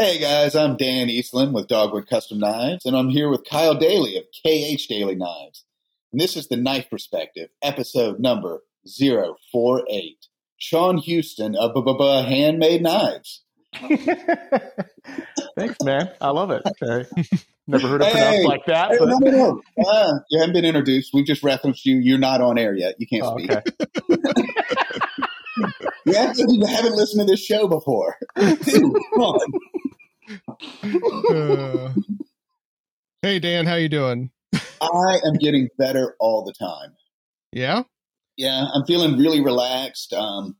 Hey guys, I'm Dan Eastland with Dogwood Custom Knives, and I'm here with Kyle Daly of KH Daily Knives. And this is the Knife Perspective, episode number 048. Shawn Huston of B-B-B Handmade Knives. Thanks, man. I love it. Okay. Never heard it Hey, pronounced like that, Hey, but no, no, no. Uh, you haven't been introduced. We've just referenced you. You're not on air yet. You can't Oh, speak. okay. You have to- you haven't listened to this show before. Dude, come on. Uh, hey Dan, how you doing? I am getting better all the time. Yeah, Yeah, I'm feeling really relaxed. Um,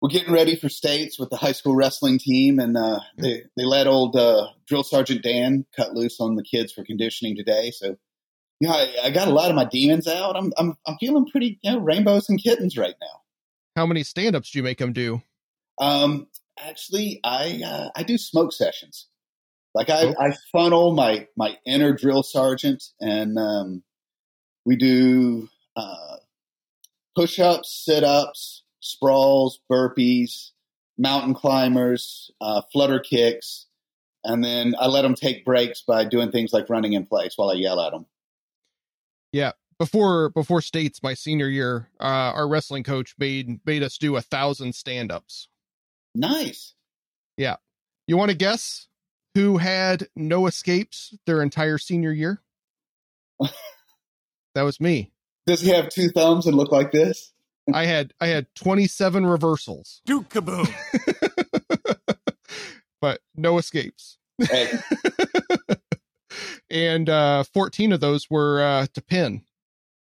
we're getting ready for states with the high school wrestling team, and uh, they they let old uh, drill sergeant Dan cut loose on the kids for conditioning today. So, you know, I, I got a lot of my demons out. I'm I'm I'm feeling pretty, you know, rainbows and kittens right now. how many stand-ups do you make them do? Um, actually, I uh, I do smoke sessions. Like I, Oh. I funnel my my inner drill sergeant, and um, we do uh, push ups, sit ups, sprawls, burpees, mountain climbers, uh, flutter kicks, and then I let them take breaks by doing things like running in place while I yell at them. Yeah, before before states, my senior year, uh, our wrestling coach made made us do a thousand stand-ups. Nice. Yeah. You want to guess who had no escapes their entire senior year? that was me. Does he have two thumbs and look like this? I had I had 27 reversals, Duke kaboom. but no escapes. Hey, and uh 14 of those were uh to pin.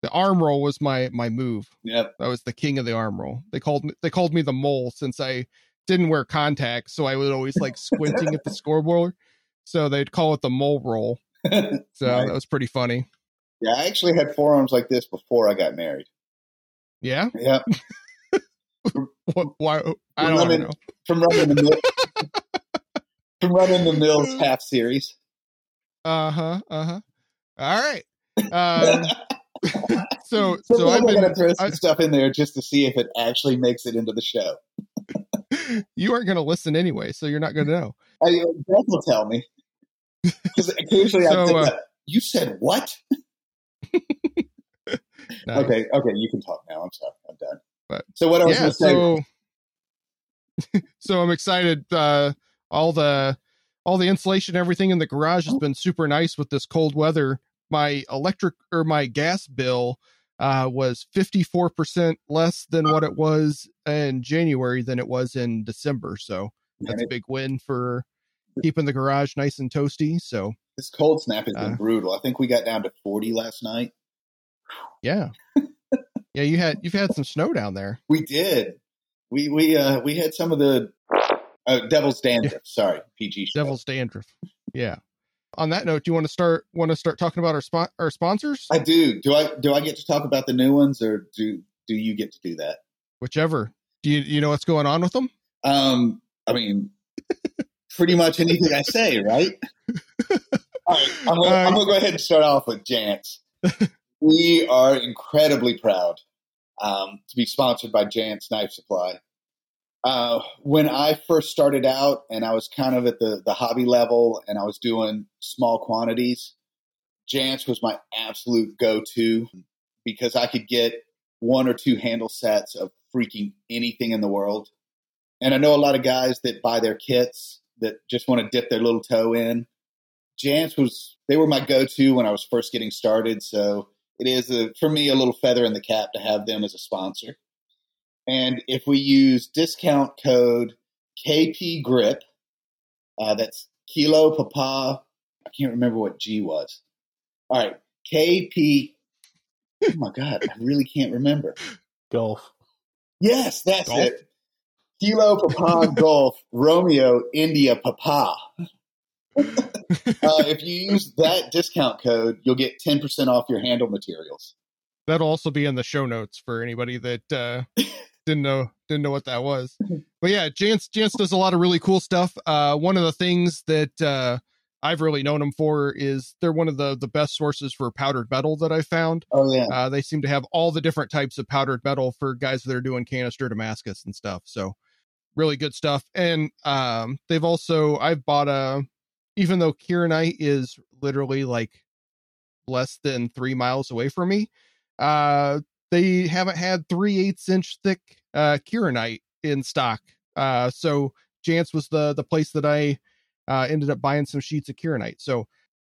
The arm roll was my my move. yep. I was the king of the arm roll. They called me they called me the mole since I didn't wear contacts, so I was always like squinting at the scoreboard. So they'd call it the mole roll. So Nice. that was pretty funny. Yeah, I actually had forearms like this before I got married. Yeah. Yeah. Why? I don't Running- know. From running the mill, from running the Mills half series. Uh huh. Uh huh. All right. Um, so so Sometimes I've I gotta throw some I- stuff in there just to see if it actually makes it into the show. You aren't going to listen anyway, so you're not going to know. I, will tell me because occasionally I think, uh, that, "You said what?" Nice. Okay, okay, you can talk now. I'm sorry, I'm done. But- so what I was yeah going to say? so so i'm excited uh all the all the insulation everything in the garage has been super nice with this cold weather my electric or my gas bill uh was 54% less than what it was in january than it was in december so that's a big win for keeping the garage nice and toasty so this cold snap has been uh, brutal. I think we got down to 40 last night. yeah yeah you had you've had some snow down there We did. We we uh we had some of the uh, Devil's Dandruff. Sorry, PG. show. devil's dandruff yeah on that note do you want to start want to start talking about our spot our sponsors I do. Do I do I get to talk about the new ones, or do do you get to do that? whichever. Do you you know what's going on with them? Um, I mean, pretty much anything I say, right? All right, I'm gonna, I'm gonna go ahead and start off with Jantz. we are incredibly proud um, to be sponsored by Jantz Knife Supply. Uh, when I first started out, and I was kind of at the the hobby level, and I was doing small quantities, Jantz was my absolute go to because I could get one or two handle sets of freaking anything in the world. And I know a lot of guys that buy their kits that just want to dip their little toe in. Jantz was they were my go-to when I was first getting started, so it is a, for me a little feather in the cap to have them as a sponsor. And if we use discount code KP Grip, uh, that's Kilo Papa. I can't remember what G was. All right, KP oh my god, I really can't remember. Golf. Yes, that's Golf? it. Kilo Papa Golf Romeo India Papa. uh, if you use that discount code, you'll get ten percent off your handle materials. That'll also be in the show notes for anybody that uh, didn't know didn't know what that was. But yeah, Jantz Jantz does a lot of really cool stuff. Uh, one of the things that uh, I've really known them for is they're one of the the best sources for powdered metal that I found. Oh yeah, Uh, they seem to have all the different types of powdered metal for guys that are doing canister Damascus and stuff. So really good stuff. And um, they've also I've bought a even though Kirinite is literally like less than three miles away from me, uh, they haven't had three eighths inch thick uh Kirinite in stock. Uh, so Jantz was the the place that I uh, ended up buying some sheets of Kirinite. So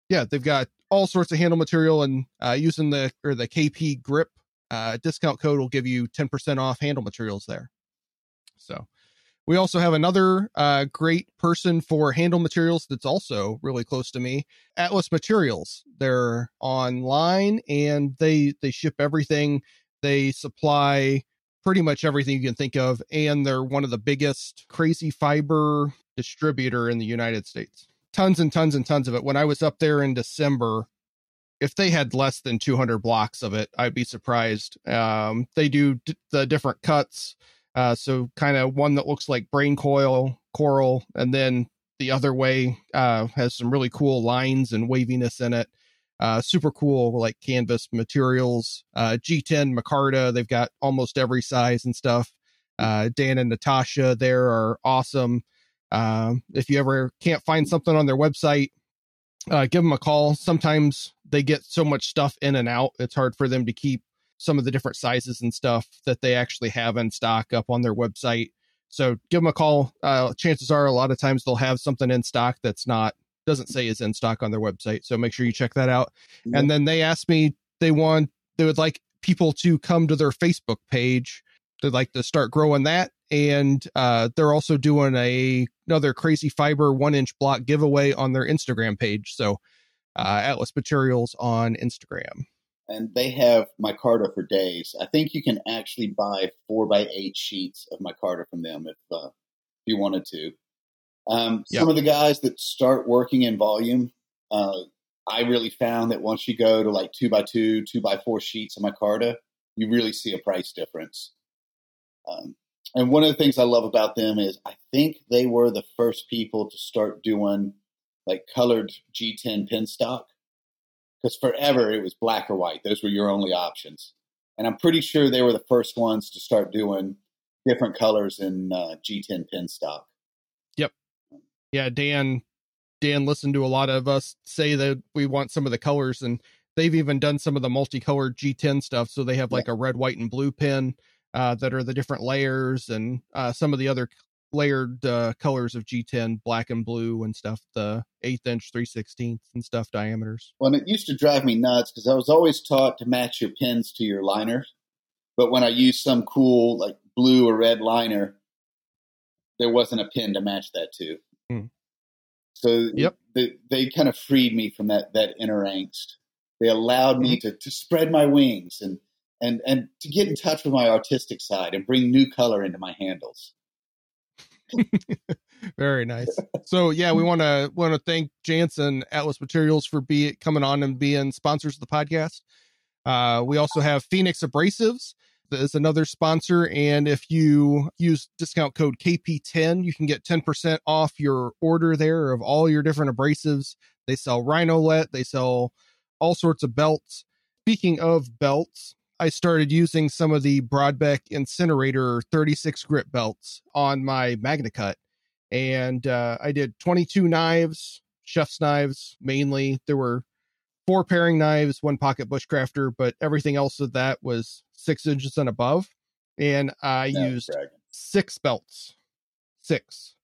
yeah, they've got all sorts of handle material and uh, using the or the KP grip uh, discount code will give you 10% off handle materials there. So we also have another uh, great person for handle materials that's also really close to me, Atlas Materials. They're online and they they ship everything. They supply pretty much everything you can think of, and they're one of the biggest crazy fiber distributor in the United States. Tons and tons and tons of it. When I was up there in December, if they had less than 200 blocks of it, I'd be surprised. Um, they do d- the different cuts. Uh, so kind of one that looks like brain coil coral, and then the other way uh, has some really cool lines and waviness in it. Uh, super cool, like canvas materials. Uh, G10 Micarta, they've got almost every size and stuff. Uh, Dan and Natasha there are awesome. Um, if you ever can't find something on their website, uh, give them a call. Sometimes they get so much stuff in and out, it's hard for them to keep some of the different sizes and stuff that they actually have in stock up on their website. So give them a call. Uh, chances are a lot of times they'll have something in stock that's not doesn't say is in stock on their website. So make sure you check that out. Yeah. And then they asked me they want they would like people to come to their Facebook page. They'd like to start growing that. And uh, they're also doing a another crazy fiber one inch block giveaway on their Instagram page. So uh, Atlas Materials on Instagram. and they have micarta for days. I think you can actually buy four by eight sheets of micarta from them if uh, if you wanted to. Um, Yeah. Some of the guys that start working in volume, uh, I really found that once you go to like two by two, two by four sheets of micarta, you really see a price difference. Um, and one of the things I love about them is I think they were the first people to start doing like colored G10 pin stock because forever it was black or white. Those were your only options. And I'm pretty sure they were the first ones to start doing different colors in uh, G10 pin stock. Yeah, Dan Dan listened to a lot of us say that we want some of the colors and they've even done some of the multicolored G10 stuff. So they have like a red, white, and blue pin uh, that are the different layers and uh, some of the other layered uh, colors of G10, black and blue and stuff, the eighth inch, three sixteenths and stuff diameters. Well, and it used to drive me nuts because I was always taught to match your pins to your liner. But when I used some cool like blue or red liner, there wasn't a pin to match that to. Hmm. So Yep. they, they kind of freed me from that that inner angst. They allowed me to, to spread my wings and, and and to get in touch with my artistic side and bring new color into my handles. Very nice. So yeah, we want to want to thank Jansen Atlas Materials for be coming on and being sponsors of the podcast. Uh, we also have Phoenix Abrasives is another sponsor, and if you use discount code KP10, you can get 10% off your order there of all your different abrasives. They sell Rhynowet, they sell all sorts of belts. Speaking of belts, I started using some of the Broadbeck Incinerator 36 grit belts on my MagnaCut and uh, I did 22 knives, chef's knives mainly. There were four paring knives, one pocket bushcrafter, but everything else of that was six inches and above. And I No, used six belts, six.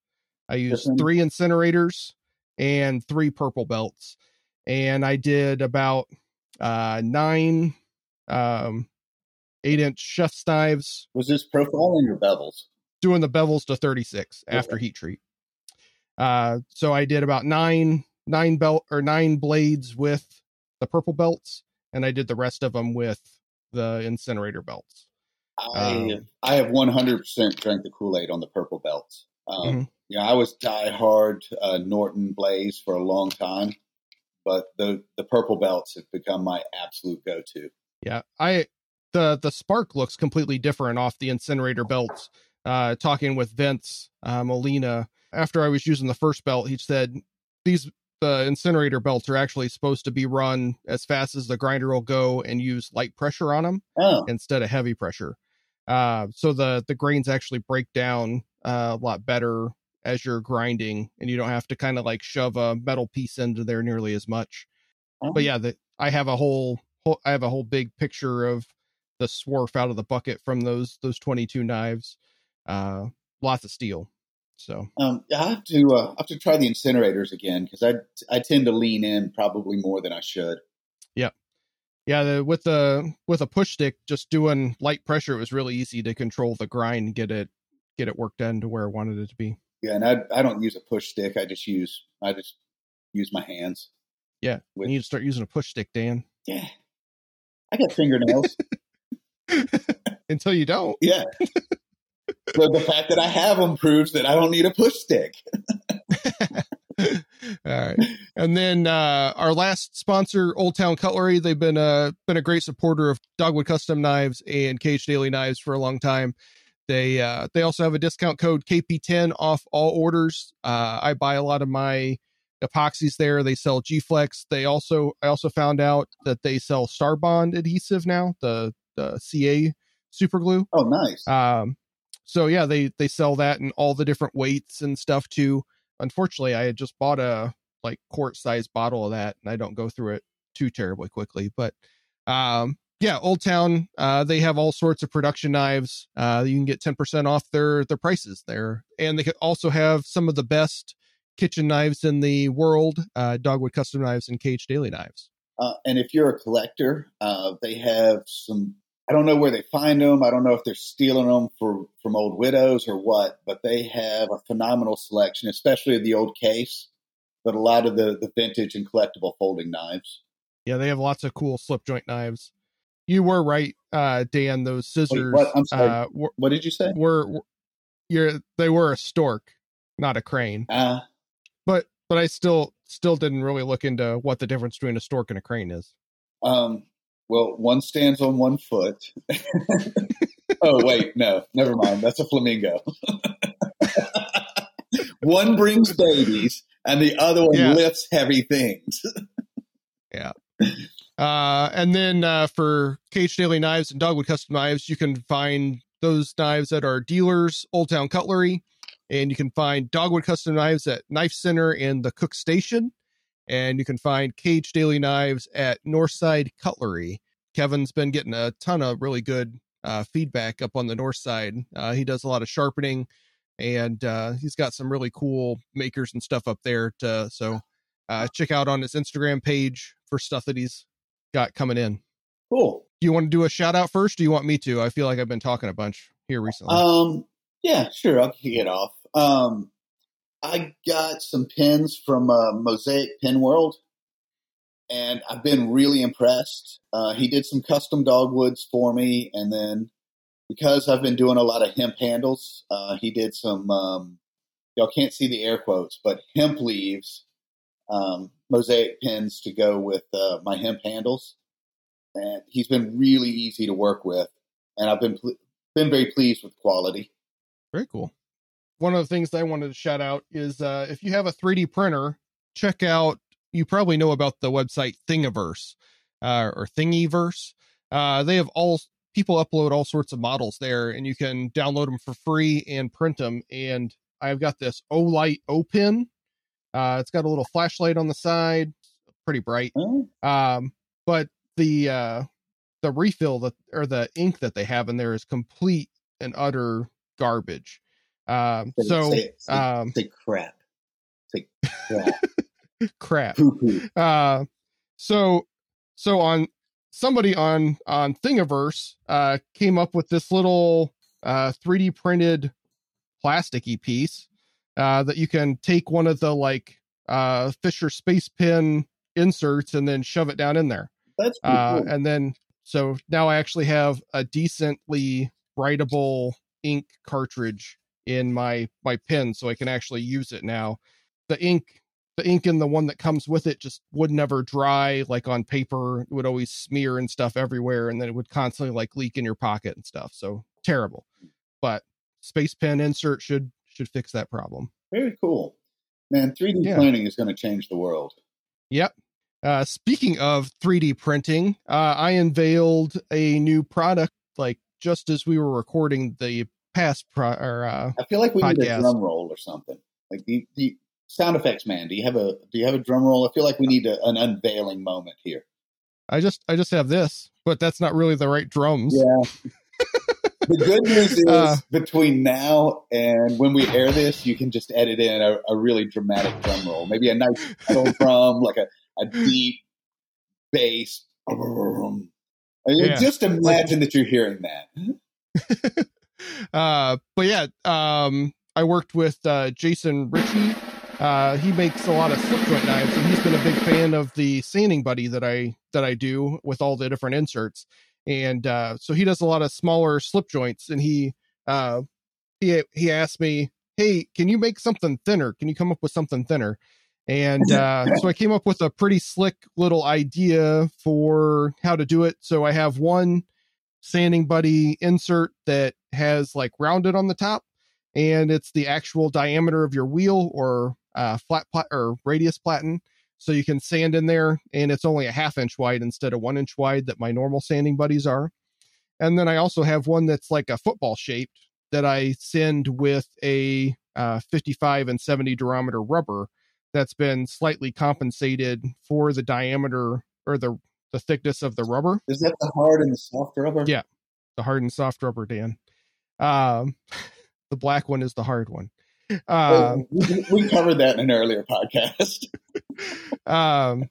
I used Different- three incinerators and three purple belts, and I did about uh, nine um, eight inch chef's knives, Was this profiling or bevels? doing the bevels to 36 Okay. after heat treat. Uh, so I did about nine nine belt or nine blades with the purple belts, and I did the rest of them with the incinerator belts. I Um, I have 100% drank the Kool Aid on the purple belts. Um, Mhm. Yeah, I was diehard uh, Norton Blaze for a long time, but the the purple belts have become my absolute go to. Yeah, I the the spark looks completely different off the incinerator belts. Uh, talking with Vince uh, Molina after I was using the first belt, he said these the incinerator belts are actually supposed to be run as fast as the grinder will go and use light pressure on them Oh, instead of heavy pressure. Uh, so the the grains actually break down uh, a lot better as you're grinding, and you don't have to kind of like shove a metal piece into there nearly as much but yeah, the, I have a whole, whole I have a whole big picture of the swarf out of the bucket from those those 22 knives. Uh lots of steel. So, Um, I have to uh, I have to try the incinerators again because I I tend to lean in probably more than I should. yeah, the, with the with a push stick just doing light pressure it was really easy to control the grind and get it get it worked in to where I wanted it to be. Yeah, and I I don't use a push stick. I just use I just use my hands. Yeah, With- you need to start using a push stick, Dan. Yeah, I got fingernails. Until you don't. yeah, but the fact that I have them proves that I don't need a push stick. All right. And then uh our last sponsor, Old Town Cutlery, they've been uh been a great supporter of Dogwood Custom Knives and Cage Daily Knives for a long time. They uh they also have a discount code KP10 off all orders. Uh I buy a lot of my epoxies there. They sell G Flex. They also I also found out that they sell Star Bond adhesive now, the the CA super glue. Oh, nice. Um, so yeah, they they sell that in all the different weights and stuff too. Unfortunately, I had just bought a like quart size bottle of that, and I don't go through it too terribly quickly. But um, yeah, Old Town, uh, they have all sorts of production knives. Uh, you can get ten percent off their their prices there, and they could also have some of the best kitchen knives in the world. Uh, Dogwood Custom Knives and Cage Daily Knives. Uh, and if you're a collector, uh, they have some. I don't know where they find them. I don't know if they're stealing them for, from old widows or what, but they have a phenomenal selection, especially of the old case, but a lot of the, the vintage and collectible folding knives. Yeah, they have lots of cool slip joint knives. You were right, uh, Dan. Those scissors what? I'm sorry. uh, were, What did you say? were were- you're they were a stork, not a crane. Uh, But but I still still didn't really look into what the difference between a stork and a crane is. um, well, one stands on one foot. oh, wait, no, never mind. That's a flamingo. one brings babies, and the other one Yeah. lifts heavy things. Yeah. Uh, and then uh, for Cage Daily Knives and Dogwood Custom Knives, you can find those knives at our dealers, Old Town Cutlery, and you can find Dogwood Custom Knives at Knife Center and the Cook Station, and you can find Cage Daily Knives at Northside Cutlery. Kevin's been getting a ton of really good uh, feedback up on the north side. Uh, he does a lot of sharpening, and uh, he's got some really cool makers and stuff up there. To, so uh, check out on his Instagram page for stuff that he's got coming in. Cool. Do you want to do a shout out first? Do you want me to? I feel like I've been talking a bunch here recently. Um, yeah, sure. I'll kick it off. Um, I got some pins from uh, Mosaic Pin World, and I've been really impressed. Uh, he did some custom dogwoods for me, and then because I've been doing a lot of hemp handles, uh, he did some. Um, y'all can't see the air quotes, but hemp leaves, um, mosaic pins to go with uh, my hemp handles, and he's been really easy to work with, and I've been pl- been very pleased with quality. Very cool. One of the things that I wanted to shout out is uh, if you have a 3D printer, check out. You probably know about the website Thingiverse uh, or Thingiverse. Uh, they have all people upload all sorts of models there, and you can download them for free and print them. And I've got this Olight O'Pen. Uh, it's got a little flashlight on the side, pretty bright. Oh, Um, but the uh, the refill that or the ink that they have in there is complete and utter garbage. Um, so say, say, um, say crap. Say crap. crap. Uh, so so on somebody on on Thingiverse uh came up with this little uh 3D printed plasticky piece uh that you can take one of the like uh Fisher space pen inserts and then shove it down in there. That's uh, cool. and then So now I actually have a decently writable ink cartridge in my my pen, so I can actually use it now. The ink, the ink in the one that comes with it just would never dry like on paper. It would always smear and stuff everywhere, and then it would constantly like leak in your pocket and stuff. So terrible. But space pen insert should should fix that problem. Very cool. Man, 3D Yeah. printing is going to change the world. Yep. Uh, speaking of 3D printing, uh, I unveiled a new product like just as we were recording the past pro- or uh, I feel like we need a drum roll or something. Like the, the sound effects man. Do you have a do you have a drum roll? I feel like we need a, an unveiling moment here. I just I just have this, but that's not really the right drums. Yeah. the good news is Uh, between now and when we air this, you can just edit in a, a really dramatic drum roll. Maybe a nice pedal drum, like a, a deep bass. I mean, Yeah. Just imagine that you're hearing that. uh, but yeah, um, I worked with uh, Jason Ritchie. Uh, he makes a lot of slip joint knives, and he's been a big fan of the sanding buddy that I that I do with all the different inserts. And uh, so he does a lot of smaller slip joints, and he uh, he he asked me, "Hey, can you make something thinner? Can you come up with something thinner?" And uh, so I came up with a pretty slick little idea for how to do it. So I have one sanding buddy insert that has like rounded on the top and it's the actual diameter of your wheel or uh, flat plat or radius platen. So you can sand in there and it's only a half inch wide instead of one inch wide that my normal sanding buddies are. And then i also have one that's like a football shaped that i send with a uh, 55 and 70 durometer rubber that's been slightly compensated for the diameter or the the thickness of the rubber Is that the hard and the soft rubber? Yeah. the hard and soft rubber, Dan. Um, the black one is the hard one. Um, we, we covered that in an earlier podcast. um,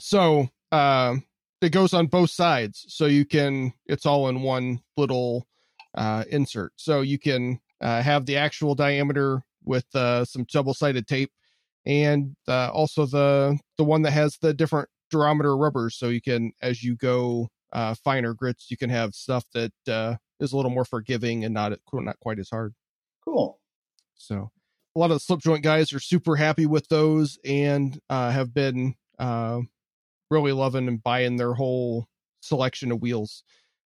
so um, it goes on both sides, so you can. It's all in one little uh, insert, so you can uh, have the actual diameter with uh, some double-sided tape, and uh, also the the one that has the different durometer rubbers, so you can, as you go uh, finer grits, you can have stuff that uh, is a little more forgiving and not not quite as hard. Cool. So a lot of the slip joint guys are super happy with those and uh, have been uh, really loving and buying their whole selection of wheels.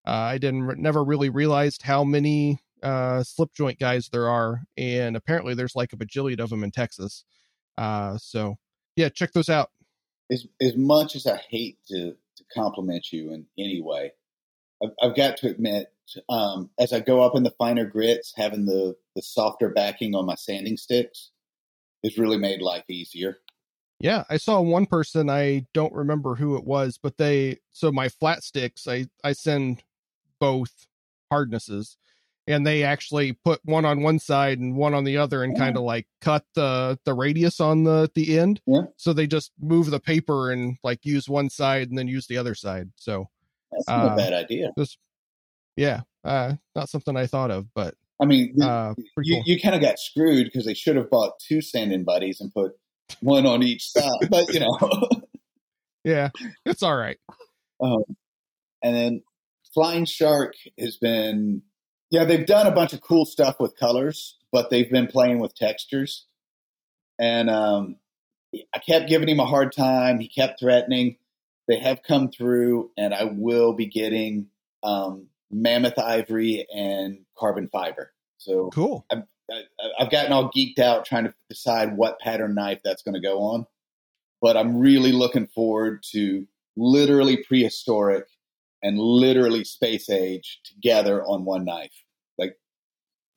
Uh, I didn't never really realized how many uh, slip joint guys there are, and apparently there's like a bajillion of them in Texas. Uh, so yeah, check those out. As as much as I hate to to compliment you in any way, I've, I've got to admit, um, as I go up in the finer grits, having the the softer backing on my sanding sticks has really made life easier. Yeah, I saw one person I don't remember who it was, but they so my flat sticks I I send both hardnesses and they actually put one on one side and one on the other and Yeah. kind of like cut the the radius on the the end. Yeah. So they just move the paper and like use one side and then use the other side. So That's not Uh, a bad idea. yeah, uh not something I thought of, but I mean, the- uh you, cool. you kind of got screwed because they should have bought two sanding buddies and put one on each side. But you know, yeah, it's all right. um, and then Flying Shark has been, yeah, they've done a bunch of cool stuff with colors, but they've been playing with textures. And um, I kept giving him a hard time. He kept threatening. They have come through, and I will be getting um, mammoth ivory and carbon fiber. So Cool. I, I've gotten all geeked out trying to decide what pattern knife that's going to go on. But I'm really looking forward to literally prehistoric and literally space age together on one knife. Like,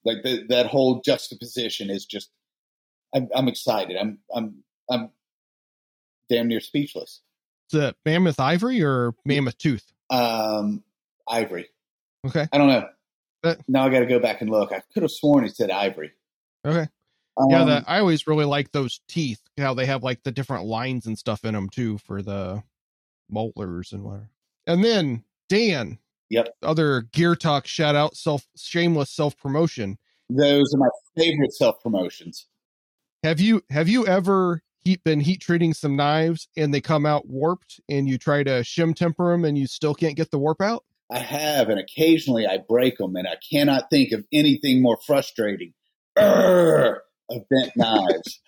like the, that whole juxtaposition is just. I'm, I'm excited. I'm I'm I'm damn near speechless. Is it mammoth ivory or mammoth tooth? Um, ivory. Okay. I don't know. Uh, now I got to go back and look. I could have sworn it said ivory. Okay. yeah, Um, that I always really like those teeth. How they have like the different lines and stuff in them too for the molars and whatever. And then Dan. Yep. Other gear talk shout out self shameless self promotion. those are my favorite self promotions. Have you have you ever heat been heat treating some knives and they come out warped and you try to shim temper them and you still can't get the warp out? I have, and occasionally I break them, and I cannot think of anything more frustrating. Urgh, of bent knives.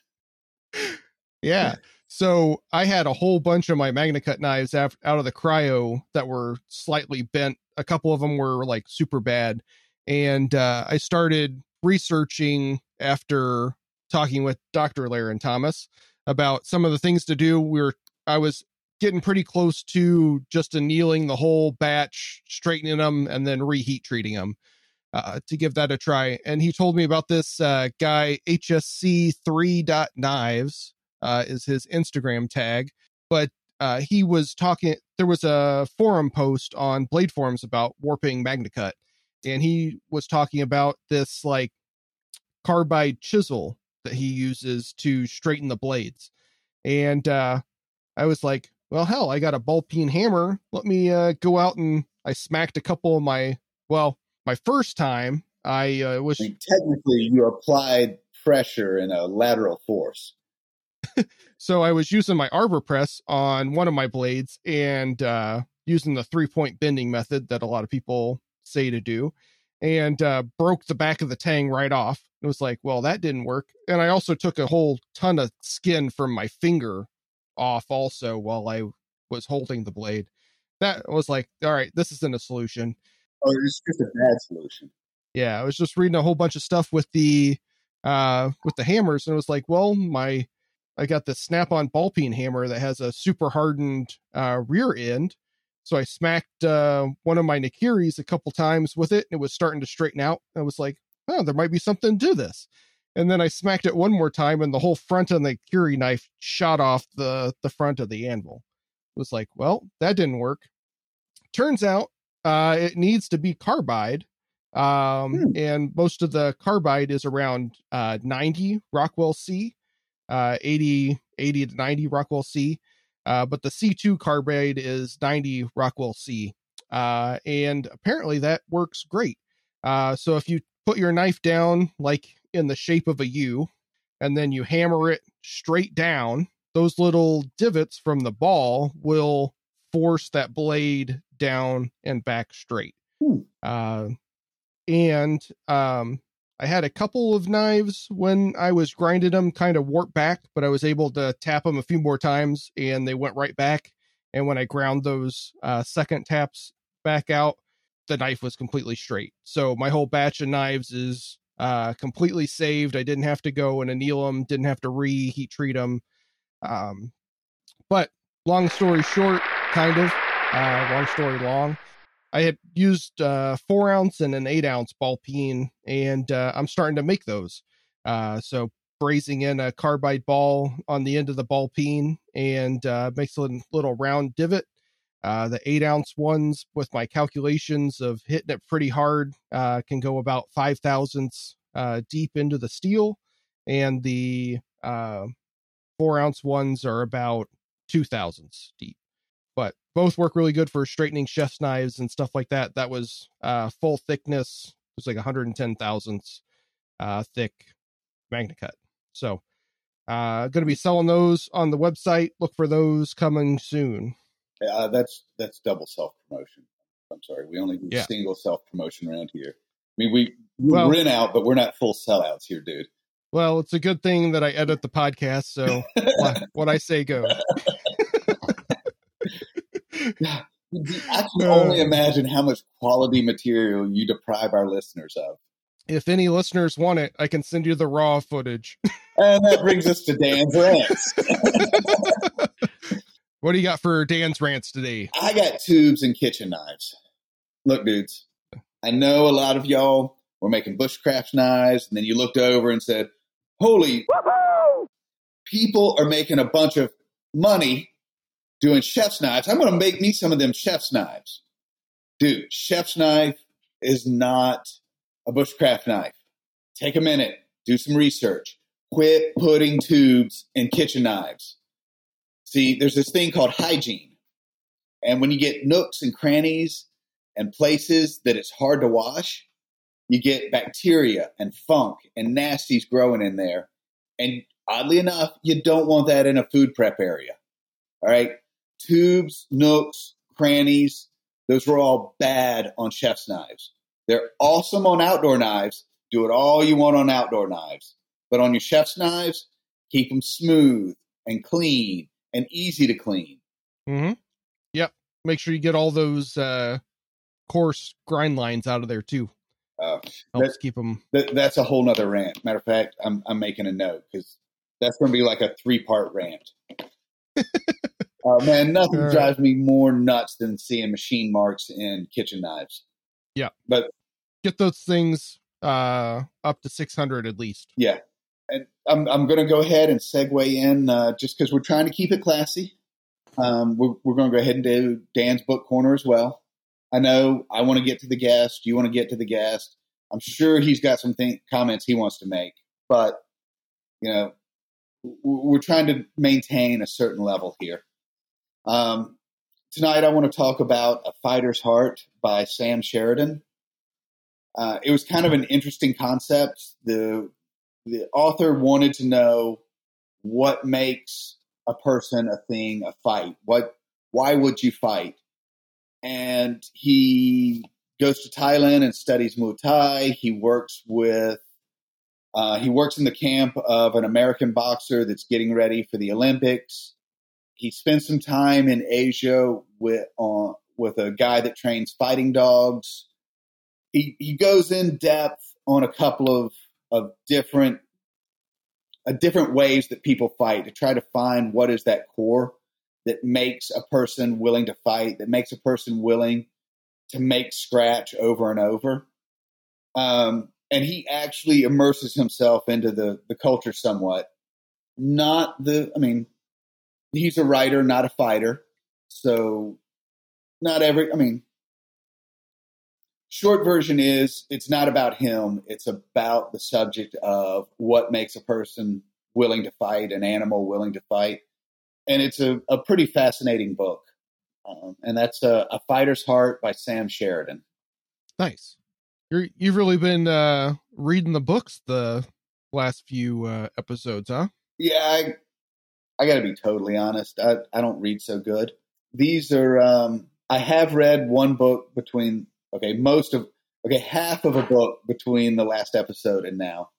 yeah. So I had a whole bunch of my MagnaCut knives out of the cryo that were slightly bent. A couple of them were like super bad. And uh, I started researching after talking with Dr. Larrin Thomas about some of the things to do. We were I was getting pretty close to just annealing the whole batch, straightening them, and then reheat treating them uh, to give that a try. And he told me about this uh, guy, HSC3.knives uh, is his Instagram tag. But uh, he was talking, there was a forum post on Blade Forums about warping MagnaCut. And he was talking about this like carbide chisel that he uses to straighten the blades. And uh, I was like, well, hell, I got a ball peen hammer. Let me uh, go out and I smacked a couple of my, well, my first time, I uh, was. Technically, you applied pressure in a lateral force. so I was using my arbor press on one of my blades and uh, using the three point bending method that a lot of people say to do and uh, broke the back of the tang right off. It was like, well, that didn't work. And I also took a whole ton of skin from my finger off also while I was holding the blade. That was like, all right, this isn't a solution. Oh, it's just a bad solution. Yeah, I was just reading a whole bunch of stuff with the uh with the hammers, and it was like, well, my I got the snap-on ball peen hammer that has a super hardened uh, rear end. So I smacked uh, one of my Nakiris a couple times with it, and it was starting to straighten out. I was like, oh, there might be something to this and then I smacked it one more time, and the whole front of the Curie knife shot off the the front of the anvil. It was like, well, that didn't work. Turns out, uh, it needs to be carbide, um, hmm. and most of the carbide is around uh, 90 Rockwell C, uh, 80 80 to 90 Rockwell C, uh, but the C2 carbide is 90 Rockwell C, uh, and apparently that works great. Uh, so if you put your knife down like in the shape of a U, and then you hammer it straight down, those little divots from the ball will force that blade down and back straight. Uh, and um, I had a couple of knives when I was grinding them kind of warp back, but I was able to tap them a few more times and they went right back. And when I ground those uh, second taps back out, the knife was completely straight. So my whole batch of knives is uh, completely saved. I didn't have to go and anneal them, didn't have to reheat treat them. Um, but long story short, kind of, uh, long story long, I had used uh, four ounce and an eight ounce ball peen, and uh, I'm starting to make those. Uh, so brazing in a carbide ball on the end of the ball peen and uh, makes a little round divot uh, the eight ounce ones, with my calculations of hitting it pretty hard, uh, can go about five thousandths deep into the steel, and the four ounce ones are about two thousandths deep. Both work really good for straightening chef's knives and stuff like that. That was uh, full thickness. It was like 110 thousandths uh, thick MagnaCut. So, uh, going to be selling those on the website. Look for those coming soon. Uh, that's that's double self promotion. I'm sorry, we only do yeah. single self promotion around here. I mean, we, we well, rent out, but we're not full sellouts here, dude. Well, it's a good thing that I edit the podcast, so what, what I say goes. I can only imagine how much quality material you deprive our listeners of. If any listeners want it, I can send you the raw footage. and that brings us to Dan's rants. What do you got for Dan's rants today? I got tubes and kitchen knives. Look, dudes, I know a lot of y'all were making bushcraft knives, and then you looked over and said, Holy, Woo-hoo! people are making a bunch of money doing chef's knives. I'm going to make me some of them chef's knives. Dude, chef's knife is not a bushcraft knife. Take a minute, do some research. Quit putting tubes in kitchen knives. See, there's this thing called hygiene. And when you get nooks and crannies and places that it's hard to wash, you get bacteria and funk and nasties growing in there. And oddly enough, you don't want that in a food prep area. All right. Tubes, nooks, crannies, those were all bad on chef's knives. They're awesome on outdoor knives. Do it all you want on outdoor knives. But on your chef's knives, keep them smooth and clean and easy to clean. Mm-hmm. Yep. Make sure you get all those uh, coarse grind lines out of there too. Uh, Helps that- keep them. That, that's a whole nother rant. Matter of fact, I'm, I'm making a note because that's going to be like a three part rant. uh, man, nothing right. drives me more nuts than seeing machine marks in kitchen knives. Yeah. But Get those things uh, up to 600 at least. yeah, and I'm, I'm going to go ahead and segue in uh, just because we're trying to keep it classy. Um, we're we're going to go ahead and do Dan's book corner as well. I know I want to get to the guest. You want to get to the guest. I'm sure he's got some th- comments he wants to make, but you know, we're trying to maintain a certain level here. Um, tonight, I want to talk about A Fighter's Heart by Sam Sheridan. Uh, it was kind of an interesting concept. The the author wanted to know what makes a person, a thing, a fight. What why would you fight? And he goes to Thailand and studies Muay Thai. He works with uh, he works in the camp of an American boxer that's getting ready for the Olympics. He spends some time in Asia with uh, with a guy that trains fighting dogs. He he goes in depth on a couple of of different uh, different ways that people fight to try to find what is that core that makes a person willing to fight, that makes a person willing to make scratch over and over. Um, and he actually immerses himself into the, the culture somewhat. Not the, I mean, he's a writer, not a fighter. So, not every, I mean, short version is it's not about him, it's about the subject of what makes a person willing to fight, an animal willing to fight. And it's a, a pretty fascinating book. Um, and that's a, a Fighter's Heart by Sam Sheridan. Nice. You're, you've really been uh, reading the books the last few uh, episodes, huh? Yeah, I, I got to be totally honest. I, I don't read so good. These are, um, I have read one book between, okay, most of, okay, half of a book between the last episode and now.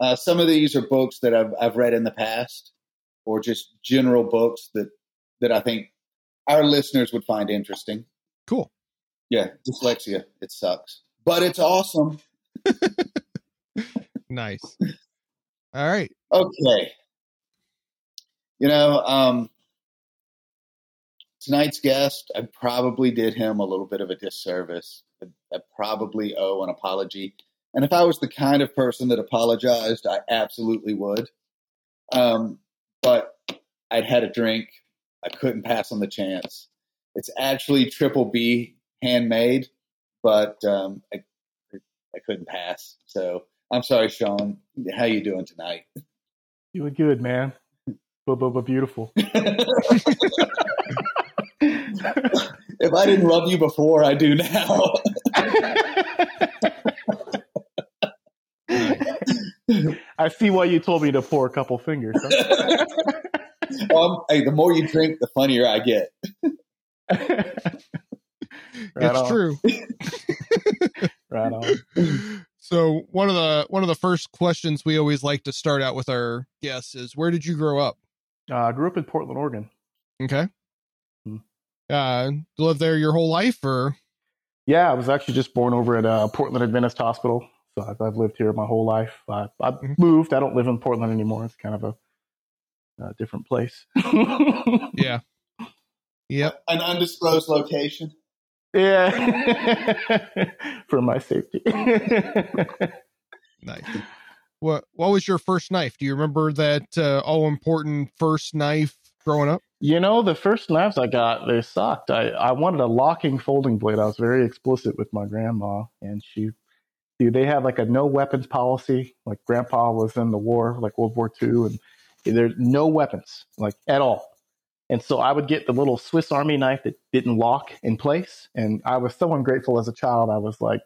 Uh, some of these are books that I've, I've read in the past or just general books that, that I think our listeners would find interesting. Cool. Yeah, dyslexia, it sucks, but it's awesome. Nice. All right. Okay. You know, um, tonight's guest, I probably did him a little bit of a disservice. I, I probably owe an apology. And if I was the kind of person that apologized, I absolutely would. Um, but I'd had a drink. I couldn't pass on the chance. It's actually triple B handmade, but um, I, I couldn't pass. So I'm sorry, Shawn. How you doing tonight? Doing good, man. But, but, but beautiful. if I didn't love you before, I do now. I see why you told me to pour a couple fingers. huh? um, hey, the more you drink, the funnier I get. Right it's on. true. Right on. So one of the one of the first questions we always like to start out with our guests is where did you grow up? Uh, I grew up in Portland, Oregon. Okay. Hmm. Uh lived there your whole life or Yeah, I was actually just born over at uh, Portland Adventist Hospital. So I've, I've lived here my whole life. I, I Mhm. moved. I don't live in Portland anymore. It's kind of a, a different place. yeah. Yep. An undisclosed location. yeah, for my safety. Nice. What what was your first knife? Do you remember that uh, all important first knife growing up? You know, the first knives I got, they sucked. I, I wanted a locking folding blade. I was very explicit with my grandma, and she, dude, they had like a no weapons policy. Like grandpa was in the war, like World War II, and there's no weapons, like at all. And so I would get the little Swiss Army knife that didn't lock in place. And I was so ungrateful as a child. I was like,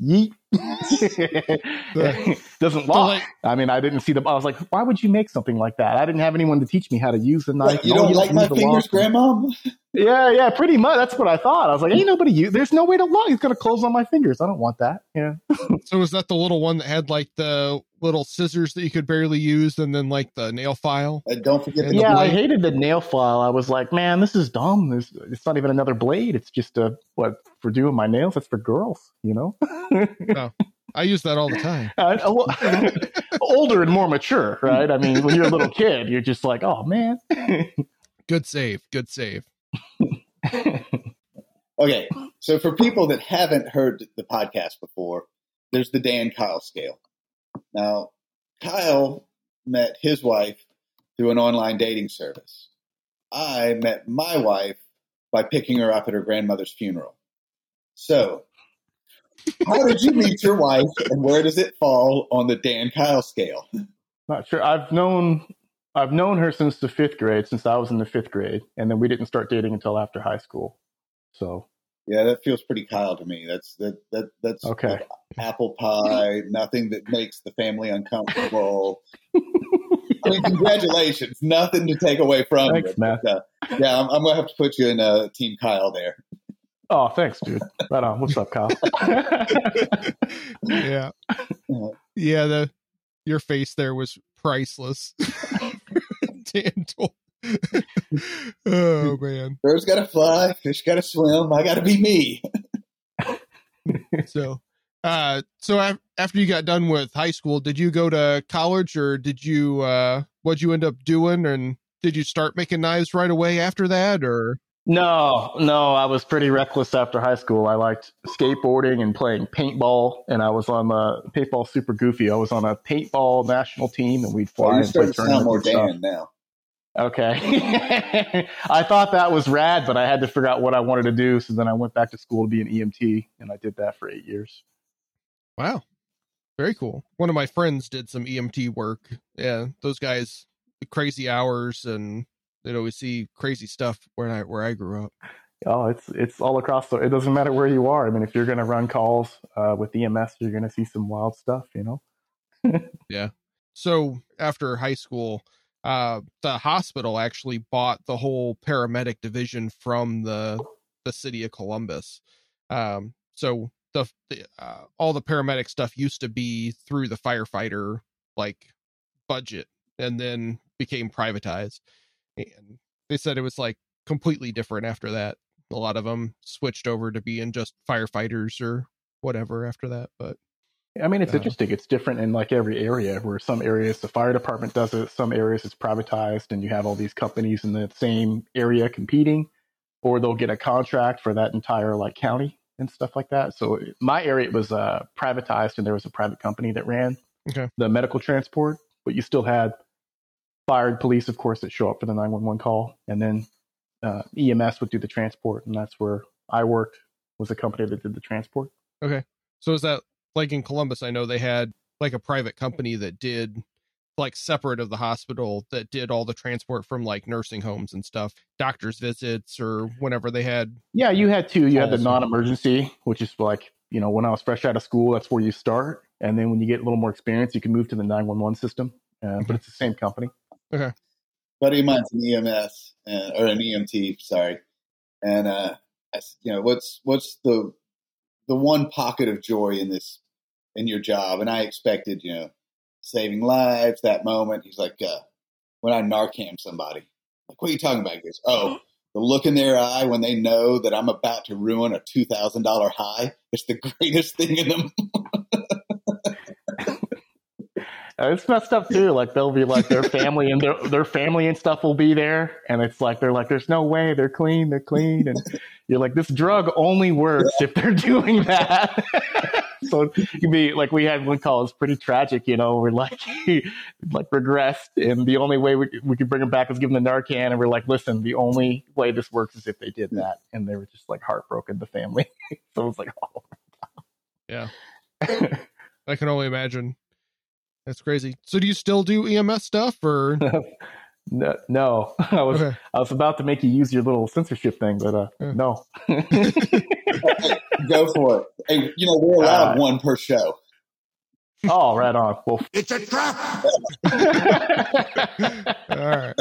yeet. Doesn't lock. like- I mean, I didn't see the. I was like, why would you make something like that? I didn't have anyone to teach me how to use the knife. Like, you No, don't like my fingers. Grandma? Yeah, yeah, pretty much. That's what I thought. I was like, ain't nobody use. There's no way to lock. It's gonna close on my fingers. I don't want that. Yeah. So was that the little one that had like the little scissors that you could barely use, and then like the nail file? Uh, don't forget the And the yeah, I hated the nail file. I was like, man, this is dumb. This, it's not even another blade. It's just a what for doing my nails. That's for girls, you know. I use that all the time. Uh, a li- older and more mature, right? I mean, when you're a little kid, you're just like, oh man. Good save. Good save. Okay, so for people that haven't heard the podcast before, there's the Dan Kyle scale. Now, Kyle met his wife through an online dating service. I met my wife by picking her up at her grandmother's funeral. So, how did you meet your wife, and where does it fall on the Dan Kyle scale? Not sure. I've known I've known her since the fifth grade, since I was in the fifth grade, and then we didn't start dating until after high school. So Yeah, that feels pretty Kyle to me. That's that that that's Okay. like apple pie. Nothing that makes the family uncomfortable. I mean, congratulations. Nothing to take away from Thanks, you. Matt. But, uh, yeah, I'm, I'm gonna have to put you in uh, Team Kyle there. Oh, thanks, dude. Right on. What's up, Kyle? Yeah. Yeah. The your face there was priceless. Dan told. oh man. Birds gotta fly, fish gotta swim. I gotta be me. So, uh, so after you got done with high school, did you go to college or did you, uh, what'd you end up doing? And did you start making knives right away after that or? no, no. I was pretty reckless after high school. I liked skateboarding and playing paintball, and I was on the paintball super goofy. I was on a paintball national team, and we'd fly Well, you're and play starting to sound more tournaments and stuff. Dan now. Okay. I thought that was rad, but I had to figure out what I wanted to do. So then I went back to school to be an EMT, and I did that for eight years. Wow. Very cool. One of my friends did some EMT work. Yeah. Those guys, crazy hours and they'd always see crazy stuff where I, where I grew up. Oh, it's it's all across the. It doesn't matter where you are. I mean, if you're going to run calls uh, with EMS, you're going to see some wild stuff. You know. Yeah. So after high school, uh, the hospital actually bought the whole paramedic division from the the city of Columbus. Um, so the, the uh, all the paramedic stuff used to be through the firefighter like budget, and then became privatized. And they said it was like completely different after that. A lot of them switched over to being just firefighters or whatever after that. But I mean, it's interesting. It's different in like every area. Where some areas the fire department does it, some areas it's privatized, and you have all these companies in the same area competing, or they'll get a contract for that entire like county and stuff like that. So my area it was uh, privatized, and there was a private company that ran Okay. the medical transport, but you still had fire and police, of course, that show up for the nine one one call, and then uh, EMS would do the transport, and that's where I worked. Was a company that did the transport. Okay. So is that like in Columbus? I know they had like a private company that did like separate of the hospital that did all the transport from like nursing homes and stuff, doctor's visits or whenever they had. Yeah, you had two. You had the non-emergency, which is like you know when I was fresh out of school, that's where you start, and then when you get a little more experience, you can move to the nine one one system. Uh, but it's the same company. Okay. Buddy of mine's an EMS and, or an EMT, sorry. And uh, I s you know, what's what's the the one pocket of joy in this in your job? And I expected, you know, saving lives. That moment, he's like, uh, when I Narcan somebody, like, what are you talking about? He goes, oh. The look in their eye when they know that I'm about to ruin a two thousand dollar high, it's the greatest thing in them. It's messed up too. Like they'll be like their family and their their family and stuff will be there, and it's like they're like, "There's no way they're clean, they're clean," and you're like, "This drug only works if they're doing that." So it can be like we had one call. It's pretty tragic, you know. We're like, like regressed, and the only way we we could bring him back is give him the Narcan, and we're like, "Listen, the only way this works is if they did that," and they were just like heartbroken, the family. so it was like, oh. Yeah. I can only imagine. That's crazy. So do you still do EMS stuff or? No, no. I was Okay. I was about to make you use your little censorship thing, but uh, Yeah. no. Go for it. Hey, you know we're allowed Uh, one per show. oh, right on. Well, It's a trap. All right.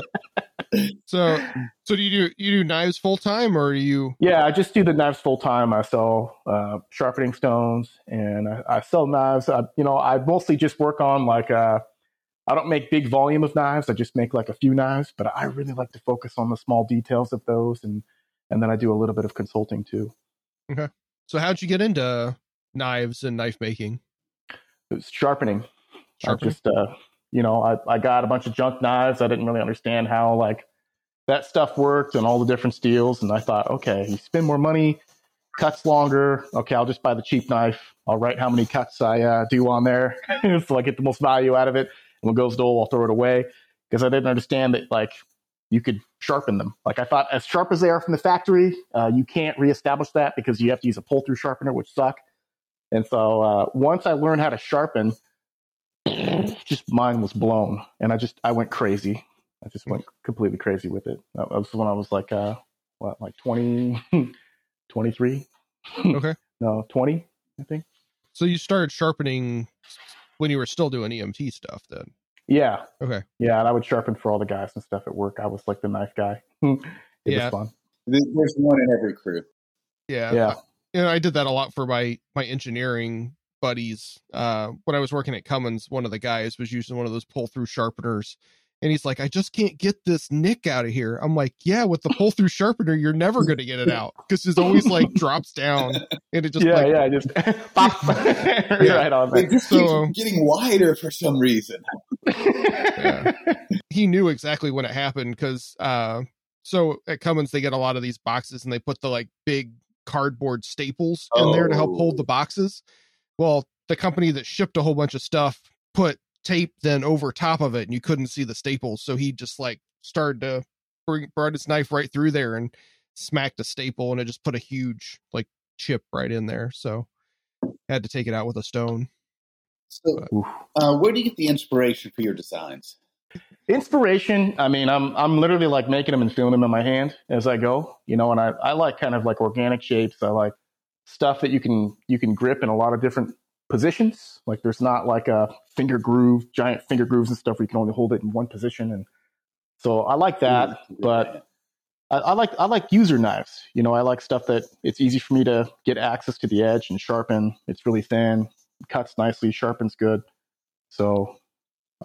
So, so do you do you do knives full time, or are you? yeah, I just do the knives full time. I sell uh, sharpening stones, and I, I sell knives. I, you know, I mostly just work on like uh, I don't make big volume of knives. I just make like a few knives, but I really like to focus on the small details of those, and and then I do a little bit of consulting too. So, how'd you get into knives and knife making? It was sharpening. Sharpening? I just, uh, you know, I, I got a bunch of junk knives. I didn't really understand how like that stuff worked and all the different steels. And I thought, okay, you spend more money, cuts longer. Okay, I'll just buy the cheap knife. I'll write how many cuts I uh, do on there, so I get the most value out of it. And when it goes dull, I'll throw it away because I didn't understand that like you could sharpen them. Like I thought, as sharp as they are from the factory, uh, you can't reestablish that because you have to use a pull through sharpener, which suck. And so uh, once I learned how to sharpen, just mine was blown, and I just I went crazy. I just went completely crazy with it. That was when I was like uh what like 20, 23? Okay. No, 20, I think. So you started sharpening when you were still doing EMT stuff, then? Yeah. Okay. Yeah, and I would sharpen for all the guys and stuff at work. I was like the knife guy. it Yeah. was fun. There's one in every crew. Yeah. Yeah. and I did that a lot for my my engineering buddies. Uh, when I was working at Cummins, one of the guys was using one of those pull through sharpeners, and he's like, "I just can't get this nick out of here." I'm like, "Yeah, with the pull through sharpener, you're never going to get it out because it always like drops down and it just yeah, like yeah, just pop right on They there. just So- keep getting wider for some reason. Yeah. he knew exactly when it happened because uh so at Cummins they get a lot of these boxes and they put the like big cardboard staples in there to help hold Oh. the boxes. Well, the company that shipped a whole bunch of stuff put tape then over top of it and you couldn't see the staples. So he just like started to bring brought his knife right through there and smacked a staple and it just put a huge like chip right in there. So had to take it out with a stone. So, uh, where do you get the inspiration for your designs? Inspiration. I mean, I'm I'm literally like making them and feeling them in my hand as I go. You know, and I, I like kind of like organic shapes. I like stuff that you can you can grip in a lot of different positions. Like there's not like a finger groove, giant finger grooves and stuff where you can only hold it in one position. And so I like that. but I, I like I like user knives. You know, I like stuff that it's easy for me to get access to the edge and sharpen. It's really thin, cuts nicely, sharpens good. So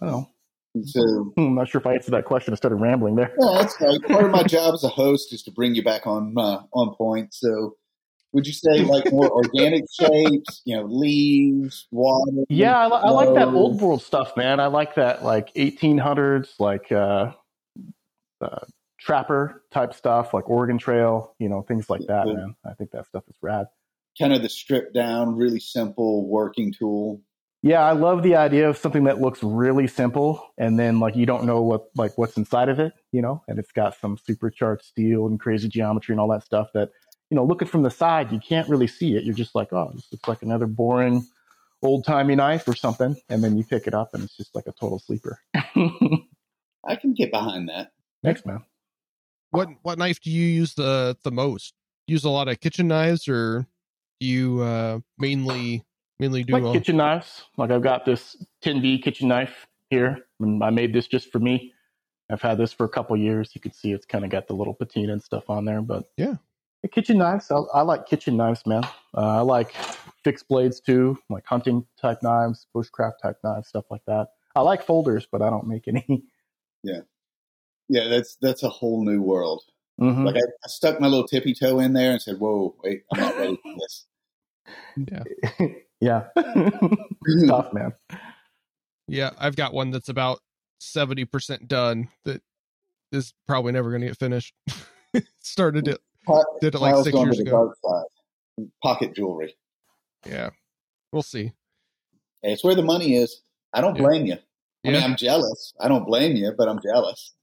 I don't know. so I'm not sure if I answered that question. instead of rambling there. Yeah, that's right. Part of my job as a host is to bring you back on uh, on point. So, would you say like more organic shapes? You know, leaves, water. Yeah, I, I like that old world stuff, man. I like that like 1800s, like uh, uh, trapper type stuff, like Oregon Trail, you know, things like that, Yeah. man. I think that stuff is rad. Kind of the stripped down, really simple working tool. Yeah, I love the idea of something that looks really simple and then like you don't know what like what's inside of it, you know, and it's got some supercharged steel and crazy geometry and all that stuff that, you know, looking from the side, you can't really see it. You're just like, oh, this looks like another boring old timey knife or something. And then you pick it up and it's just like a total sleeper. I can get behind that. Thanks, man. what what knife do you use the the most? Use a lot of kitchen knives, or do you uh, mainly mainly do? like all- kitchen knives. Like I've got this 10B kitchen knife here, and I made this just for me. I've had this for a couple years. You can see it's kind of got the little patina and stuff on there, but Yeah. the kitchen knives. I, I like kitchen knives, man. Uh, I like fixed blades too, like hunting type knives, bushcraft type knives, stuff like that. I like folders, but I don't make any. Yeah, yeah, that's that's a whole new world. Mhm. Like I, I stuck my little tippy toe in there and said, "Whoa, wait, I'm not ready for this." Yeah, yeah. tough man. Yeah, I've got one that's about seventy percent done. That is probably never going to get finished. Started it, Pot- did it like six years ago. Pocket jewelry. Yeah, we'll see. Hey, it's where the money is. I don't Yeah. blame you. I mean, I'm jealous. I don't blame you, but I'm jealous.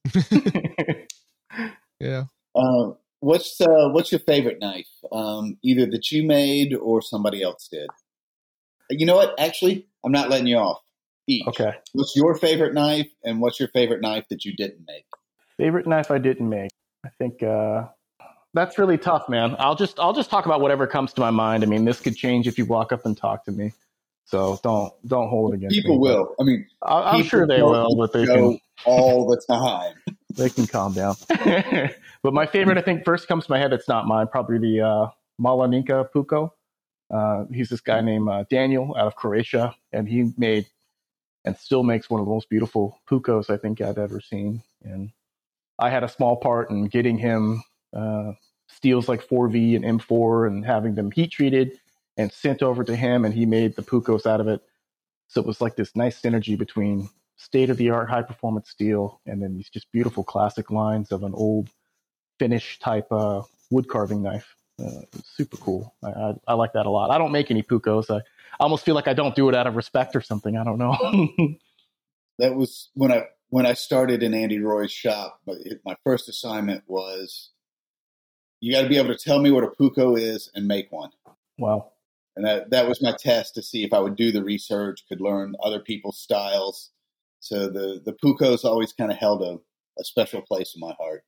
Yeah, Uh, what's uh, what's your favorite knife? Um, either that you made or somebody else did. You know what? Actually, I'm not letting you off. Each. okay. What's your favorite knife, and what's your favorite knife that you didn't make? Favorite knife I didn't make. I think uh, that's really tough, man. I'll just I'll just talk about whatever comes to my mind. I mean, this could change if you walk up and talk to me. So don't don't hold it against people me. will. I mean, I, I'm sure they will, but they go can all the time. they can calm down. but my favorite, I think, first comes to my head. It's not mine. Probably the uh, Malanika Puukko. Uh, he's this guy named uh, Daniel out of Croatia, and he made and still makes one of the most beautiful Puukkos I think I've ever seen. And I had a small part in getting him uh, steels like 4V and M4 and having them heat treated and sent over to him, and he made the Puukkos out of it. So it was like this nice synergy between state of the art high performance steel and then these just beautiful classic lines of an old Finnish type uh, wood carving knife. Uh, super cool. I, I, I, like that a lot. I don't make any Puukkos. I, I almost feel like I don't do it out of respect or something. I don't know. that was when I when I started in Andy Roy's shop. But my first assignment was you got to be able to tell me what a Puukko is and make one. Wow. And that that was my test to see if I would do the research, could learn other people's styles. So the the Puukkos always kind of held a, a special place in my heart.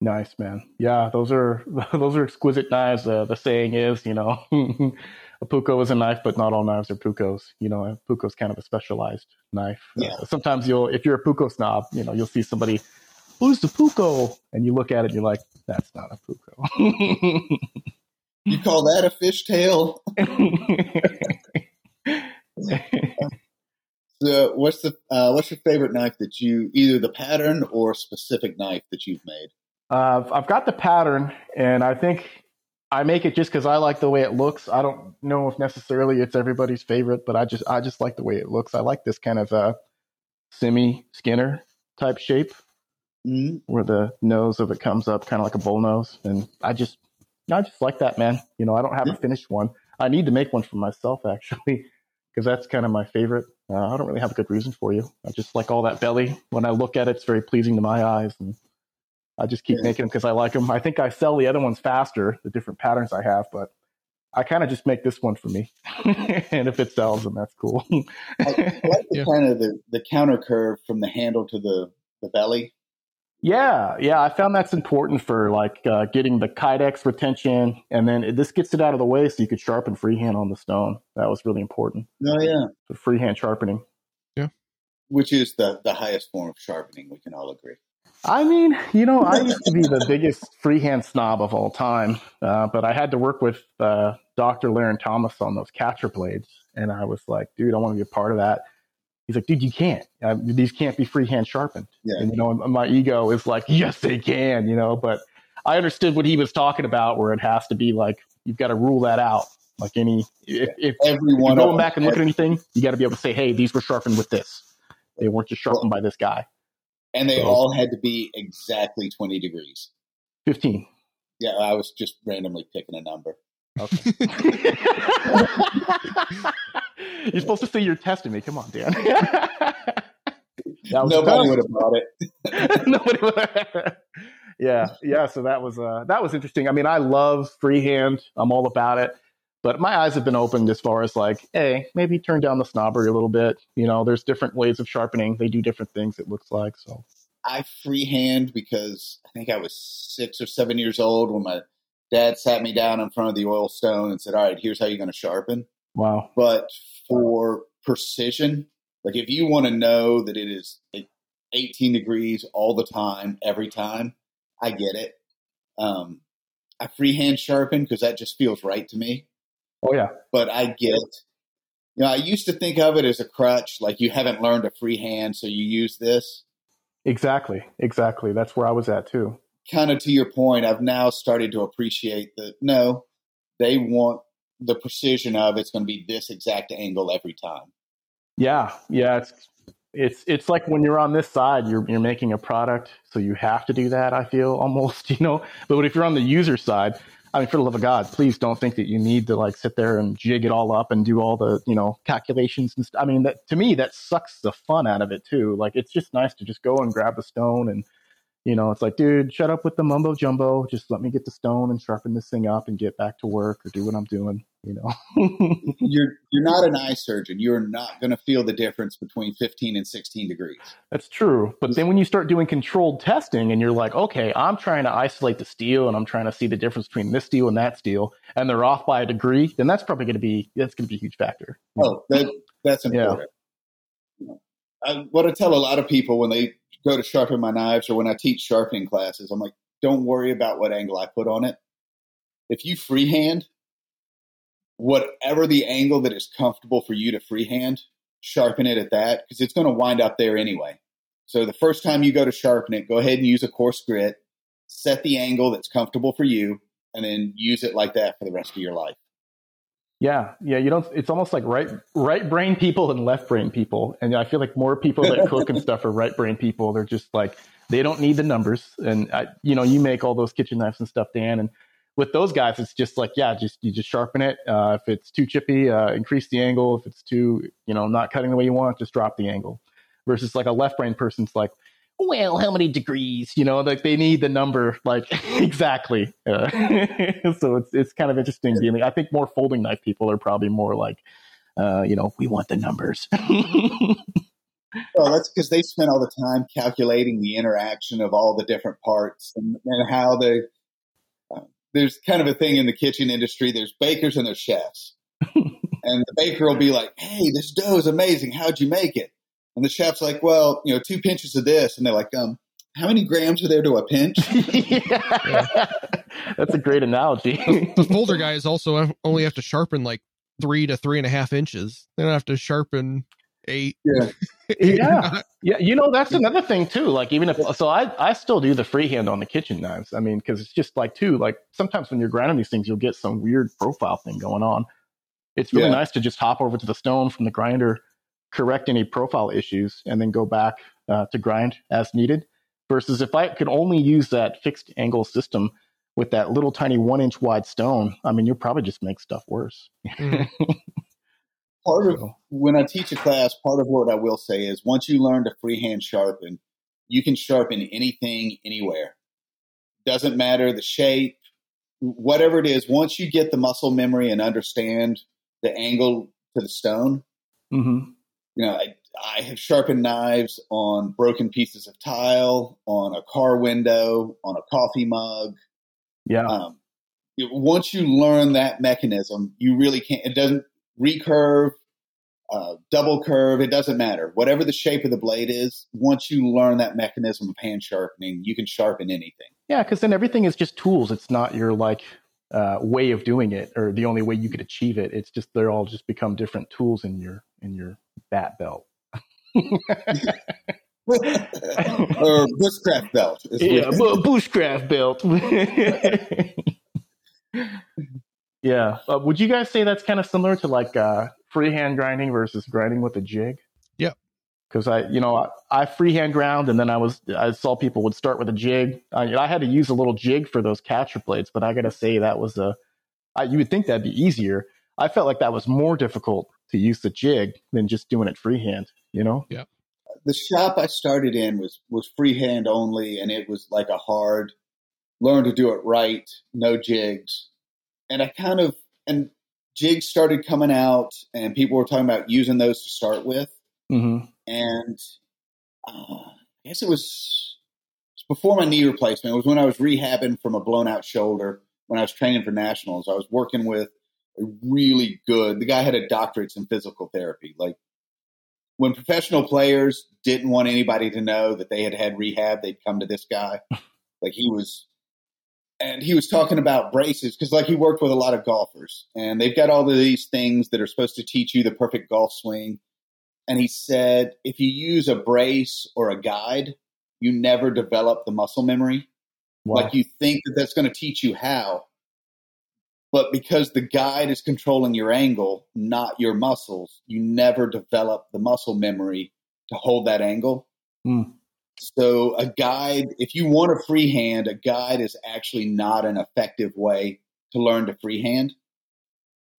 Nice man. Yeah, those are those are exquisite knives. Uh, the saying is, you know, a puukko is a knife, but not all knives are puukkos. You know, a puukko is kind of a specialized knife. Uh, yeah. Uh, sometimes you'll, if you're a puukko snob, you know, you'll see somebody, who's the puukko? And you look at it, and you're like, that's not a puukko. you call that a fishtail? so, what's the uh, what's your favorite knife that you either the pattern or specific knife that you've made? Uh, I've got the pattern, and I think I make it just because I like the way it looks. I don't know if necessarily it's everybody's favorite, but I just I just like the way it looks. I like this kind of uh, semi Skinner type shape, mm-hmm. where the nose of it comes up kind of like a bull nose, and I just I just like that, man. You know, I don't have a finished one. I need to make one for myself actually, because that's kind of my favorite. Uh, I don't really have a good reason for you. I just like all that belly. When I look at it, it's very pleasing to my eyes, and I just keep yeah. making them because I like them. I think I sell the other ones faster, the different patterns I have, but I kind of just make this one for me. and if it sells, then that's cool. I like the yeah. kind of the, the counter curve from the handle to the, the belly. Yeah, yeah, I found that's important for like uh, getting the kydex retention, and then it, this gets it out of the way so you could sharpen freehand on the stone. That was really important. Oh yeah, the freehand sharpening. Yeah, which is the the highest form of sharpening. We can all agree. I mean, you know, I used to be the biggest freehand snob of all time, uh, but I had to work with uh, Dr. Larrin Thomas on those CATRA blades, and I was like, dude, I want to be a part of that. He's like, dude, you can't. Uh, these can't be freehand sharpened. Yeah. And you know, my ego is like, yes, they can. You know, but I understood what he was talking about, where it has to be like you've got to rule that out. Like any, if, if, Everyone if you go back and look at anything, you got to be able to say, hey, these were sharpened with this. They weren't just sharpened by this guy and they so, all had to be exactly 20 degrees. 15. Yeah, I was just randomly picking a number. Okay. You're supposed to say you're testing me. Come on, Dan. Nobody would have bought it. Nobody would. yeah, yeah. So that was uh, that was interesting. I mean, I love freehand. I'm all about it. But my eyes have been opened as far as like, hey, maybe turn down the snobbery a little bit. You know, there's different ways of sharpening. They do different things. It looks like so. I freehand because I think I was six or seven years old when my dad sat me down in front of the oil stone and said, "All right, here's how you're going to sharpen." Wow. But for precision, like if you want to know that it is 18 degrees all the time, every time, I get it. Um, I freehand sharpen because that just feels right to me. Oh yeah. But I get, you know, I used to think of it as a crutch, like you haven't learned a freehand, so you use this. Exactly, exactly. That's where I was at too. Kind of to your point, I've now started to appreciate that. No, they want the precision of it's going to be this exact angle every time. Yeah, yeah. It's it's it's like when you're on this side, you're you're making a product, so you have to do that. I feel almost, you know. But if you're on the user side, I mean, for the love of God, please don't think that you need to like sit there and jig it all up and do all the, you know, calculations and stuff. I mean, that to me, that sucks the fun out of it too. Like, it's just nice to just go and grab the stone and, you know, it's like, dude, shut up with the mumbo jumbo. Just let me get the stone and sharpen this thing up and get back to work or do what I'm doing. You know, you're you're not an eye surgeon. You're not going to feel the difference between 15 and 16 degrees. That's true. But then when you start doing controlled testing and you're like, okay, I'm trying to isolate the steel and I'm trying to see the difference between this steel and that steel, and they're off by a degree, then that's probably going to be that's going to be a huge factor. Oh, that, that's important. Yeah. I, what I tell a lot of people when they go to sharpen my knives or when I teach sharpening classes, I'm like, don't worry about what angle I put on it. If you freehand, whatever the angle that is comfortable for you to freehand, sharpen it at that because it's going to wind up there anyway. So the first time you go to sharpen it, go ahead and use a coarse grit, set the angle that's comfortable for you, and then use it like that for the rest of your life. Yeah, yeah, you don't. It's almost like right, right brain people and left brain people, and I feel like more people that cook and stuff are right brain people. They're just like they don't need the numbers, and I, you know, you make all those kitchen knives and stuff, Dan, and with those guys, it's just like, yeah, just you just sharpen it. Uh, if it's too chippy, uh, increase the angle. If it's too, you know, not cutting the way you want, just drop the angle. Versus like a left brain person's like, well, how many degrees? You know, like they need the number like exactly. Uh, so it's it's kind of interesting dealing. I think more folding knife people are probably more like, uh, you know, we want the numbers. well, that's because they spend all the time calculating the interaction of all the different parts and, and how the there's kind of a thing in the kitchen industry. There's bakers and there's chefs. and the baker will be like, Hey, this dough is amazing. How'd you make it? And the chef's like, well, you know, two pinches of this. And they're like, um, how many grams are there to a pinch? yeah. That's a great analogy. the, the folder guys also only have to sharpen like three to three and a half inches. They don't have to sharpen eight. Yeah. yeah. Yeah. You know, that's another thing too. Like even if, so I, I still do the freehand on the kitchen knives. I mean, cause it's just like too, like sometimes when you're grinding these things, you'll get some weird profile thing going on. It's really yeah. nice to just hop over to the stone from the grinder, correct any profile issues, and then go back uh, to grind as needed. Versus if I could only use that fixed angle system with that little tiny one inch wide stone, I mean, you'll probably just make stuff worse. Mm. part of when I teach a class, part of what I will say is once you learn to freehand sharpen, you can sharpen anything anywhere. Doesn't matter the shape, whatever it is. Once you get the muscle memory and understand the angle to the stone, mm-hmm. you know, I, I have sharpened knives on broken pieces of tile, on a car window, on a coffee mug. Yeah. Um, once you learn that mechanism, you really can't. It doesn't recurve, uh, double curve, it doesn't matter. Whatever the shape of the blade is, once you learn that mechanism of hand sharpening, you can sharpen anything. Yeah, because then everything is just tools. It's not your like uh, way of doing it or the only way you could achieve it. It's just they're all just become different tools in your in your bat belt. or bushcraft belt. Yeah, bushcraft belt. Yeah. Uh, would you guys say that's kind of similar to like uh, freehand grinding versus grinding with a jig? Yep. Because I, you know, I, I, freehand ground, and then I was I saw people would start with a jig. I, I had to use a little jig for those CATRA blades, but I got to say that was a. I, you would think that'd be easier. I felt like that was more difficult to use the jig than just doing it freehand. You know. Yeah. The shop I started in was was freehand only, and it was like a hard learn to do it right, no jigs and I kind of and jigs started coming out, and people were talking about using those to start with. Mm-hmm. And uh, I guess it was, it was before my knee replacement. It was when I was rehabbing from a blown out shoulder. When I was training for nationals, I was working with a really good. The guy had a doctorate in physical therapy. Like when professional players didn't want anybody to know that they had had rehab, they'd come to this guy. like he was and he was talking about braces because like he worked with a lot of golfers and they've got all of these things that are supposed to teach you the perfect golf swing and he said if you use a brace or a guide you never develop the muscle memory wow. like you think that that's going to teach you how but because the guide is controlling your angle not your muscles you never develop the muscle memory to hold that angle mm. So a guide, if you want a freehand, a guide is actually not an effective way to learn to freehand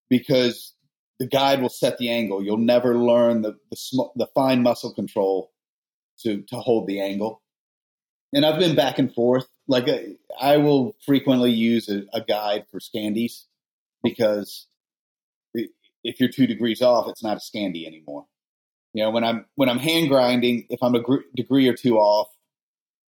because the guide will set the angle. You'll never learn the the, sm- the fine muscle control to to hold the angle. And I've been back and forth. Like I, I will frequently use a, a guide for Scandies because if you're two degrees off, it's not a Scandi anymore. You know, when I'm when I'm hand grinding, if I'm a gr- degree or two off,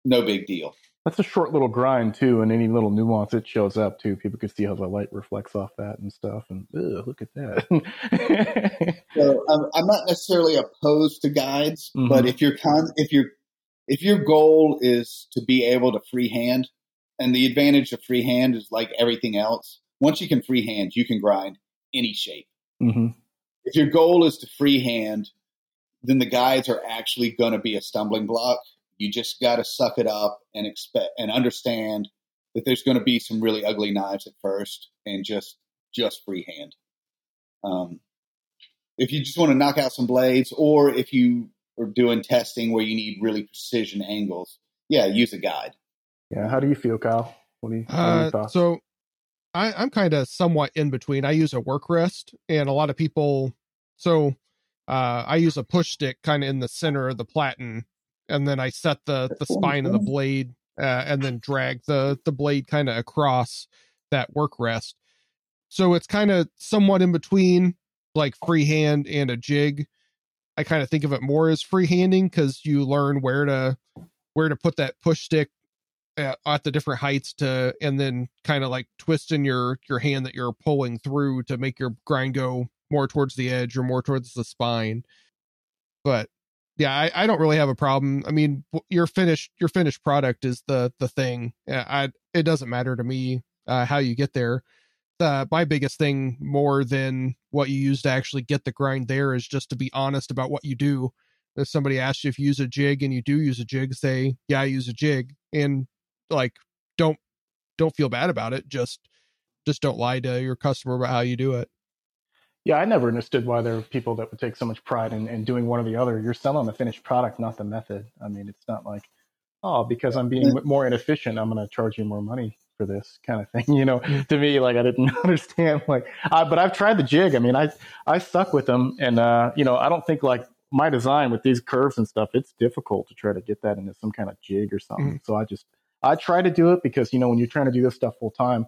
no big deal. That's a short little grind too, and any little nuance it shows up too. People can see how the light reflects off that and stuff. And ugh, look at that. so I'm, I'm, not necessarily opposed to guides, mm-hmm. but if you're con- if you're if your goal is to be able to freehand, and the advantage of freehand is like everything else. Once you can freehand, you can grind any shape. Mm-hmm. If your goal is to freehand, then the guides are actually going to be a stumbling block. You just got to suck it up and expect and understand that there's going to be some really ugly knives at first, and just just freehand. Um, if you just want to knock out some blades, or if you are doing testing where you need really precision angles, yeah, use a guide. Yeah, how do you feel, Kyle? What do you? Uh, so, I, I'm kind of somewhat in between. I use a work rest, and a lot of people. So, uh, I use a push stick kind of in the center of the platen, and then I set the the spine of the blade, uh, and then drag the the blade kind of across that work rest. So it's kind of somewhat in between, like freehand and a jig. I kind of think of it more as freehanding because you learn where to where to put that push stick at, at the different heights to and then kind of like twisting your your hand that you're pulling through to make your grind go more towards the edge or more towards the spine. But yeah I, I don't really have a problem. I mean your finished your finished product is the the thing. I it doesn't matter to me uh, how you get there. Uh, my biggest thing more than what you use to actually get the grind there is just to be honest about what you do. If somebody asks you if you use a jig and you do use a jig say yeah i use a jig and like don't don't feel bad about it. Just just don't lie to your customer about how you do it. Yeah, I never understood why there are people that would take so much pride in, in doing one or the other. You're selling the finished product, not the method. I mean, it's not like, oh, because I'm being more inefficient, I'm going to charge you more money for this kind of thing. You know, to me, like I didn't understand. Like, uh, but I've tried the jig. I mean, I I stuck with them, and uh, you know, I don't think like my design with these curves and stuff. It's difficult to try to get that into some kind of jig or something. Mm-hmm. So I just I try to do it because you know when you're trying to do this stuff full time,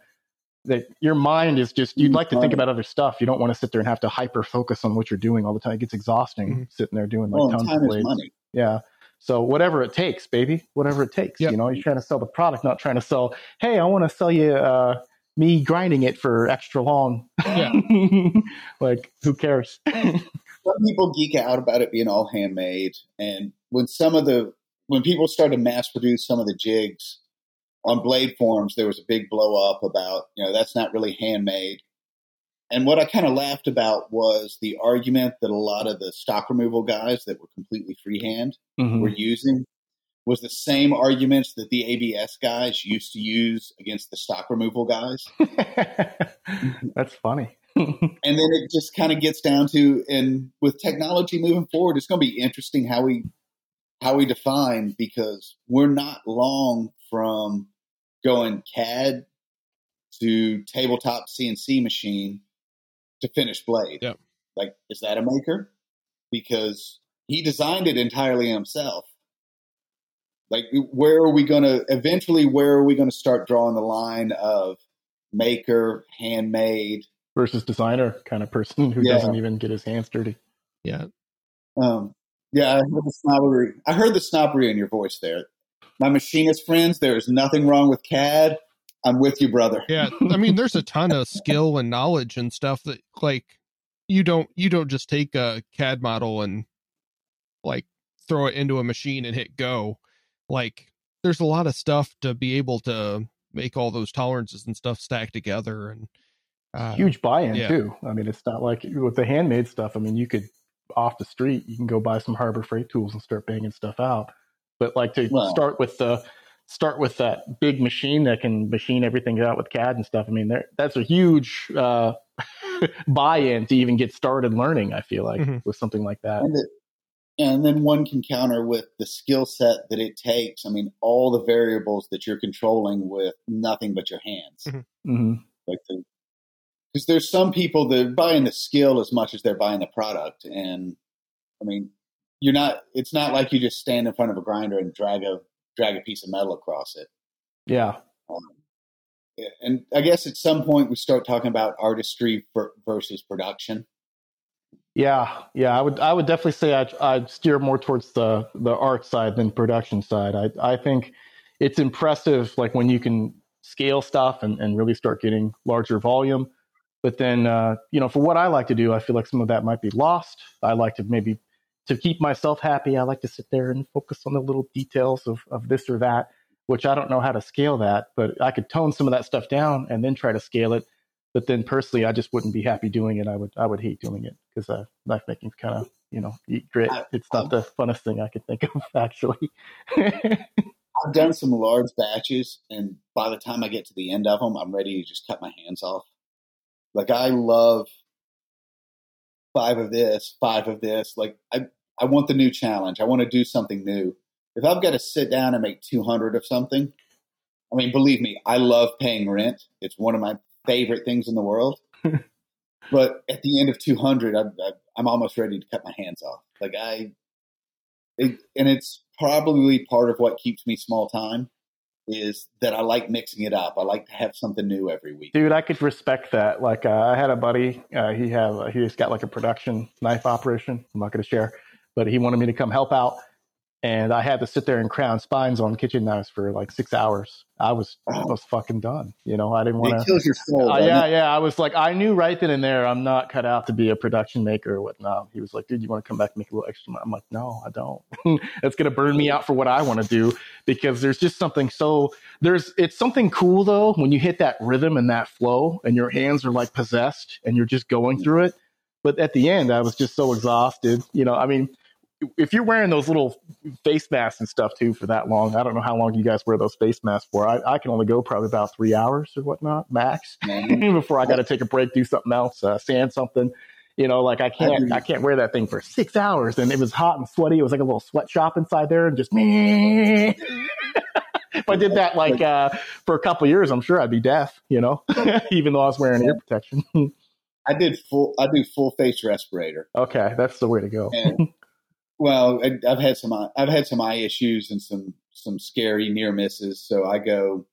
that your mind is just you'd like to think about other stuff. You don't want to sit there and have to hyper focus on what you're doing all the time. It gets exhausting mm-hmm. sitting there doing like well, tons of blades. Yeah. So whatever it takes, baby, whatever it takes. Yep. You know, you're trying to sell the product, not trying to sell. Hey, I want to sell you uh, me grinding it for extra long. Yeah. like who cares? Some people geek out about it being all handmade, and when some of the when people started mass produce some of the jigs on blade forms, there was a big blow up about, you know, that's not really handmade. And what I kind of laughed about was the argument that a lot of the stock removal guys that were completely freehand mm-hmm. were using was the same arguments that the ABS guys used to use against the stock removal guys. That's funny. and then it just kind of gets down to, and with technology moving forward, it's going to be interesting how we how we define because we're not long from going CAD to tabletop CNC machine to finish blade. Yep. Like, is that a maker? Because he designed it entirely himself. Like, where are we going to eventually? Where are we going to start drawing the line of maker, handmade versus designer kind of person who yeah. doesn't even get his hands dirty? Yeah. Um, yeah, I heard the snobbery. I heard the snobbery in your voice there. My machinist friends, there is nothing wrong with CAD. I'm with you, brother. Yeah, I mean, there's a ton of skill and knowledge and stuff that like you don't you don't just take a CAD model and like throw it into a machine and hit go. Like there's a lot of stuff to be able to make all those tolerances and stuff stack together and uh, huge buy-in yeah. too. I mean, it's not like with the handmade stuff. I mean, you could off the street, you can go buy some Harbor Freight tools and start banging stuff out. But like to well, start with the start with that big machine that can machine everything out with CAD and stuff. I mean, that's a huge uh, buy-in to even get started learning. I feel like mm-hmm. with something like that. And, it, and then one can counter with the skill set that it takes. I mean, all the variables that you're controlling with nothing but your hands. Mm-hmm. mm-hmm. Like the because there's some people that are buying the skill as much as they're buying the product. And I mean, you're not. It's not like you just stand in front of a grinder and drag a drag a piece of metal across it. Yeah. Um, and I guess at some point we start talking about artistry versus production. Yeah, yeah, I would I would definitely say I'd, I'd steer more towards the the art side than production side. I I think it's impressive like when you can scale stuff and, and really start getting larger volume. But then uh, you know, for what I like to do, I feel like some of that might be lost. I like to maybe to keep myself happy, I like to sit there and focus on the little details of, of this or that, which I don't know how to scale that, but I could tone some of that stuff down and then try to scale it but then personally, I just wouldn't be happy doing it. I would I would hate doing it because uh, knife making kind of you know eat grit. It's not the funnest thing I could think of actually. I've done some large batches, and by the time I get to the end of them, I'm ready to just cut my hands off. Like I love five of this, five of this. Like I I want the new challenge. I want to do something new. If I've got to sit down and make 200 of something, I mean, believe me, I love paying rent. It's one of my favorite things in the world. but at the end of 200, I, am almost ready to cut my hands off. Like I, it, and it's probably part of what keeps me small time is that I like mixing it up. I like to have something new every week. Dude, I could respect that. Like uh, I had a buddy, uh, he have he's got like a production knife operation. I'm not going to share, but he wanted me to come help out and I had to sit there and crown spines on kitchen knives for like six hours. I was I was fucking done. You know, I didn't want to. It kills your soul. Uh, yeah, yeah. I was like, I knew right then and there, I'm not cut out to be a production maker or whatnot. He was like, dude, you want to come back and make a little extra? money? I'm like, no, I don't. That's gonna burn me out for what I want to do because there's just something so there's it's something cool though when you hit that rhythm and that flow and your hands are like possessed and you're just going through it. But at the end, I was just so exhausted. You know, I mean if you're wearing those little face masks and stuff too for that long, I don't know how long you guys wear those face masks for. I, I can only go probably about three hours or whatnot max before I got to take a break, do something else, uh, sand something. You know, like I can't, I can't wear that thing for six hours, and it was hot and sweaty. It was like a little sweatshop inside there, and just me. if I did that like uh, for a couple years, I'm sure I'd be deaf. You know, even though I was wearing ear protection. I did full. I do full face respirator. Okay, that's the way to go. And well, I, have had some I've had some eye issues and some some scary near misses, so I go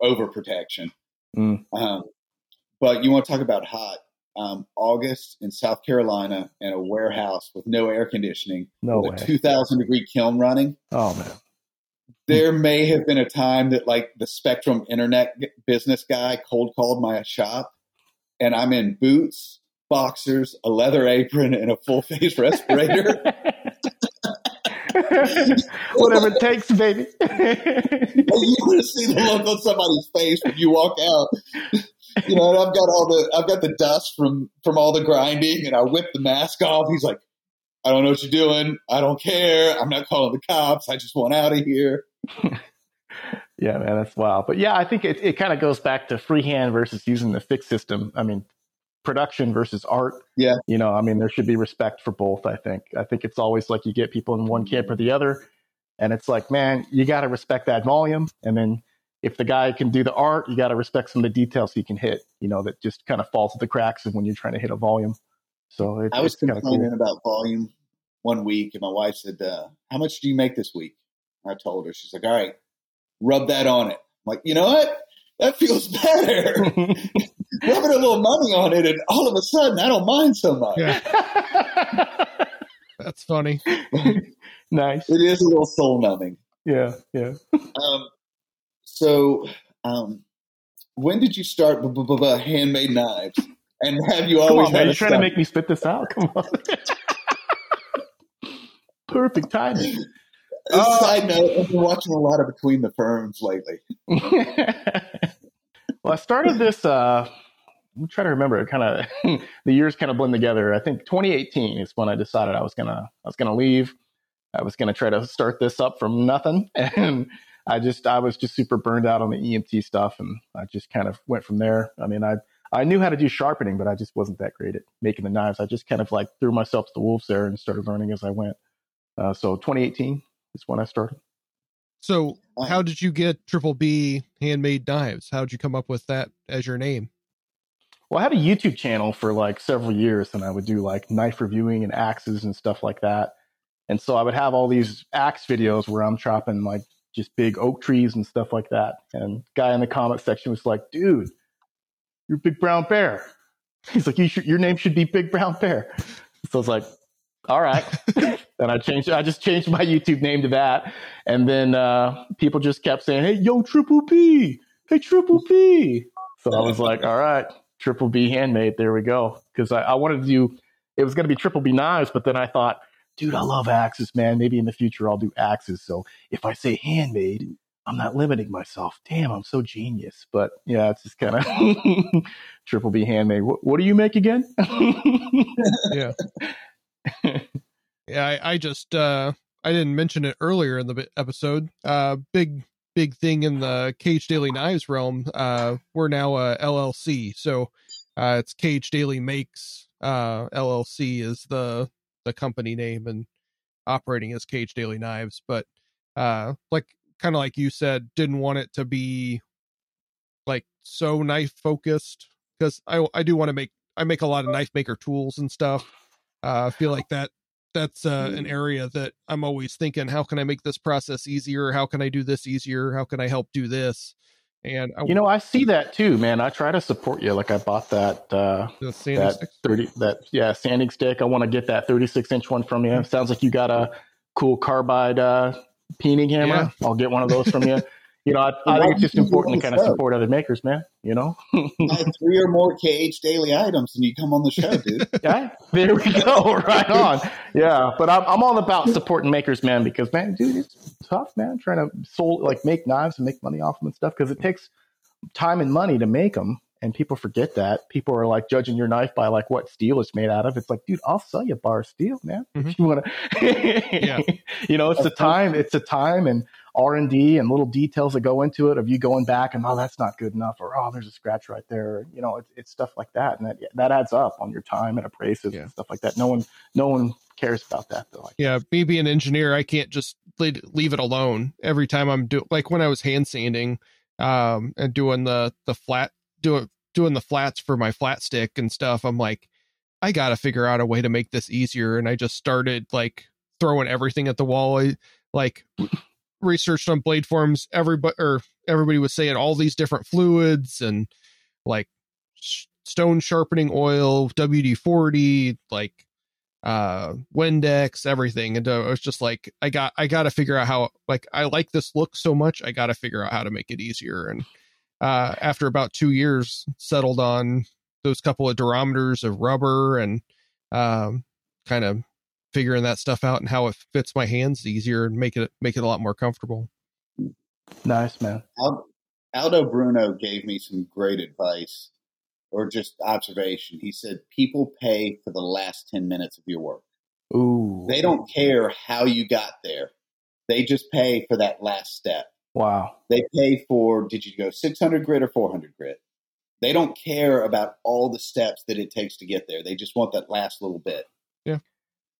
over protection. Mm. Um, but you want to talk about hot? Um, August in South Carolina in a warehouse with no air conditioning, no with a two thousand degree kiln running. Oh man! There may have been a time that like the Spectrum Internet business guy cold called my shop, and I'm in boots, boxers, a leather apron, and a full face respirator. Whatever it takes, baby. you to see the look on somebody's face when you walk out. You know, I've got all the I've got the dust from from all the grinding, and I whip the mask off. He's like, "I don't know what you're doing. I don't care. I'm not calling the cops. I just want out of here." yeah, man, that's wild. But yeah, I think it, it kind of goes back to freehand versus using the fixed system. I mean, production versus art. Yeah. You know, I mean, there should be respect for both, I think. I think it's always like you get people in one camp or the other. And it's like, man, you got to respect that volume. And then if the guy can do the art, you got to respect some of the details he can hit, you know, that just kind of falls to the cracks of when you're trying to hit a volume. So it, I was complaining cool. about volume one week, and my wife said, uh, How much do you make this week? I told her, She's like, All right, rub that on it. I'm like, you know what? That feels better. rubbing a little money on it, and all of a sudden, I don't mind so much. Yeah. That's funny. nice. It is a little soul numbing. Yeah, yeah. Um, so, um, when did you start b- b- b- handmade knives? And have you always? Come on, man, you trying to make me spit this out? Come on. Perfect timing. Uh, Side note: I've been watching a lot of Between the Ferns lately. Well, I started this. Uh, I'm trying to remember. It Kind of the years kind of blend together. I think 2018 is when I decided I was gonna I was gonna leave. I was gonna try to start this up from nothing, and I just I was just super burned out on the EMT stuff, and I just kind of went from there. I mean, I I knew how to do sharpening, but I just wasn't that great at making the knives. I just kind of like threw myself to the wolves there and started learning as I went. Uh, so 2018 is when I started. So, how did you get Triple B Handmade Knives? How did you come up with that as your name? Well, I had a YouTube channel for like several years, and I would do like knife reviewing and axes and stuff like that. And so I would have all these axe videos where I'm chopping like just big oak trees and stuff like that. And guy in the comment section was like, "Dude, you're Big Brown Bear." He's like, you should, "Your name should be Big Brown Bear." So it's like, all right. and I changed, I just changed my YouTube name to that. And then uh, people just kept saying, hey, yo, Triple B. Hey, Triple B. So I was like, all right, Triple B handmade. There we go. Because I, I wanted to do, it was going to be Triple B knives, but then I thought, dude, I love axes, man. Maybe in the future I'll do axes. So if I say handmade, I'm not limiting myself. Damn, I'm so genius. But yeah, it's just kind of triple B handmade. What, what, do you make again? yeah. yeah, I, I just uh I didn't mention it earlier in the episode. Uh big big thing in the Cage Daily Knives realm. Uh we're now a LLC. So uh it's Cage Daily Makes uh LLC is the the company name and operating as Cage Daily Knives, but uh like kind of like you said, didn't want it to be like so knife focused because I I do want to make I make a lot of knife maker tools and stuff. Uh, I feel like that that's uh, an area that I'm always thinking, how can I make this process easier? How can I do this easier? How can I help do this? And I, you know, I see that too, man. I try to support you. Like I bought that uh, that stick? thirty that yeah sanding stick. I want to get that thirty six inch one from you. Mm-hmm. Sounds like you got a cool carbide uh, peening hammer. Yeah. I'll get one of those from you. You know, I, I think it's just important to kind of support other makers, man. You know, three or more KH daily items, and you come on the show, dude. yeah, there we go. Right on. Yeah, but I'm, I'm all about supporting makers, man, because man, dude, it's tough, man. Trying to sold like make knives and make money off them and stuff because it takes time and money to make them and people forget that. People are like judging your knife by like what steel it's made out of. It's like, dude, I'll sell you a bar of steel, man. Mm-hmm. You want to, yeah. you know, it's the time, it's the time and R and D and little details that go into it of you going back and oh, that's not good enough, or oh, there's a scratch right there. You know, it's, it's stuff like that, and that that adds up on your time and abrasives yeah. and stuff like that. No one, no one cares about that though. Yeah, me being an engineer, I can't just leave it alone every time I'm doing. Like when I was hand sanding, um, and doing the the flat doing doing the flats for my flat stick and stuff, I'm like, I got to figure out a way to make this easier. And I just started like throwing everything at the wall. I, like researched on BladeForums. Everybody or everybody was saying all these different fluids and like sh- stone sharpening oil, WD forty, like uh Windex, everything. And uh, I was just like, I got I got to figure out how. Like I like this look so much, I got to figure out how to make it easier. And uh, after about two years, settled on those couple of durometers of rubber and um, kind of figuring that stuff out and how it fits my hands easier and make it make it a lot more comfortable. Nice man. Aldo Bruno gave me some great advice or just observation. He said people pay for the last 10 minutes of your work. Ooh. They don't care how you got there. They just pay for that last step. Wow. They pay for did you go 600 grit or 400 grit? They don't care about all the steps that it takes to get there. They just want that last little bit. Yeah.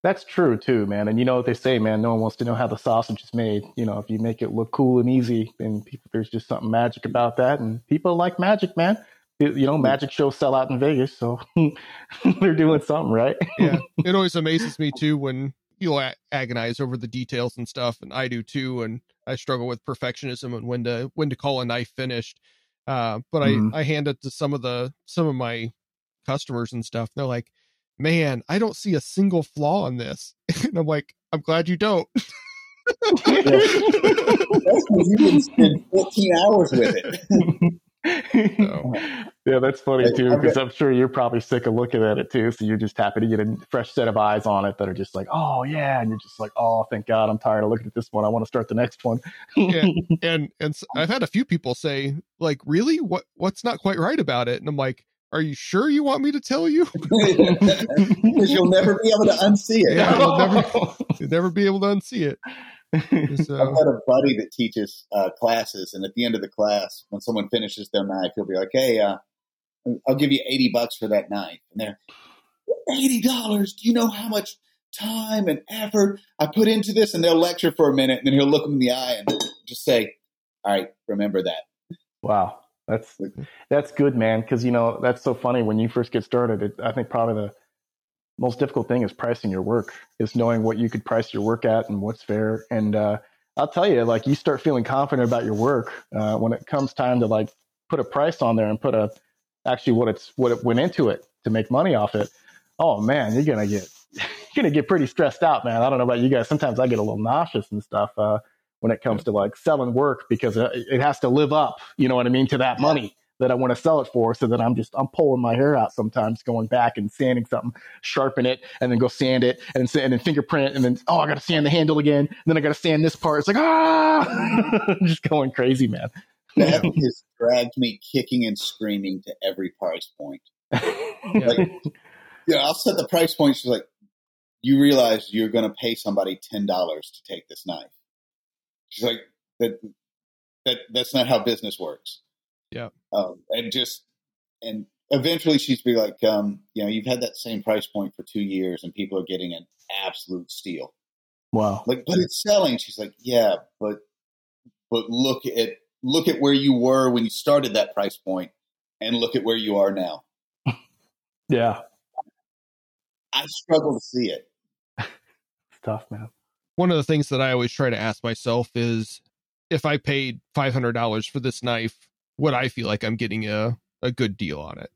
That's true too, man. And you know what they say, man, no one wants to know how the sausage is made. You know, if you make it look cool and easy, then people, there's just something magic about that. And people like magic, man. You know, magic shows sell out in Vegas, so they're doing something right. yeah. It always amazes me too when you agonize over the details and stuff, and I do too. And I struggle with perfectionism and when to when to call a knife finished. Uh, but mm-hmm. I I hand it to some of the some of my customers and stuff. They're like, "Man, I don't see a single flaw in this," and I'm like, "I'm glad you don't." That's because you can spend 14 hours with it. so, yeah, that's funny too, because I'm sure you're probably sick of looking at it too. So you're just happy to get a fresh set of eyes on it that are just like, oh yeah, and you're just like, oh, thank God, I'm tired of looking at this one. I want to start the next one. yeah, and and I've had a few people say, like, really, what what's not quite right about it? And I'm like, are you sure you want me to tell you? Because you'll never be able to unsee it. Yeah, you'll never, you'll never be able to unsee it. So, I've got a buddy that teaches uh, classes, and at the end of the class, when someone finishes their knife, he'll be like, "Hey, uh, I'll give you eighty bucks for that knife." And they're eighty dollars. Do you know how much time and effort I put into this? And they'll lecture for a minute, and then he'll look them in the eye and just say, "All right, remember that." Wow, that's that's good, man. Because you know that's so funny when you first get started. It, I think probably the most difficult thing is pricing your work is knowing what you could price your work at and what's fair and uh, i'll tell you like you start feeling confident about your work uh, when it comes time to like put a price on there and put a actually what it's what it went into it to make money off it oh man you're gonna get you're gonna get pretty stressed out, man. I don't know about you guys. Sometimes I get a little nauseous and stuff uh, when it comes to like selling work because uh, it has to live up, you know what I mean, to that money that I want to sell it for. So that I'm just I'm pulling my hair out sometimes, going back and sanding something, sharpen it, and then go sand it, and then, and then fingerprint, and then oh I got to sand the handle again, and then I got to sand this part. It's like ah, just going crazy, man. That has dragged me kicking and screaming to every price point. Like, yeah, I'll set the price point. She's like, you realize you're going to pay somebody ten dollars to take this knife. She's like, that that that's not how business works. Yeah. Um, and just and eventually she's be like, um, you know, you've had that same price point for two years, and people are getting an absolute steal. Wow. Like, but it's selling. She's like, yeah, but but look at look at where you were when you started that price point, and look at where you are now. Yeah. I struggle to see it. It's tough, man. One of the things that I always try to ask myself is if I paid $500 for this knife, would I feel like I'm getting a, a good deal on it?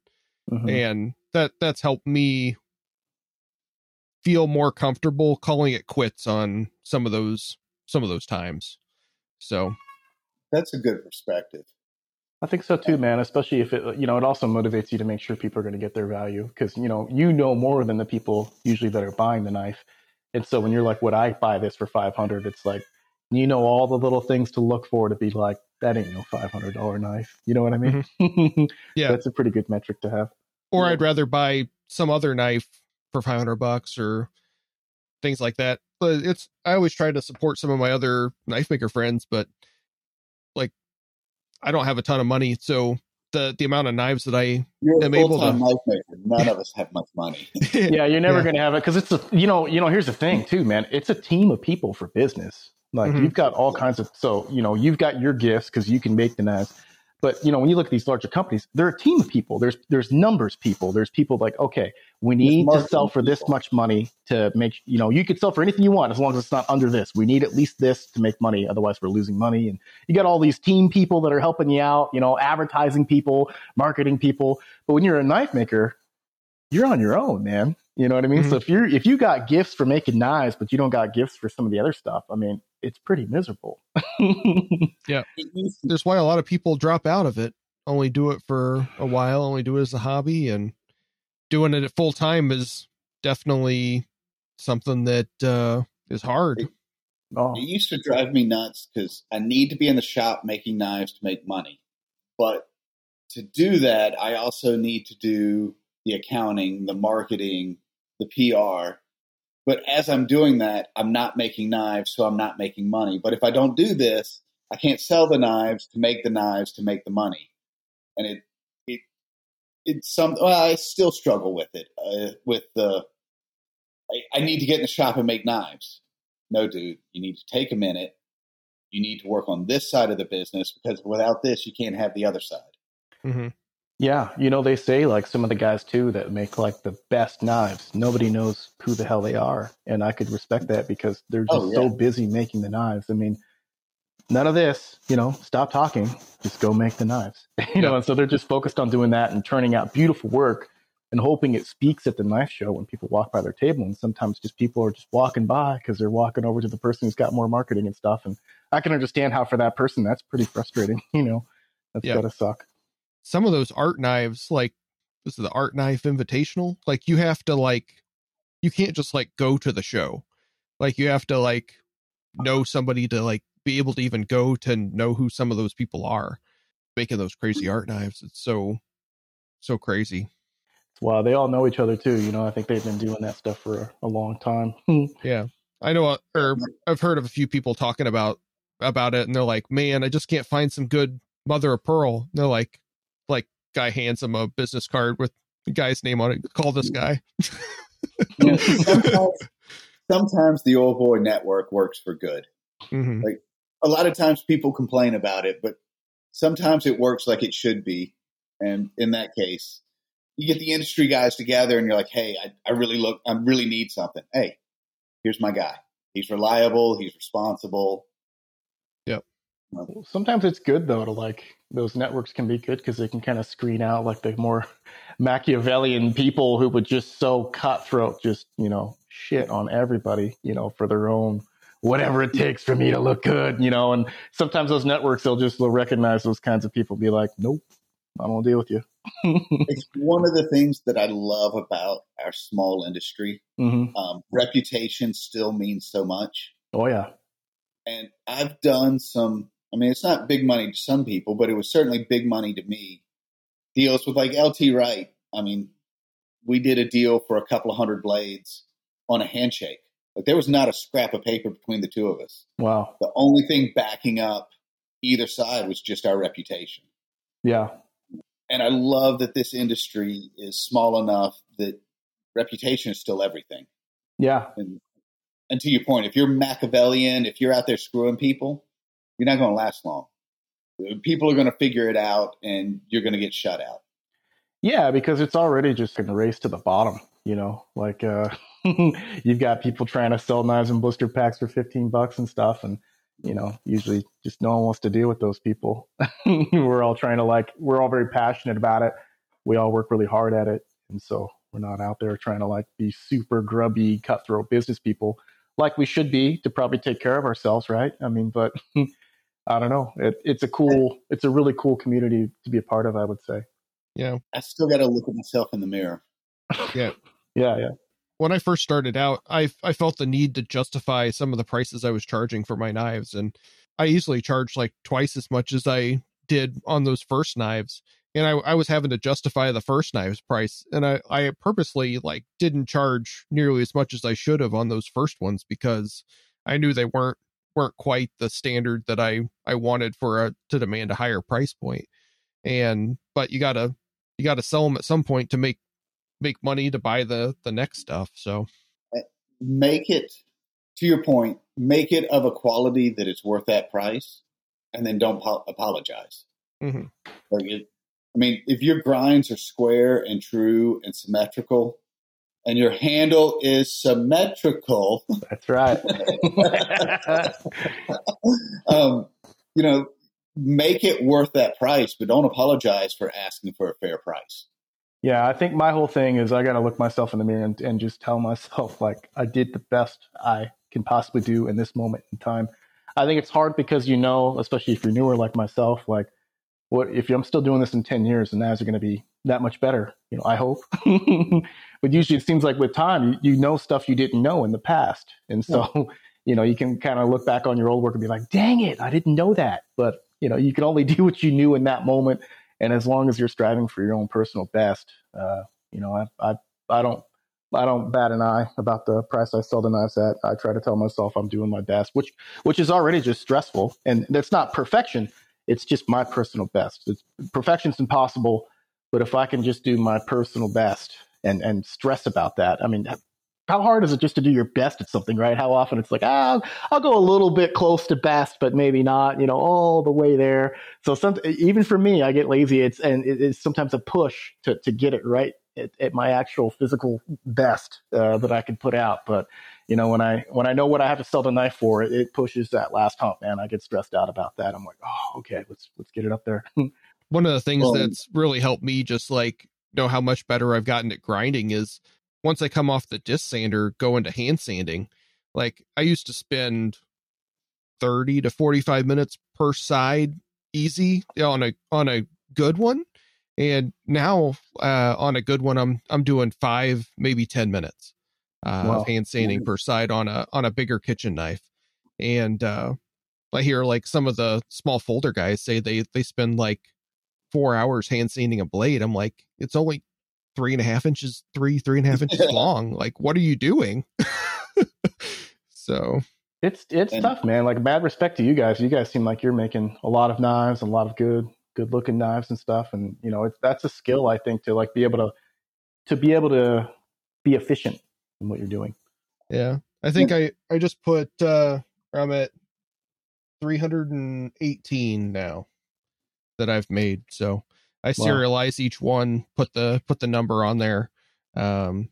Mhm. And that that's helped me feel more comfortable calling it quits on some of those some of those times. So, That's a good perspective. I think so too, man. Especially if it, you know, it also motivates you to make sure people are going to get their value because you know you know more than the people usually that are buying the knife, and so when you're like, "Would I buy this for 500?" It's like you know all the little things to look for to be like, "That ain't no 500 dollar knife." You know what I mean? Mm-hmm. Yeah. that's a pretty good metric to have. or Yeah. I'd rather buy some other knife for 500 bucks or things like that. But it's I always try to support some of my other knife maker friends, but like I don't have a ton of money, so the the amount of knives that I You're I'm a able to- knife maker. None of us have much money. yeah, you're never Yeah. going to have it because it's a you know you know here's the thing too, man. It's a team of people for business. Like Mhm. you've got all kinds of so you know you've got your gifts because you can make the knives, but you know when you look at these larger companies, they're a team of people. There's there's numbers people. There's people like okay, we need to sell for this much money to make you know you could sell for anything you want as long as it's not under this. We need at least this to make money, otherwise we're losing money. And you got all these team people that are helping you out. You know, advertising people, marketing people. But when you're a knife maker, you're on your own, man. You know what I mean? So if you're if you got gifts for making knives, but you don't got gifts for some of the other stuff, I mean, it's pretty miserable. yeah, used to there's why a lot of people drop out of it, only do it for a while, only do it as a hobby and doing it at full time is definitely something that uh is hard. oh, It used to drive me nuts because I need to be in the shop making knives to make money. But to do that, I also need to do the accounting, the marketing, the PR. But as I'm doing that, I'm not making knives, so I'm not making money. But if I don't do this, I can't sell the knives to make the knives to make the money. And it, it, it's some, well, I still struggle with it, uh, with the, I, I need to get in the shop and make knives no, dude, you need to take a minute. You need to work on this side of the business because without this, you can't have the other side. hmm yeah. You know, they say like some of the guys too that make like the best knives. Nobody knows who the hell they are, and I could respect that because they're just Oh, so busy making the knives. I mean, none of this. You know, stop talking. Just go make the knives. you know, and so they're just focused on doing that and turning out beautiful work and hoping it speaks at the knife show when people walk by their table. And sometimes just people are just walking by because they're walking over to the person who's got more marketing and stuff. And I can understand how for that person that's pretty frustrating. You know, that's Yeah. gotta suck. Some of those art knives, like this is the art knife invitational, like you have to like you can't just like go to the show. Like you have to like know somebody to like be able to even go to know who some of those people are making those crazy art knives. It's so so crazy. Wow, they all know each other too. You know, I think they've been doing that stuff for a, a long time. Yeah, I know, uh, or I've heard of a few people talking about about it, and they're like, "Man, I just can't find some good mother of pearl." And they're like, like guy hands him a business card with the guy's name on it. Call this guy. sometimes, sometimes the old boy network works for good. hmm A lot of times people complain about it, but sometimes it works like it should be. And in that case, you get the industry guys together and you're like, hey, I, I really look, I really need something. Hey, here's my guy. He's reliable. He's responsible. Sometimes it's good though to like those networks can be good because they can kind of screen out like the more Machiavellian people who would just so cutthroat, just you know shit on everybody, you know, for their own whatever it takes for me to look good, you know. And sometimes those networks they'll just they'll recognize those kinds of people, be like, nope, I don't deal with you. it's one of the things that I love about our small industry. hmm Um, reputation still means so much. Oh yeah, And I've done some, I mean, it's not big money to some people, but it was certainly big money to me. Deals with like LT Wright. I mean, we did a deal for a couple of hundred blades on a handshake. Like there was not a scrap of paper between the two of us. wow, The only thing backing up either side was just our reputation. yeah, And I love that this industry is small enough that reputation is still everything. yeah, And, and to your point, if you're Machiavellian, if you're out there screwing people, you're not going to last long. People are going to figure it out, and you're going to get shut out. yeah, because it's already just a race to the bottom. You know, like uh, you've got people trying to sell knives and blister packs for fifteen bucks and stuff, and you know, usually just no one wants to deal with those people. we're all trying to like, we're all very passionate about it. We all work really hard at it, and so we're not out there trying to like be super grubby, cutthroat business people like we should be to probably take care of ourselves, right? I mean, but I don't know. It, it's a cool, it's a really cool community to be a part of. I would say. Yeah. I still got to look at myself in the mirror. Yeah, yeah, Yeah. when I first started out, I I felt the need to justify some of the prices I was charging for my knives, and I easily charged like twice as much as I did on those first knives. And I, I was having to justify the first knives price, and I, I purposely like didn't charge nearly as much as I should have on those first ones because I knew they weren't weren't quite the standard that I I wanted for a to demand a higher price point. And but you gotta you gotta sell them at some point to make make money to buy the the next stuff. So Make it, to your point, make it of a quality that it's worth that price, and then don't po- apologize. mhm. Like it, I mean, if your grinds are square and true and symmetrical, and your handle is symmetrical, that's right. um, you know, make it worth that price, but don't apologize for asking for a fair price. Yeah, I think my whole thing is I got to look myself in the mirror and, and just tell myself like I did the best I can possibly do in this moment in time. I think it's hard because you know, especially if you're newer like myself, like what if I'm still doing this in 10 years and knives are going to be that much better, you know, I hope. but usually it seems like with time, you, you know stuff you didn't know in the past. And so, you know, you can kind of look back on your old work and be like, dang it, I didn't know that. But, you know, you can only do what you knew in that moment and as long as you're striving for your own personal best, uh, you know, I, I, I don't, I don't bat an eye about the price I sell the knives at. I try to tell myself I'm doing my best, which, which is already just stressful, and that's not perfection. It's just my personal best. It's, perfection's impossible, but if I can just do my personal best and and stress about that, I mean, how hard is it just to do your best at something, right? How often it's like, ah, I'll go a little bit close to best, but maybe not, you know, all the way there. So some, even for me, I get lazy. It's and it is sometimes a push to to get it right at, at my actual physical best uh, that I can put out. But you know, when I when I know what I have to sell the knife for, it, it pushes that last hump, man. I get stressed out about that. I'm like, oh, okay, let's let's get it up there. one of the things Well- that's really helped me just like know how much better I've gotten at grinding is once I come off the disc sander, go into hand sanding. Like I used to spend 30 to 45 minutes per side easy on a on a good one. And now uh on a good one I'm I'm doing 5 maybe 10 minutes uh Wow. of hand sanding per side on a on a bigger kitchen knife. And uh I hear like some of the small folder guys say they they spend like four hours hand sanding a blade. I'm like, it's only three and a half inches, three, three and a half inches long. Like, what are you doing? so It's it's And- tough, man. Like bad respect to you guys. You guys seem like you're making a lot of knives, and a lot of good good looking knives and stuff. And you know, it's that's a skill I think to like be able to to be able to be efficient in what you're doing. yeah. I think I I just put uh I'm at 318 now that I've made. So I Wow. serialize each one, put the put the number on there. Um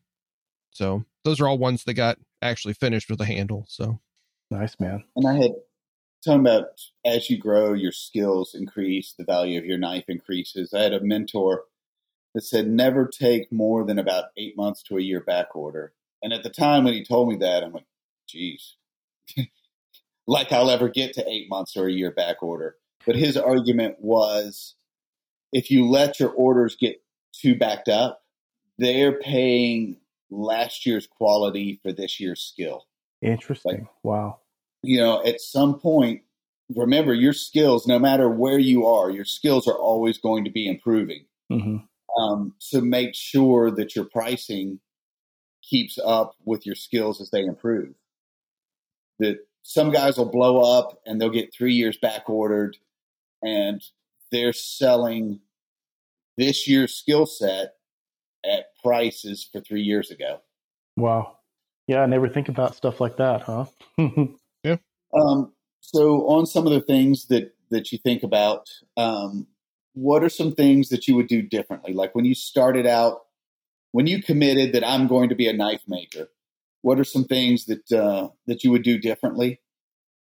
so those are all ones that got actually finished with a handle. So Nice, man. And I had talking about as you grow, your skills increase, the value of your knife increases. I had a mentor that said never take more than about eight months to a year back order And at the time when he told me that, I'm like, geez, like I'll ever get to eight months or a year back order. But his argument was if you let your orders get too backed up, they're paying last year's quality for this year's skill. Interesting. Like- wow. You know, at some point, remember your skills, no matter where you are, your skills are always going to be improving. hmm Um, so make sure that your pricing keeps up with your skills as they improve. That some guys will blow up and they'll get three years back ordered and they're selling this year's skill set at prices for three years ago. Wow. Yeah, I never think about stuff like that, huh? Um, so on some of the things that that you think about, um, what are some things that you would do differently? Like when you started out, when you committed that I'm going to be a knife maker, what are some things that uh, that you would do differently?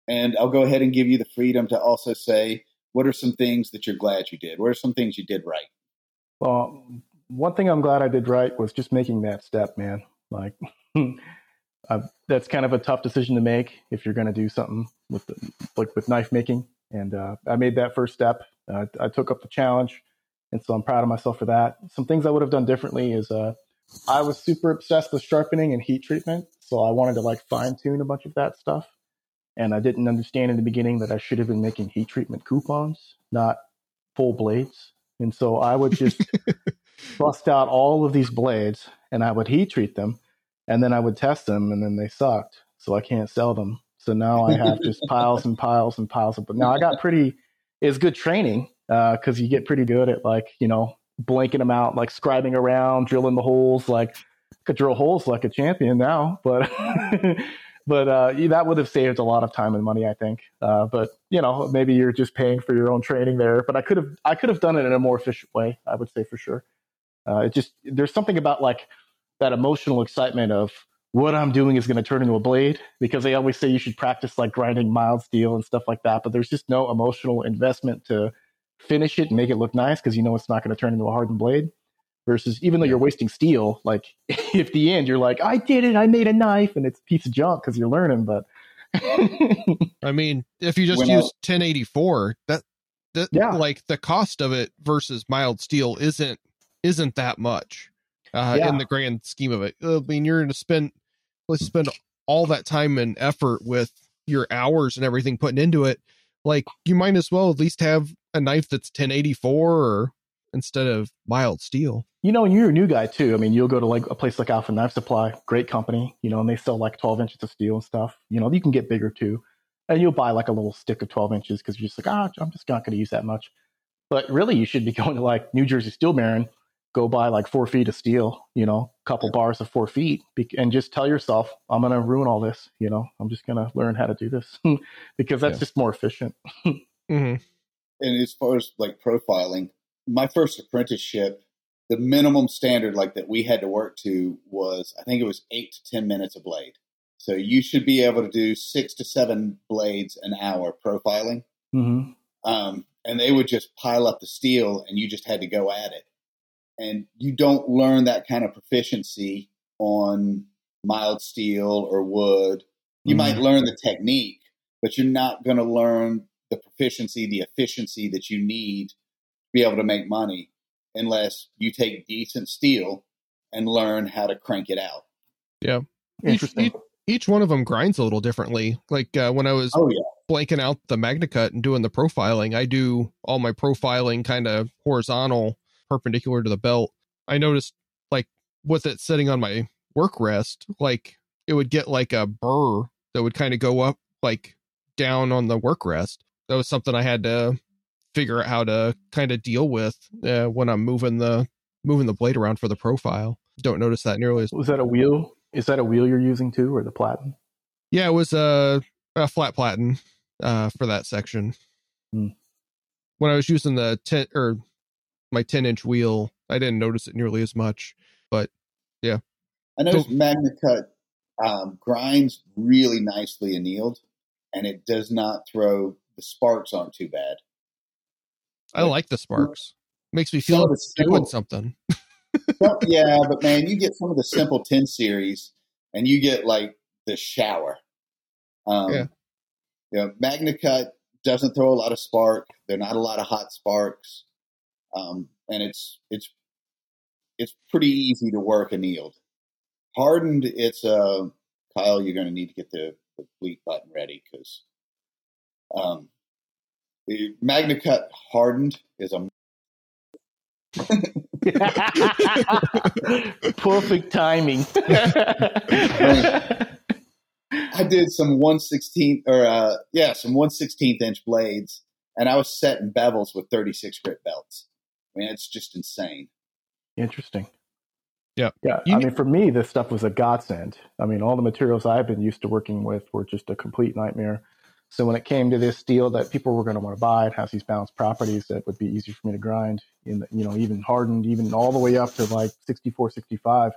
And I'll go ahead and give you the freedom to also say what are some things that you're glad you did. What are some things you did right? Well, one thing I'm glad I did right was just making that step, man. Like, uh, that's kind of a tough decision to make if you're going to do something with the, like with knife making. And uh, I made that first step. Uh, I took up the challenge, and so I'm proud of myself for that. Some things I would have done differently is uh, I was super obsessed with sharpening and heat treatment, so I wanted to like fine tune a bunch of that stuff. And I didn't understand in the beginning that I should have been making heat treatment coupons, not full blades. And so I would just bust out all of these blades and I would heat treat them and then I would test them and then they sucked. So I can't sell them. So now I have just piles and piles and piles of, but now I got pretty, it's good training uh, because you get pretty good at like, you know, blanking them out, like scribing around, drilling the holes. Like, could drill holes like a champion now, but but uh, that would have saved a lot of time and money, I think. Uh, but you know, maybe you're just paying for your own training there. But I could have I could have done it in a more efficient way. I would say for sure. Uh, it just there's something about like that emotional excitement of what I'm doing is going to turn into a blade because they always say you should practice like grinding mild steel and stuff like that. But there's just no emotional investment to finish it and make it look nice because you know it's not going to turn into a hardened blade versus even though you're wasting steel, like if the end you're like, I did it, I made a knife, and it's a piece of junk because you're learning. But I mean, if you just When use 1084, that that Yeah. like the cost of it versus mild steel isn't isn't that much uh, Yeah. in the grand scheme of it. I mean, you're going to spend let's spend all that time and effort with your hours and everything putting into it. Like you might as well at least have a knife that's 1084 or instead of mild steel. You know, and you're a new guy too. I mean, you'll go to like a place like Alpha Knife Supply, great company, you know, and they sell like 12 inches of steel and stuff. You know, you can get bigger too, and you'll buy like a little stick of 12 inches because you're just like, ah, I'm just not going to use that much. But really, you should be going to like New Jersey Steel Baron, go buy like four feet of steel, you know, a couple bars of four feet, and just tell yourself, I'm going to ruin all this. You know, I'm just going to learn how to do this because that's Yeah. just more efficient. Mm-hmm. and as far as like profiling, my first apprenticeship, the minimum standard like that we had to work to was I think it was eight to ten minutes a blade. So you should be able to do six to seven blades an hour profiling. hmm Um, and they would just pile up the steel and you just had to go at it. And you don't learn that kind of proficiency on mild steel or wood. You Mhm. might learn the technique, but you're not going to learn the proficiency, the efficiency that you need to be able to make money unless you take decent steel and learn how to crank it out. Yeah. Interesting. Each, each one of them grinds a little differently. Like uh, when I was Oh yeah. blanking out the MagnaCut and doing the profiling, I do all my profiling kind of horizontal, perpendicular to the belt. I noticed like with it sitting on my work rest, like it would get like a burr that would kind of go up like down on the work rest. That was something I had to figure out how to kind of deal with uh, when I'm moving the moving the blade around for the profile. Don't notice that nearly as Was that a wheel? Is that a wheel you're using too, or the platen? Yeah, it was a, a flat platen uh, for that section. Hmm. When I was using the ten or my ten inch wheel, I didn't notice it nearly as much. But yeah, I noticed MagnaCut um, grinds really nicely annealed, and it does not throw the sparks aren't too bad. I like the sparks. Makes me feel of like the doing something. Well, yeah, but man, you get some of the simple 10 series and you get like the shower. Um, Yeah. You know, MagnaCut doesn't throw a lot of spark. They're not a lot of hot sparks, um, and it's it's it's pretty easy to work annealed. Hardened, it's uh, Kyle. You're going to need to get the, the bleep button ready because um, the Magna Cut hardened is a Perfect timing. I did some one sixteenth or uh, yeah, some one sixteenth inch blades, and I was setting bevels with thirty six grit belts. I mean, it's just insane. Interesting. Yeah. Yeah. You I ne- mean, for me, this stuff was a godsend. I mean, all the materials I've been used to working with were just a complete nightmare. So when it came to this steel that people were going to want to buy, it has these balanced properties that would be easy for me to grind, in the, you know, even hardened, even all the way up to like 64, 65.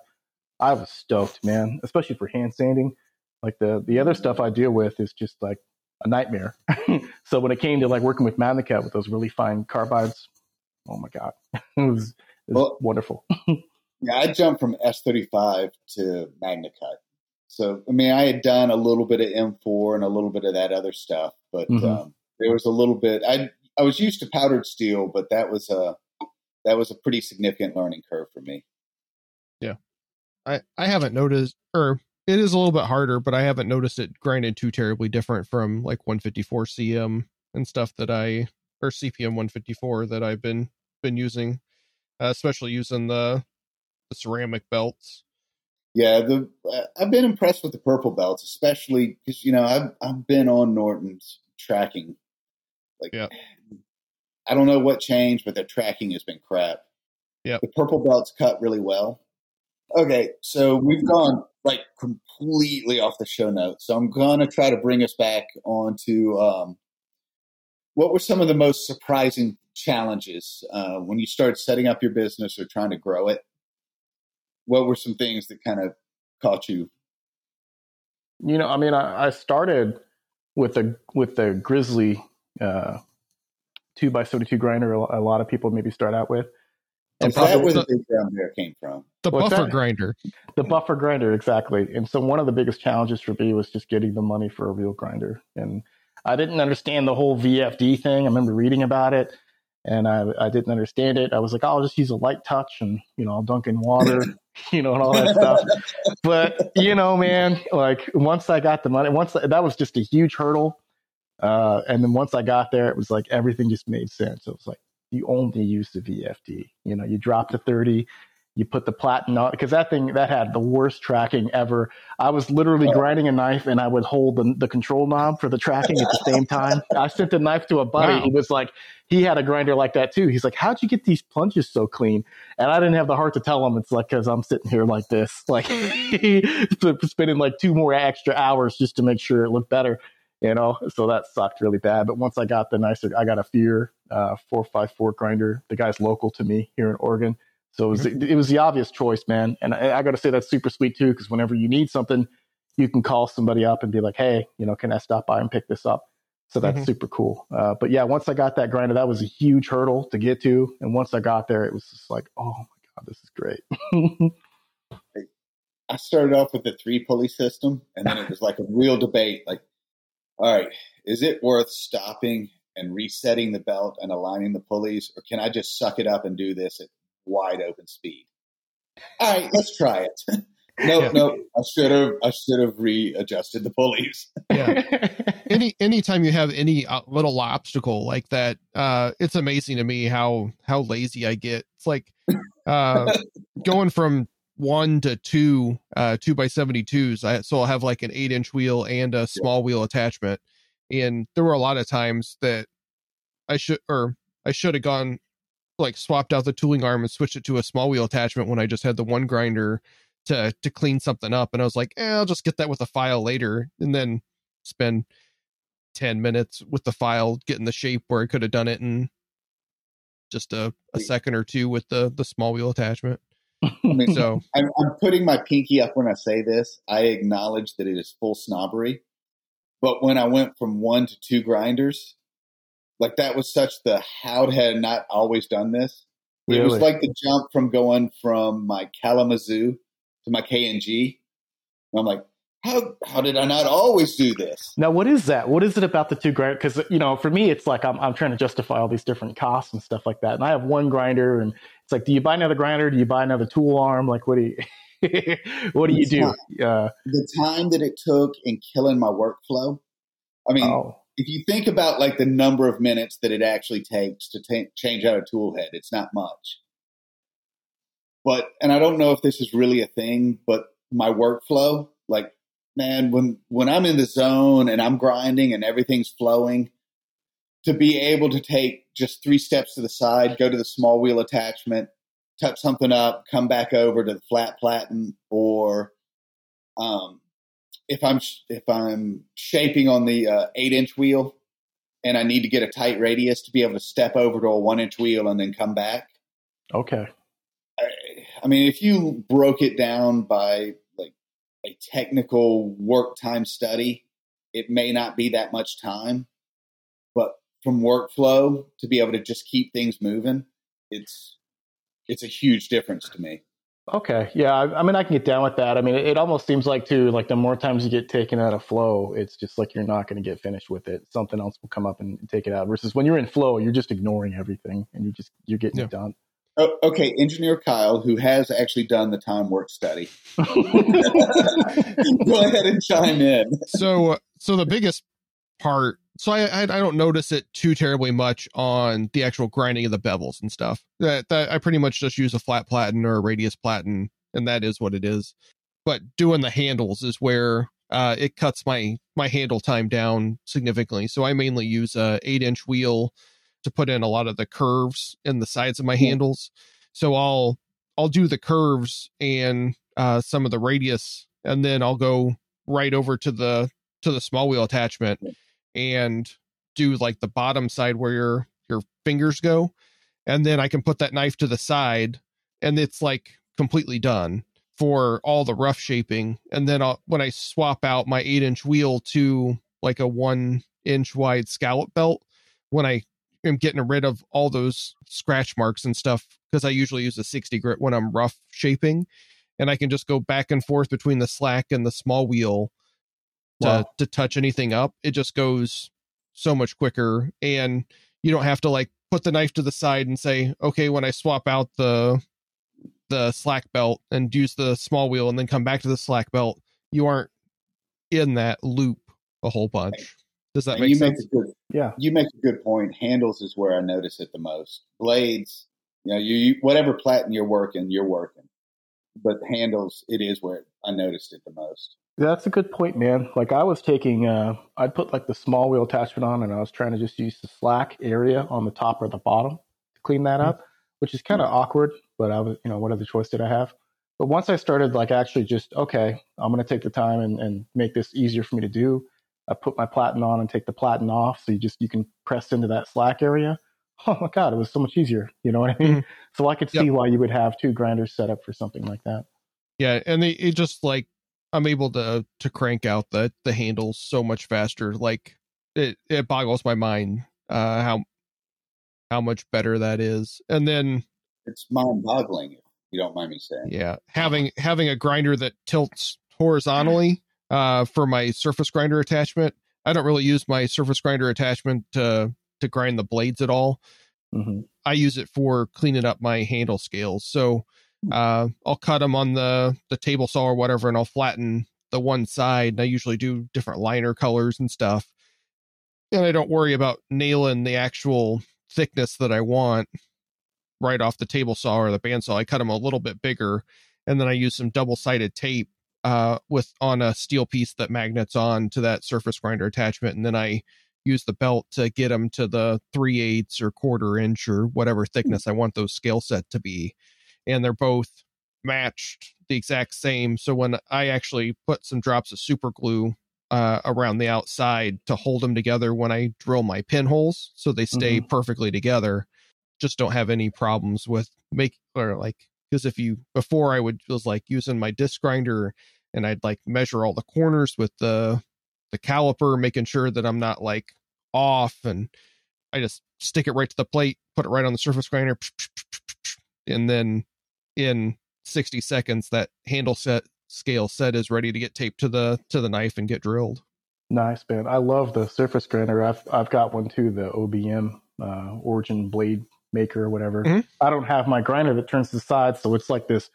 I was stoked, man, especially for hand sanding. Like the the other stuff I deal with is just like a nightmare. so when it came to like working with MagnaCut with those really fine carbides, oh my god, it was, it was Well- wonderful. Yeah, I jumped from S thirty five to MagnaCut. So I mean, I had done a little bit of M four and a little bit of that other stuff, but Mhm. um, there was a little bit. I I was used to powdered steel, but that was a that was a pretty significant learning curve for me. Yeah, I, I haven't noticed, or it is a little bit harder, but I haven't noticed it grinded too terribly different from like 154 CM and stuff that I, or CPM 154 that I've been been using, uh, especially using the the ceramic belts. Yeah, the uh, I've been impressed with the purple belts, especially because you know I've I've been on Norton's tracking. Like, Yeah. I don't know what changed, but their tracking has been crap. Yep. the purple belts cut really well. Okay, so we've gone like completely off the show notes. So I'm gonna try to bring us back onto um, what were some of the most surprising challenges uh, when you started setting up your business or trying to grow it? What were some things that kind of caught you? You know, I mean, I, I started with the with the Grizzly uh, two by seventy two grinder. A, a lot of people maybe start out with, and Is that probably where the big brown bear came from? The What's buffer that? grinder. the buffer grinder exactly. And so one of the biggest challenges for me was just getting the money for a real grinder, and I didn't understand the whole VFD thing. I remember reading about it. And I, I didn't understand it. I was like, I'll just use a light touch and, you know, I'll dunk in water, you know, and all that stuff. but you know, man, like once I got the money, once that was just a huge hurdle. Uh, and then once I got there, it was like everything just made sense. It was like you only use the VFD. You know, you drop to thirty, you put the platen on because that thing that had the worst tracking ever. I was literally Oh. grinding a knife and I would hold the, the control knob for the tracking at the same time. I sent the knife to a buddy. Wow. He was like, he had a grinder like that too. He's like, how'd you get these plunges so clean? And I didn't have the heart to tell him. It's like, cause I'm sitting here like this, like spending like two more extra hours just to make sure it looked better, you know? So that sucked really bad. But once I got the nicer, I got a Pheer, uh, 454 grinder. The guy's local to me here in Oregon. So it was, it was the obvious choice, man. And I, I got to say that's super sweet too, because whenever you need something, you can call somebody up and be like, hey, you know, can I stop by and pick this up? So that's Mhm. super cool. Uh, but yeah, once I got that grinder, that was a huge hurdle to get to. And once I got there, it was just like, oh my God, this is great. I started off with the three pulley system, and then it was like a real debate. Like, all right, is it worth stopping and resetting the belt and aligning the pulleys, or can I just suck it up and do this at wide open speed? All right, let's try it. no, Yeah. no, I should have. I should have readjusted the pulleys. Yeah. any anytime you have any uh, little obstacle like that uh it's amazing to me how how lazy i get it's like uh going from one to two uh two by 72s I, so i'll have like an eight inch wheel and a small wheel attachment and there were a lot of times that i should or i should have gone like swapped out the tooling arm and switched it to a small wheel attachment when i just had the one grinder to to clean something up and i was like eh, i'll just get that with a file later and then spend 10 minutes with the file getting the shape where I could have done it in just a, a second or two with the the small wheel attachment. I mean, So I'm, I'm putting my pinky up when I say this. I acknowledge that it is full snobbery, but when I went from one to two grinders, like that was such the how had not always done this. It was like the jump from going from my Kalamazoo to my KMG. And I'm like, how how did I not always do this? Now, what is that? What is it about the two grinders? Because you know, for me, it's like I'm I'm trying to justify all these different costs and stuff like that. And I have one grinder, and it's like, do you buy another grinder? Do you buy another tool arm? Like, what do you what do you do? Uh, the time that it took in killing my workflow. I mean, oh. If you think about like the number of minutes that it actually takes to t- change out a tool head, it's not much. But and I don't know if this is really a thing, but my workflow, like man, when when I'm in the zone and I'm grinding and everything's flowing, to be able to take just three steps to the side, go to the small wheel attachment, touch something up, come back over to the flat platen, or um, if I'm if I'm shaping on the uh, eight inch wheel and I need to get a tight radius to be able to step over to a one inch wheel and then come back. Okay. I, I mean, if you broke it down by like a technical work time study, it may not be that much time, but from workflow to be able to just keep things moving, it's it's a huge difference to me. Okay, yeah, I, I mean, I can get down with that. I mean, it, it, almost seems like too, like the more times you get taken out of flow, it's just like you're not going to get finished with it. Something else will come up and take it out. Versus when you're in flow, you're just ignoring everything and you just you're getting yeah. it done. Oh, okay, engineer Kyle, who has actually done the time work study, go ahead and chime in. So, uh, so the biggest part, so I, I, I don't notice it too terribly much on the actual grinding of the bevels and stuff. That that I pretty much just use a flat platen or a radius platen, and that is what it is. But doing the handles is where uh, it cuts my my handle time down significantly. So I mainly use a eight inch wheel to put in a lot of the curves in the sides of my yeah. handles. So I'll I'll do the curves and uh, some of the radius, and then I'll go right over to the to the small wheel attachment and do like the bottom side where your your fingers go, and then I can put that knife to the side, and it's like completely done for all the rough shaping. And then I'll, when I swap out my eight inch wheel to like a one inch wide scallop belt, when I am getting rid of all those scratch marks and stuff because I usually use a 60 grit when I'm rough shaping, and I can just go back and forth between the slack and the small wheel wow. to touch anything up. It just goes so much quicker, and you don't have to like put the knife to the side and say, okay, when I swap out the the slack belt and use the small wheel and then come back to the slack belt, you aren't in that loop a whole bunch. Does that and make you sense? Make good, yeah, you make a good point. Handles is where I notice it the most. Blades, you know, you, you whatever platen you're working, you're working. But handles, it is where I noticed it the most. That's a good point, man. Like I was taking, uh, I'd put like the small wheel attachment on, and I was trying to just use the slack area on the top or the bottom to clean that mm-hmm. up, which is kind of mm-hmm. awkward. But I was, you know, what other choice did I have? But once I started, like actually just okay, I'm going to take the time and, and make this easier for me to do. I put my platen on and take the platen off. So you just, you can press into that slack area. Oh my God, it was so much easier. You know what I mean? Mm-hmm. So I could see yep. why you would have two grinders set up for something like that. Yeah. And they, it just like, I'm able to, to crank out the, the handles so much faster. Like it, it boggles my mind, uh, how, how much better that is. And then it's mind boggling. You don't mind me saying. Yeah. Having, having a grinder that tilts horizontally uh, for my surface grinder attachment. I don't really use my surface grinder attachment to to grind the blades at all. Mm-hmm. I use it for cleaning up my handle scales. So hmm. uh, I'll cut them on the the table saw or whatever, and I'll flatten the one side. And I usually do different liner colors and stuff. And I don't worry about nailing the actual thickness that I want right off the table saw or the bandsaw. I cut them a little bit bigger, and then I use some double sided tape uh, with on a steel piece that magnets on to that surface grinder attachment, and then I use the belt to get them to the three eighths or quarter inch or whatever thickness I want those scale set to be, and they're both matched the exact same. So when I actually put some drops of super glue uh, around the outside to hold them together when I drill my pinholes, so they stay mm-hmm. perfectly together, just don't have any problems with make or like because if you before I would was like using my disc grinder and I'd like measure all the corners with the the caliper, making sure that I'm not like off, and I just stick it right to the plate, put it right on the surface grinder, and then in 60 seconds that handle set scale set is ready to get taped to the to the knife and get drilled. Nice, man. I love the surface grinder. I've I've got one too, the OBM uh, Origin Blade Maker or whatever. Mhm. I don't have my grinder that turns to the side, so it's like this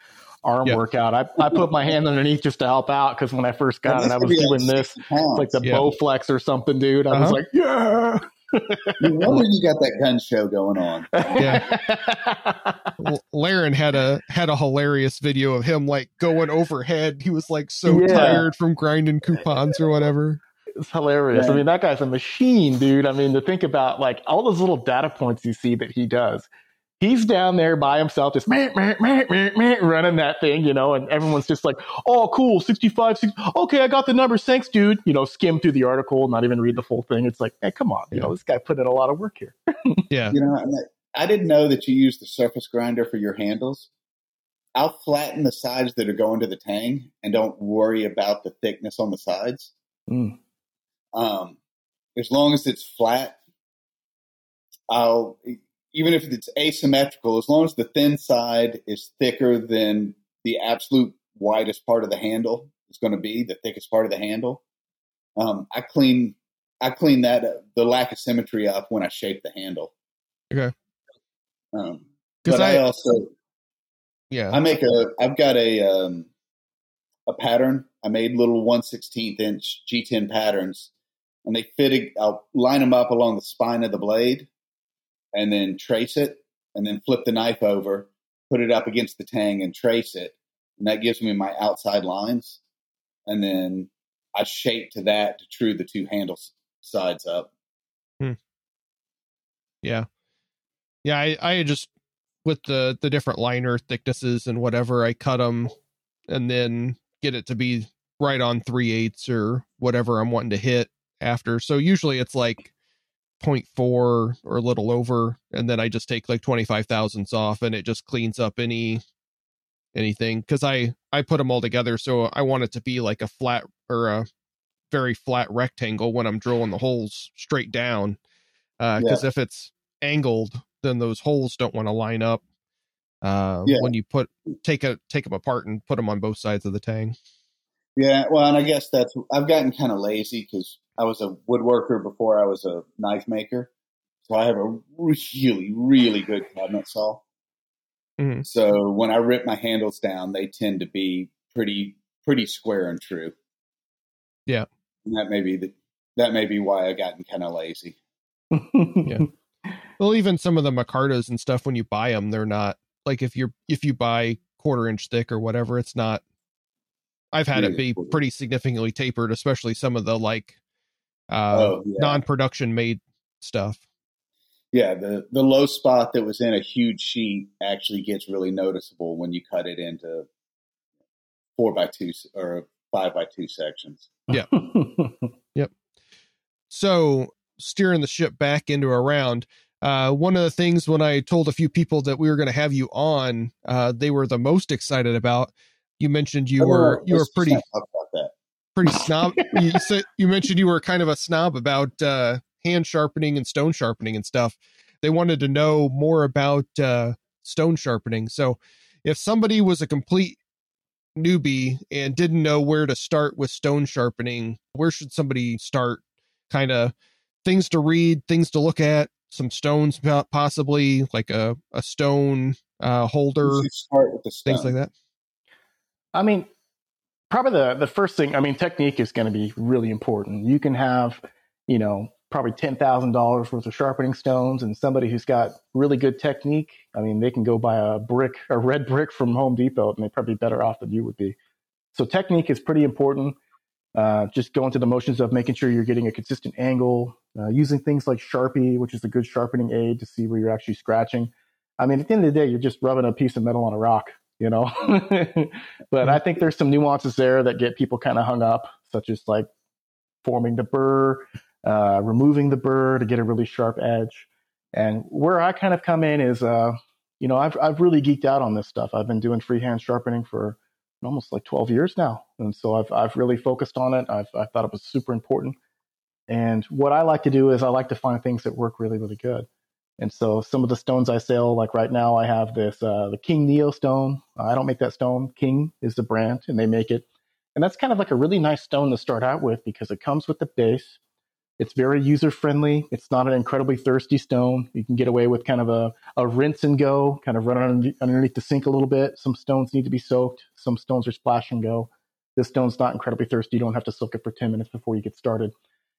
arm Yeah. workout. I, I put my hand underneath just to help out because when I first got it, I was doing this like the Yeah. Bowflex or something, dude. I was Uh-huh. like, yeah. No wonder you got that gun show going on. L- Larrin had a had a hilarious video of him like going overhead. He was like so Yeah. tired from grinding coupons or whatever. It's hilarious. Yeah. I mean, that guy's a machine, dude. I mean, to think about like all those little data points you see that he does. He's down there by himself, just meh, meh, meh, meh, meh, running that thing, you know, and everyone's just like, oh, cool, 65, 60. Okay, I got the numbers. Thanks, dude. You know, skim through the article, not even read the full thing. It's like, hey, come on. You know, this guy put in a lot of work here. Yeah. You know, I- I didn't know that you use the surface grinder for your handles. I'll flatten the sides that are going to the tang and don't worry about the thickness on the sides. Mm. Um, as long as it's flat, I'll even if it's asymmetrical, as long as the thin side is thicker than the absolute widest part of the handle is going to be, the thickest part of the handle. Um, I clean, I clean that up, the lack of symmetry up when I shape the handle. Okay. Um, Because but I, I, also yeah I make a I've got a um, a pattern. I made little one sixteenth inch G10 patterns, and they fit. A, I'll line them up along the spine of the blade, and then trace it, and then flip the knife over, put it up against the tang, and trace it, and that gives me my outside lines, and then I shape to that to true the two handle sides up. Hmm. Yeah. Yeah, I, I just with the the different liner thicknesses and whatever, I cut them and then get it to be right on three eighths or whatever I'm wanting to hit after. So usually it's like 0.4 or a little over, and then I just take like twenty five thousandths off, and it just cleans up any anything because I I put them all together, so I want it to be like a flat or a very flat rectangle when I'm drilling the holes straight down. Because if it's angled, then those holes don't want to line up. Uh, Yeah. when you put take a take them apart and put them on both sides of the tang. Yeah, well, and I guess that's I've gotten kind of lazy because I was a woodworker before I was a knife maker, so I have a really, really good cabinet saw. Mm-hmm. So when I rip my handles down, they tend to be pretty, pretty square and true. Yeah. and that may be the, that may be why I've gotten kind of lazy. yeah. Well, even some of the micartas and stuff when you buy them, they're not like if you're if you buy quarter inch thick or whatever, it's not. I've had it be pretty significantly tapered, especially some of the like uh, Oh, yeah. non-production made stuff. Yeah, the the low spot that was in a huge sheet actually gets really noticeable when you cut it into four by two or five by two sections. Yeah. yep. So steering the ship back into a round. Uh, one of the things when I told a few people that we were going to have you on, uh, they were the most excited about. You mentioned you were you were pretty about that. pretty snob. you said you mentioned you were kind of a snob about uh, hand sharpening and stone sharpening and stuff. They wanted to know more about uh, stone sharpening. So, if somebody was a complete newbie and didn't know where to start with stone sharpening, where should somebody start? Kind of things to read, things to look at, some stones possibly like a a stone uh, holder, start with the things like that. I mean, probably the the first thing. I mean, technique is going to be really important. You can have, you know, probably ten thousand dollars worth of sharpening stones, and somebody who's got really good technique. I mean, they can go buy a brick, a red brick from Home Depot, and they're probably better off than you would be. So technique is pretty important. Uh, just going through the motions of making sure you're getting a consistent angle, uh, using things like Sharpie, which is a good sharpening aid to see where you're actually scratching. I mean, at the end of the day, you're just rubbing a piece of metal on a rock, you know. but I think there's some nuances there that get people kind of hung up, such as like forming the burr, uh, removing the burr to get a really sharp edge. And where I kind of come in is, uh, you know, I've I've really geeked out on this stuff. I've been doing freehand sharpening for almost like 12 years now, and so I've I've really focused on it. I've I thought it was super important. And what I like to do is I like to find things that work really really good. And so some of the stones I sell, like right now, I have this uh, the King Neo stone. I don't make that stone. King is the brand, and they make it. And that's kind of like a really nice stone to start out with because it comes with the base. It's very user friendly. It's not an incredibly thirsty stone. You can get away with kind of a, a rinse and go, kind of run underneath the sink a little bit. Some stones need to be soaked. Some stones are splash and go. This stone's not incredibly thirsty. You don't have to soak it for 10 minutes before you get started.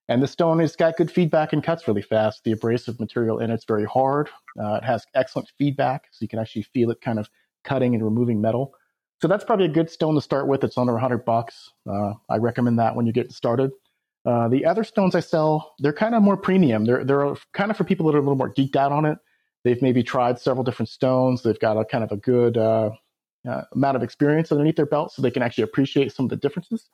And the stone has got good feedback and cuts really fast. The abrasive material in it's very hard. Uh, it has excellent feedback, so you can actually feel it kind of cutting and removing metal. So that's probably a good stone to start with. It's under 100 bucks. Uh, I recommend that when you get started. Uh, the other stones I sell, they're kind of more premium. They're they're kind of for people that are a little more geeked out on it. They've maybe tried several different stones. They've got a kind of a good uh, uh, amount of experience underneath their belt, so they can actually appreciate some of the differences.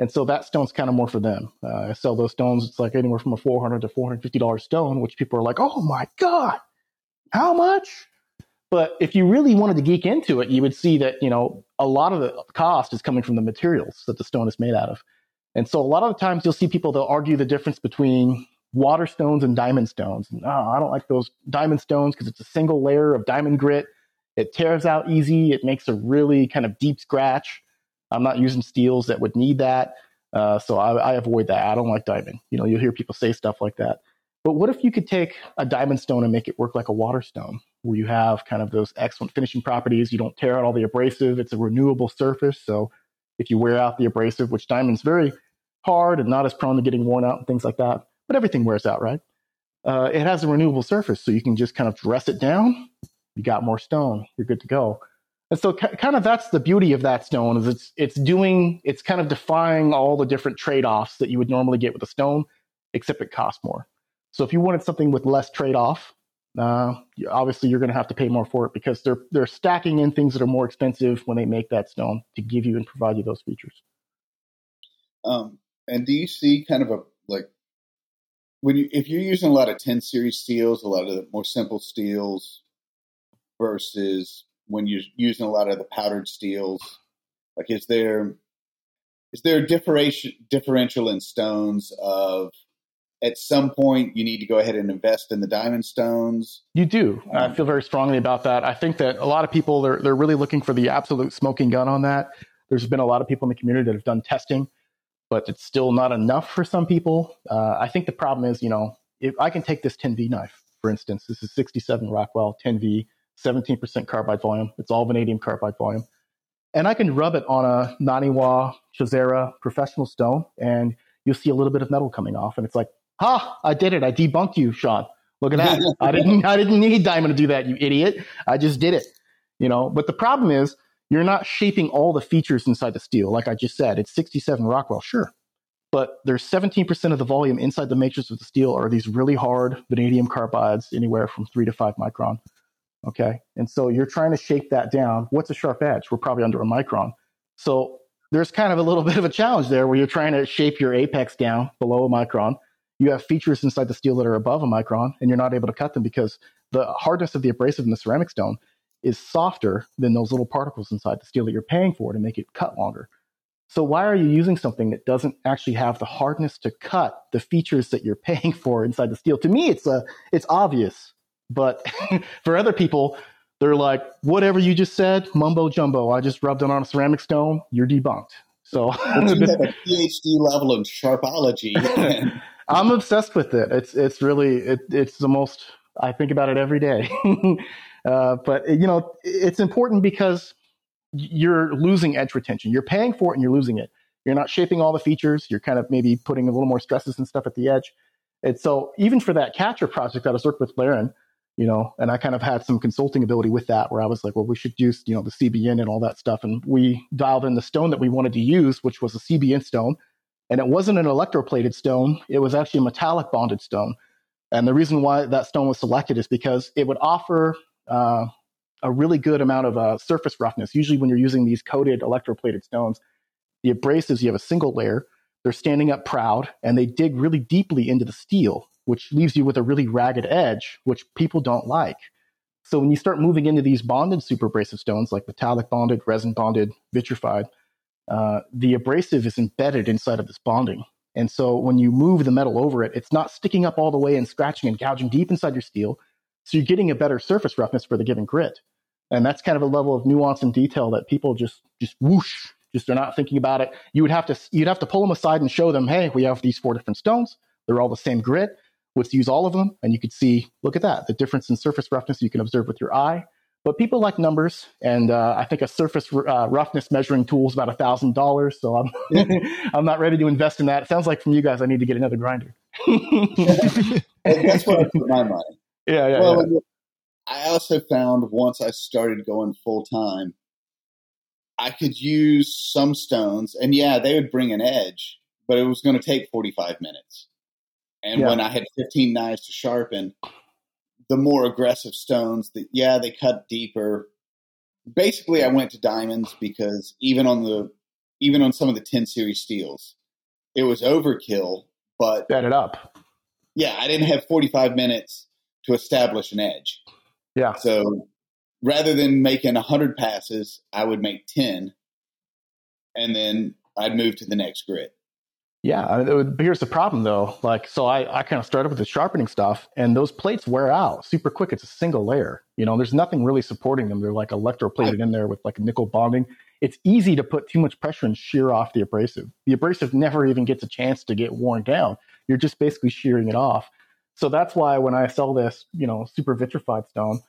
And so that stone's kind of more for them. Uh, I sell those stones. It's like anywhere from a four hundred to four hundred fifty dollars stone, which people are like, "Oh my god, how much?" But if you really wanted to geek into it, you would see that you know a lot of the cost is coming from the materials that the stone is made out of. And so a lot of the times you'll see people they'll argue the difference between water stones and diamond stones. And, oh, I don't like those diamond stones because it's a single layer of diamond grit. It tears out easy. It makes a really kind of deep scratch. I'm not using steels that would need that. Uh, so I, I, avoid that. I don't like diamond. You know, you'll hear people say stuff like that. But what if you could take a diamond stone and make it work like a water stone, where you have kind of those excellent finishing properties? You don't tear out all the abrasive. It's a renewable surface, so if you wear out the abrasive, which diamond's very hard and not as prone to getting worn out and things like that. But everything wears out, right? Uh, it has a renewable surface, so you can just kind of dress it down. You got more stone. You're good to go. And so, kind of, that's the beauty of that stone is it's it's doing it's kind of defying all the different trade offs that you would normally get with a stone, except it costs more. So, if you wanted something with less trade off, uh, obviously you're going to have to pay more for it because they're they're stacking in things that are more expensive when they make that stone to give you and provide you those features. Um, and do you see kind of a like when you if you're using a lot of 10 series steels, a lot of the more simple steels versus when you're using a lot of the powdered steels, like is there is there a differential differential in stones of at some point you need to go ahead and invest in the diamond stones. You do. Um, I feel very strongly about that. I think that a lot of people they're they're really looking for the absolute smoking gun on that. There's been a lot of people in the community that have done testing, but it's still not enough for some people. Uh, I think the problem is, you know, if I can take this 10V knife, for instance, this is 67 Rockwell 10V, 17% carbide volume. It's all vanadium carbide volume. And I can rub it on a Naniwa Chosera professional stone, and you'll see a little bit of metal coming off. And it's like, Ha! I did it. I debunked you, Shawn. Look at that. I didn't. I didn't need diamond to do that. You idiot. I just did it. You know. But the problem is, you're not shaping all the features inside the steel. Like I just said, it's 67 Rockwell, sure, but there's 17% of the volume inside the matrix of the steel are these really hard vanadium carbides, anywhere from three to five micron. Okay, and so you're trying to shape that down. What's a sharp edge? We're probably under a micron. So there's kind of a little bit of a challenge there where you're trying to shape your apex down below a micron you have features inside the steel that are above a micron and you're not able to cut them because the hardness of the abrasive in the ceramic stone is softer than those little particles inside the steel that you're paying for to make it cut longer. So why are you using something that doesn't actually have the hardness to cut the features that you're paying for inside the steel? To me, it's a it's obvious, but for other people, they're like, whatever you just said, mumbo jumbo. I just rubbed it on a ceramic stone. You're debunked. So you have a PhD level in sharpology. I'm obsessed with it. It's it's really it, it's the most I think about it every day. uh, but you know, it's important because you're losing edge retention. You're paying for it and you're losing it. You're not shaping all the features. You're kind of maybe putting a little more stresses and stuff at the edge. And so even for that CATRA project that I was working with Larrin, you know, and I kind of had some consulting ability with that where I was like, well, we should use, you know, the CBN and all that stuff. And we dialed in the stone that we wanted to use, which was a CBN stone and it wasn't an electroplated stone, it was actually a metallic bonded stone. And the reason why that stone was selected is because it would offer uh, a really good amount of uh, surface roughness. Usually, when you're using these coated electroplated stones, the abrasives, you have a single layer, they're standing up proud, and they dig really deeply into the steel, which leaves you with a really ragged edge, which people don't like. So when you start moving into these bonded super abrasive stones, like metallic bonded, resin bonded, vitrified, uh, the abrasive is embedded inside of this bonding. And so when you move the metal over it, it's not sticking up all the way and scratching and gouging deep inside your steel. So you're getting a better surface roughness for the given grit. And that's kind of a level of nuance and detail that people just just whoosh, just they're not thinking about it. You would have to you'd have to pull them aside and show them, hey, we have these four different stones. They're all the same grit. Let's use all of them, and you could see, look at that, the difference in surface roughness you can observe with your eye. But people like numbers, and uh, I think a surface uh, roughness measuring tool is about a thousand dollars. So I'm I'm not ready to invest in that. It sounds like from you guys, I need to get another grinder. That's what I put my money. Yeah, yeah. Well, yeah. I also found once I started going full time, I could use some stones, and yeah, they would bring an edge, but it was going to take 45 minutes. And Yeah. when I had 15 knives to sharpen, the more aggressive stones, that yeah, they cut deeper. Basically, I went to diamonds because even on the even on some of the 10 series steels, it was overkill. But Bet it up. yeah, I didn't have 45 minutes to establish an edge. Yeah. So rather than making 100 passes, I would make 10 and then I'd move to the next grid. Yeah, I mean, it would- but here's the problem though. Like, so I, I kind of started with the sharpening stuff, and those plates wear out super quick. It's a single layer. You know, there's nothing really supporting them. They're like electroplated in there with like nickel bonding. It's easy to put too much pressure and shear off the abrasive. The abrasive never even gets a chance to get worn down. You're just basically shearing it off. So that's why when I sell this, you know, super vitrified stone,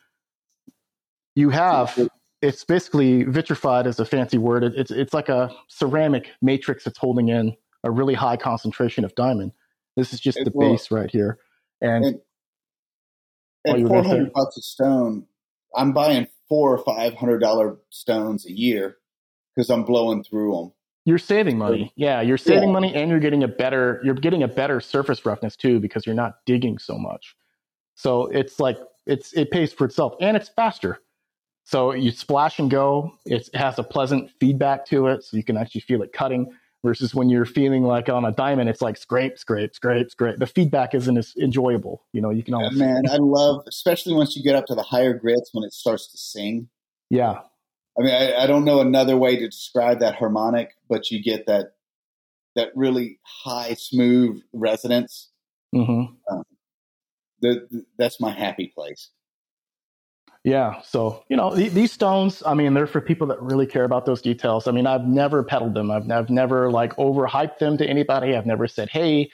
you have it's basically vitrified is a fancy word. It, it's it's like a ceramic matrix that's holding in a really high concentration of diamond. This is just It the will. base right here, and And- At you were gonna 400 bucks a stone, I'm buying four or five hundred dollar stones a year because I'm blowing through them. you're saving money. Yeah, you're saving Yeah. money, and you're getting a better you're getting a better surface roughness too because you're not digging so much. So it's like it's it pays for itself, and it's faster. So you splash and go. It's, it has a pleasant feedback to it, so you can actually feel it cutting. Versus when you're feeling like on a diamond, it's like scrape, scrape, scrape, scrape. The feedback isn't as enjoyable. You know, you can almost Man, I love, especially once you get up to the higher grits when it starts to sing. yeah, I mean, I, I don't know another way to describe that harmonic, but you get that that really high, smooth resonance. hmm The, that's my happy place. Yeah. So, you know, th- these stones, I mean, they're for people that really care about those details. I mean, I've never peddled them. I've, I've never like overhyped them to anybody. I've never said, Hey,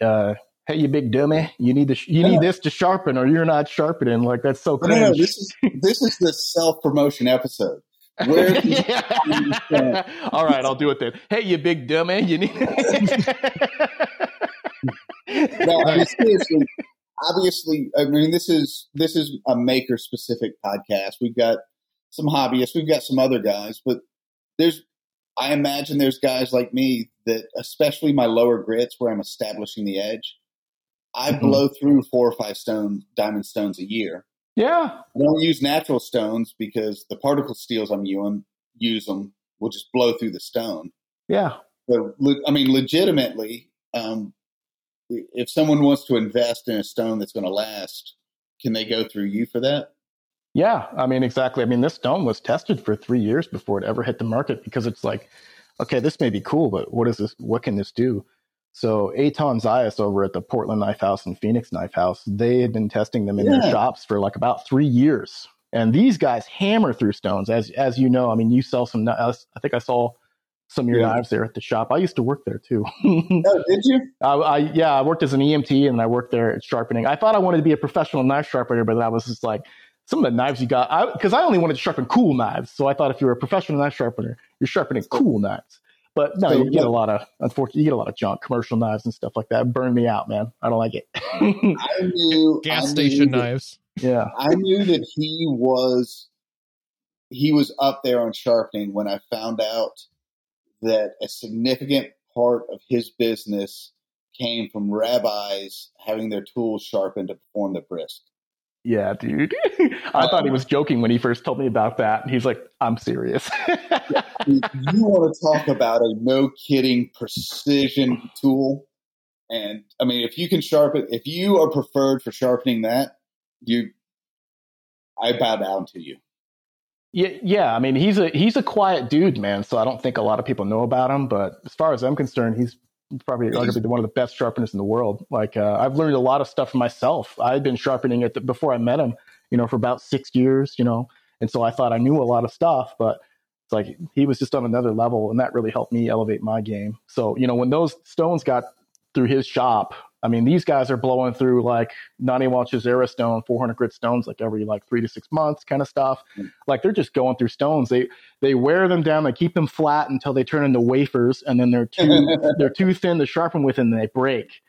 uh, Hey, you big dummy! You need to sh- you No. need this to sharpen, or you're not sharpening. Like that's so no, no, this is this is the self promotion episode. Where Yeah. All right, I'll do it then. Hey, you big dummy! You need. no, I mean, seriously, obviously, I mean, this is this is a maker specific podcast. We've got some hobbyists, we've got some other guys, but there's, I imagine there's guys like me that, especially my lower grits where I'm establishing the edge, I Mhm. blow through four or five stone diamond stones a year. yeah, I don't use natural stones because the particle steels I'm using use them will just blow through the stone. yeah. So, I mean, legitimately, um, if someone wants to invest in a stone that's going to last, can they go through you for that? Yeah, I mean, exactly. I mean, this stone was tested for three years before it ever hit the market because it's like, okay, this may be cool, but what is this? What can this do? So, Aton Zayas over at the Portland Knife House and Phoenix Knife House, they had been testing them in Yeah. their shops for like about three years. And these guys hammer through stones, as as you know. I mean, you sell some. I think I saw some of your Yeah. knives there at the shop. I used to work there too. Oh, did you? I, I yeah, I worked as an EMT and I worked there at sharpening. I thought I wanted to be a professional knife sharpener, but I was just like, some of the knives you got, because I, only wanted to sharpen cool knives. So I thought if you were a professional knife sharpener, you're sharpening cool knives. But no, So you get a lot of, unfortunately, you get a lot of junk, commercial knives and stuff like that. Burn me out, man. I don't like it. I knew Gas I station that- knives. yeah. I knew that he was he was up there on sharpening when I found out that a significant part of his business came from rabbis having their tools sharpened to perform the brisk. Yeah, dude. I thought he um, was joking when he first told me about that. He's like, I'm serious. You want to talk about a no kidding precision tool. And I mean, if you can sharpen, if you are preferred for sharpening that, you, I bow down to you. Yeah, yeah. I mean, he's a he's a quiet dude, man. So I don't think a lot of people know about him. But as far as I'm concerned, he's probably arguably one of the best sharpeners in the world. Like uh, I've learned a lot of stuff for myself. I'd been sharpening it before I met him, you know, for about six years, you know, and so I thought I knew a lot of stuff, but it's like he was just on another level, and that really helped me elevate my game. So you know, when those stones got through his shop, I mean, these guys are blowing through like Naniwa Chosera stone, 400 grit stones, like every like three to six months kind of stuff. Mm. Like they're just going through stones. They they wear them down, they keep them flat until they turn into wafers, and then they're too they're too thin to sharpen with, and they break.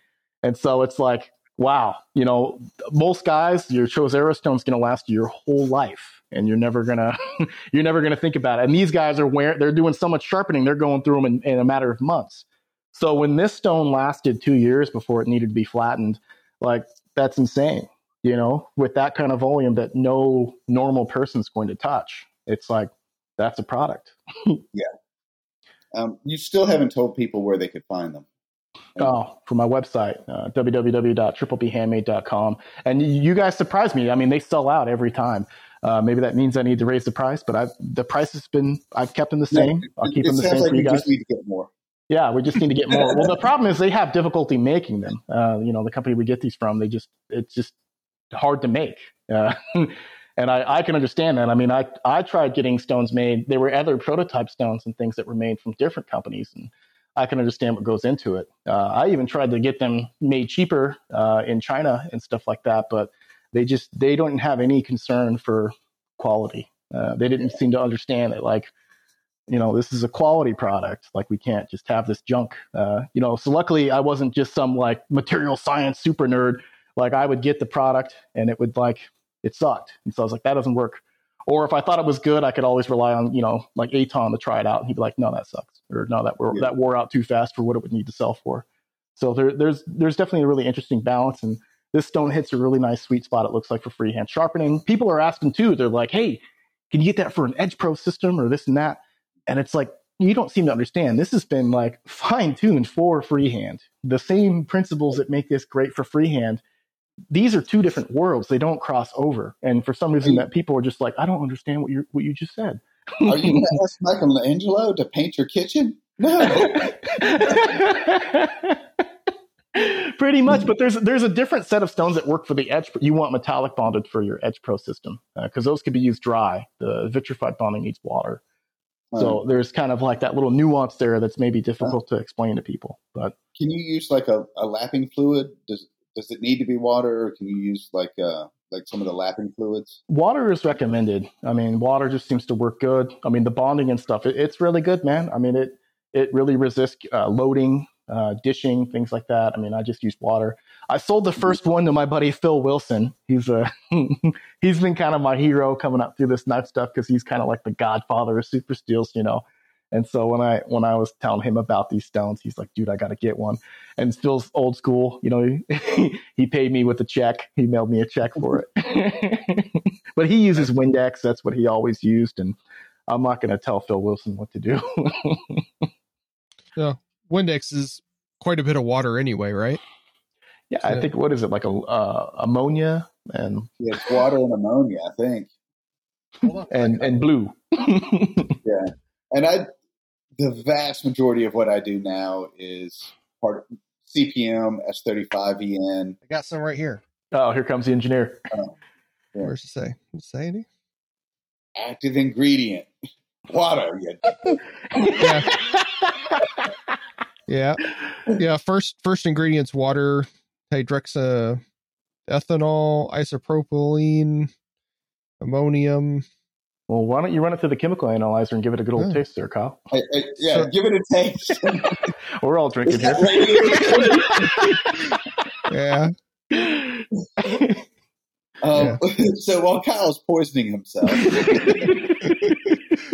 And so it's like, wow, you know, most guys, your Chisora stone's going to last your whole life, and you're never gonna you're never gonna think about it. And these guys are wearing, they're doing so much sharpening, they're going through them in, in a matter of months. So when this stone lasted two years before it needed to be flattened, like that's insane. You know, with that kind of volume that no normal person's going to touch, it's like that's a product. yeah. Um, you still haven't told people where they could find them. Oh, for my website, uh, www.triplebhandmade.com. And you guys surprise me. I mean, they sell out every time. Uh, maybe that means I need to raise the price, but I've, the price has been, I've kept them the same. No, I'll keep them the same like for you guys. Just need to get more. Yeah, we just need to get more. well, the problem is they have difficulty making them. Uh, you know, the company we get these from, they just it's just hard to make. Uh, and I, I can understand that. I mean, I I tried getting stones made. There were other prototype stones and things that were made from different companies, and I can understand what goes into it. Uh, I even tried to get them made cheaper uh, in China and stuff like that, but they just they don't have any concern for quality. Uh, they didn't seem to understand it. Like you know, this is a quality product. Like we can't just have this junk. Uh, you know, so luckily I wasn't just some like material science super nerd. Like I would get the product and it would like it sucked, and so I was like, that doesn't work. Or if I thought it was good, I could always rely on you know like Aton to try it out, and he'd be like, no, that sucks, or no, that wore, yeah. that wore out too fast for what it would need to sell for. So there, there's there's definitely a really interesting balance, and this stone hits a really nice sweet spot. It looks like for freehand sharpening. People are asking too. They're like, hey, can you get that for an Edge Pro system or this and that? And it's like, you don't seem to understand. This has been like fine tuned for freehand. The same principles that make this great for freehand. These are two different worlds. They don't cross over. And for some reason, that people are just like, I don't understand what you what you just said. are you going to ask Michelangelo to paint your kitchen? No. Pretty much, but there's there's a different set of stones that work for the edge. You want metallic bonded for your Edge Pro system because uh, those could be used dry. The vitrified bonding needs water. So there's kind of like that little nuance there that's maybe difficult to explain to people. But can you use like a, a lapping fluid? Does does it need to be water, or can you use like uh like some of the lapping fluids? Water is recommended. I mean, water just seems to work good. I mean, the bonding and stuff, it, it's really good, man. I mean, it it really resists uh, loading, uh, dishing, things like that. I mean, I just use water. I sold the first one to my buddy Phil Wilson. He's a he's been kind of my hero coming up through this knife stuff because he's kind of like the godfather of super steels, you know. And so when I when I was telling him about these stones, he's like, "Dude, I got to get one." And Phil's old school, you know. He, he paid me with a check. He mailed me a check for it. but he uses Windex. That's what he always used, and I'm not going to tell Phil Wilson what to do. yeah, Windex is quite a bit of water anyway, right? Yeah, I think what is it like a uh, ammonia and yeah, it's water and ammonia, I think, and and blue. yeah, and I the vast majority of what I do now is part of CPM S35VN. I got some right here. Oh, here comes the engineer. Oh, yeah. Where's it say? Does it say any? Active ingredient. Water. yeah. yeah. Yeah. First first ingredients water, hydroxa ethanol, isopropylene, ammonium. Well, why don't you run it through the chemical analyzer and give it a good old yeah. taste there, Kyle? I, I, yeah, so, give it a taste. We're all drinking here. yeah. Um, yeah. So while Kyle's poisoning himself,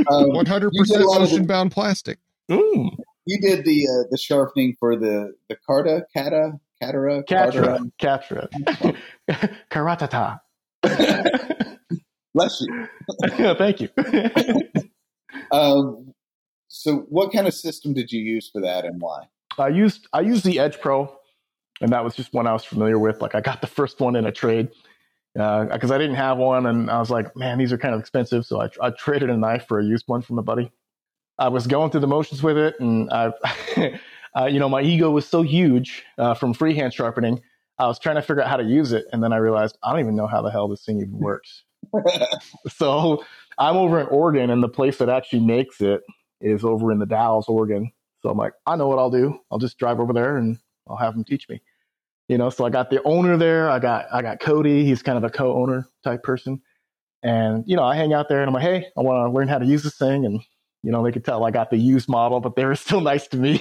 um, one hundred percent ocean bound plastic. Mm. You did the uh, the sharpening for the the Carta Cata Catara? CATRA. CATRA. Karatata. Bless you. Thank you. um, so, what kind of system did you use for that, and why? I used I used the Edge Pro, and that was just one I was familiar with. Like I got the first one in a trade because uh, I didn't have one, and I was like, man, these are kind of expensive, so I, I traded a knife for a used one from a buddy. I was going through the motions with it, and I uh, you know, my ego was so huge uh, from freehand sharpening. I was trying to figure out how to use it, and then I realized I don't even know how the hell this thing even works. so I'm over in Oregon, and the place that actually makes it is over in the Dalles, Oregon. So I'm like, I know what I'll do. I'll just drive over there and I'll have them teach me. You know, so I got the owner there. I got I got Cody. He's kind of a co-owner type person, and you know, I hang out there and I'm like, hey, I want to learn how to use this thing, and you know, they could tell I got the used model, but they were still nice to me.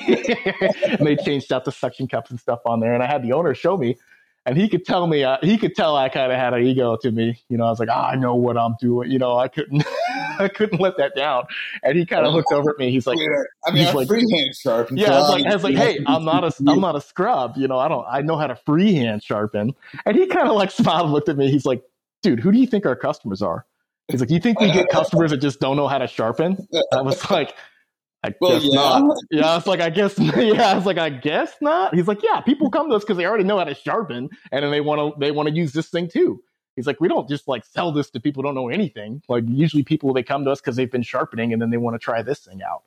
and they changed out the suction cups and stuff on there, and I had the owner show me and he could tell me uh, he could tell I kind of had an ego to me. You know, I was like, oh, I know what I'm doing. You know, I couldn't I couldn't let that down. And he kind of looked over at me. He's like, I mean, he's like, freehand sharpen. Yeah, I was like, I was like, hey, I'm not a I'm not a scrub. You know, I don't I know how to freehand sharpen. And he kind of like smiled and looked at me. He's like, dude, who do you think our customers are? He's like, you think we get customers that just don't know how to sharpen? I was like. I well, guess yeah. not. Yeah, it's like I guess. Yeah, I was like I guess not. He's like, yeah, people come to us because they already know how to sharpen, and then they want to they want to use this thing too. He's like, we don't just like sell this to people who don't know anything. Like usually people they come to us because they've been sharpening and then they want to try this thing out.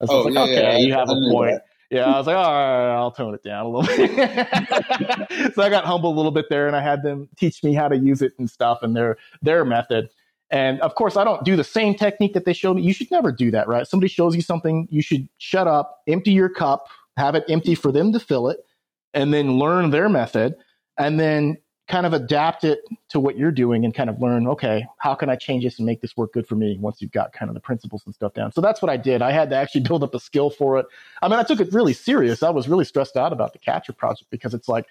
I was oh, like, yeah, okay, yeah, you have a point. That. Yeah, I was like, all right, I'll tone it down a little bit. so I got humble a little bit there, and I had them teach me how to use it and stuff and their their method. And of course, I don't do the same technique that they showed me. You should never do that, right? Somebody shows you something, you should shut up, empty your cup, have it empty for them to fill it, and then learn their method, and then kind of adapt it to what you're doing and kind of learn, okay, how can I change this and make this work good for me once you've got kind of the principles and stuff down. So that's what I did. I had to actually build up a skill for it. I mean, I took it really serious. I was really stressed out about the CATRA project because it's like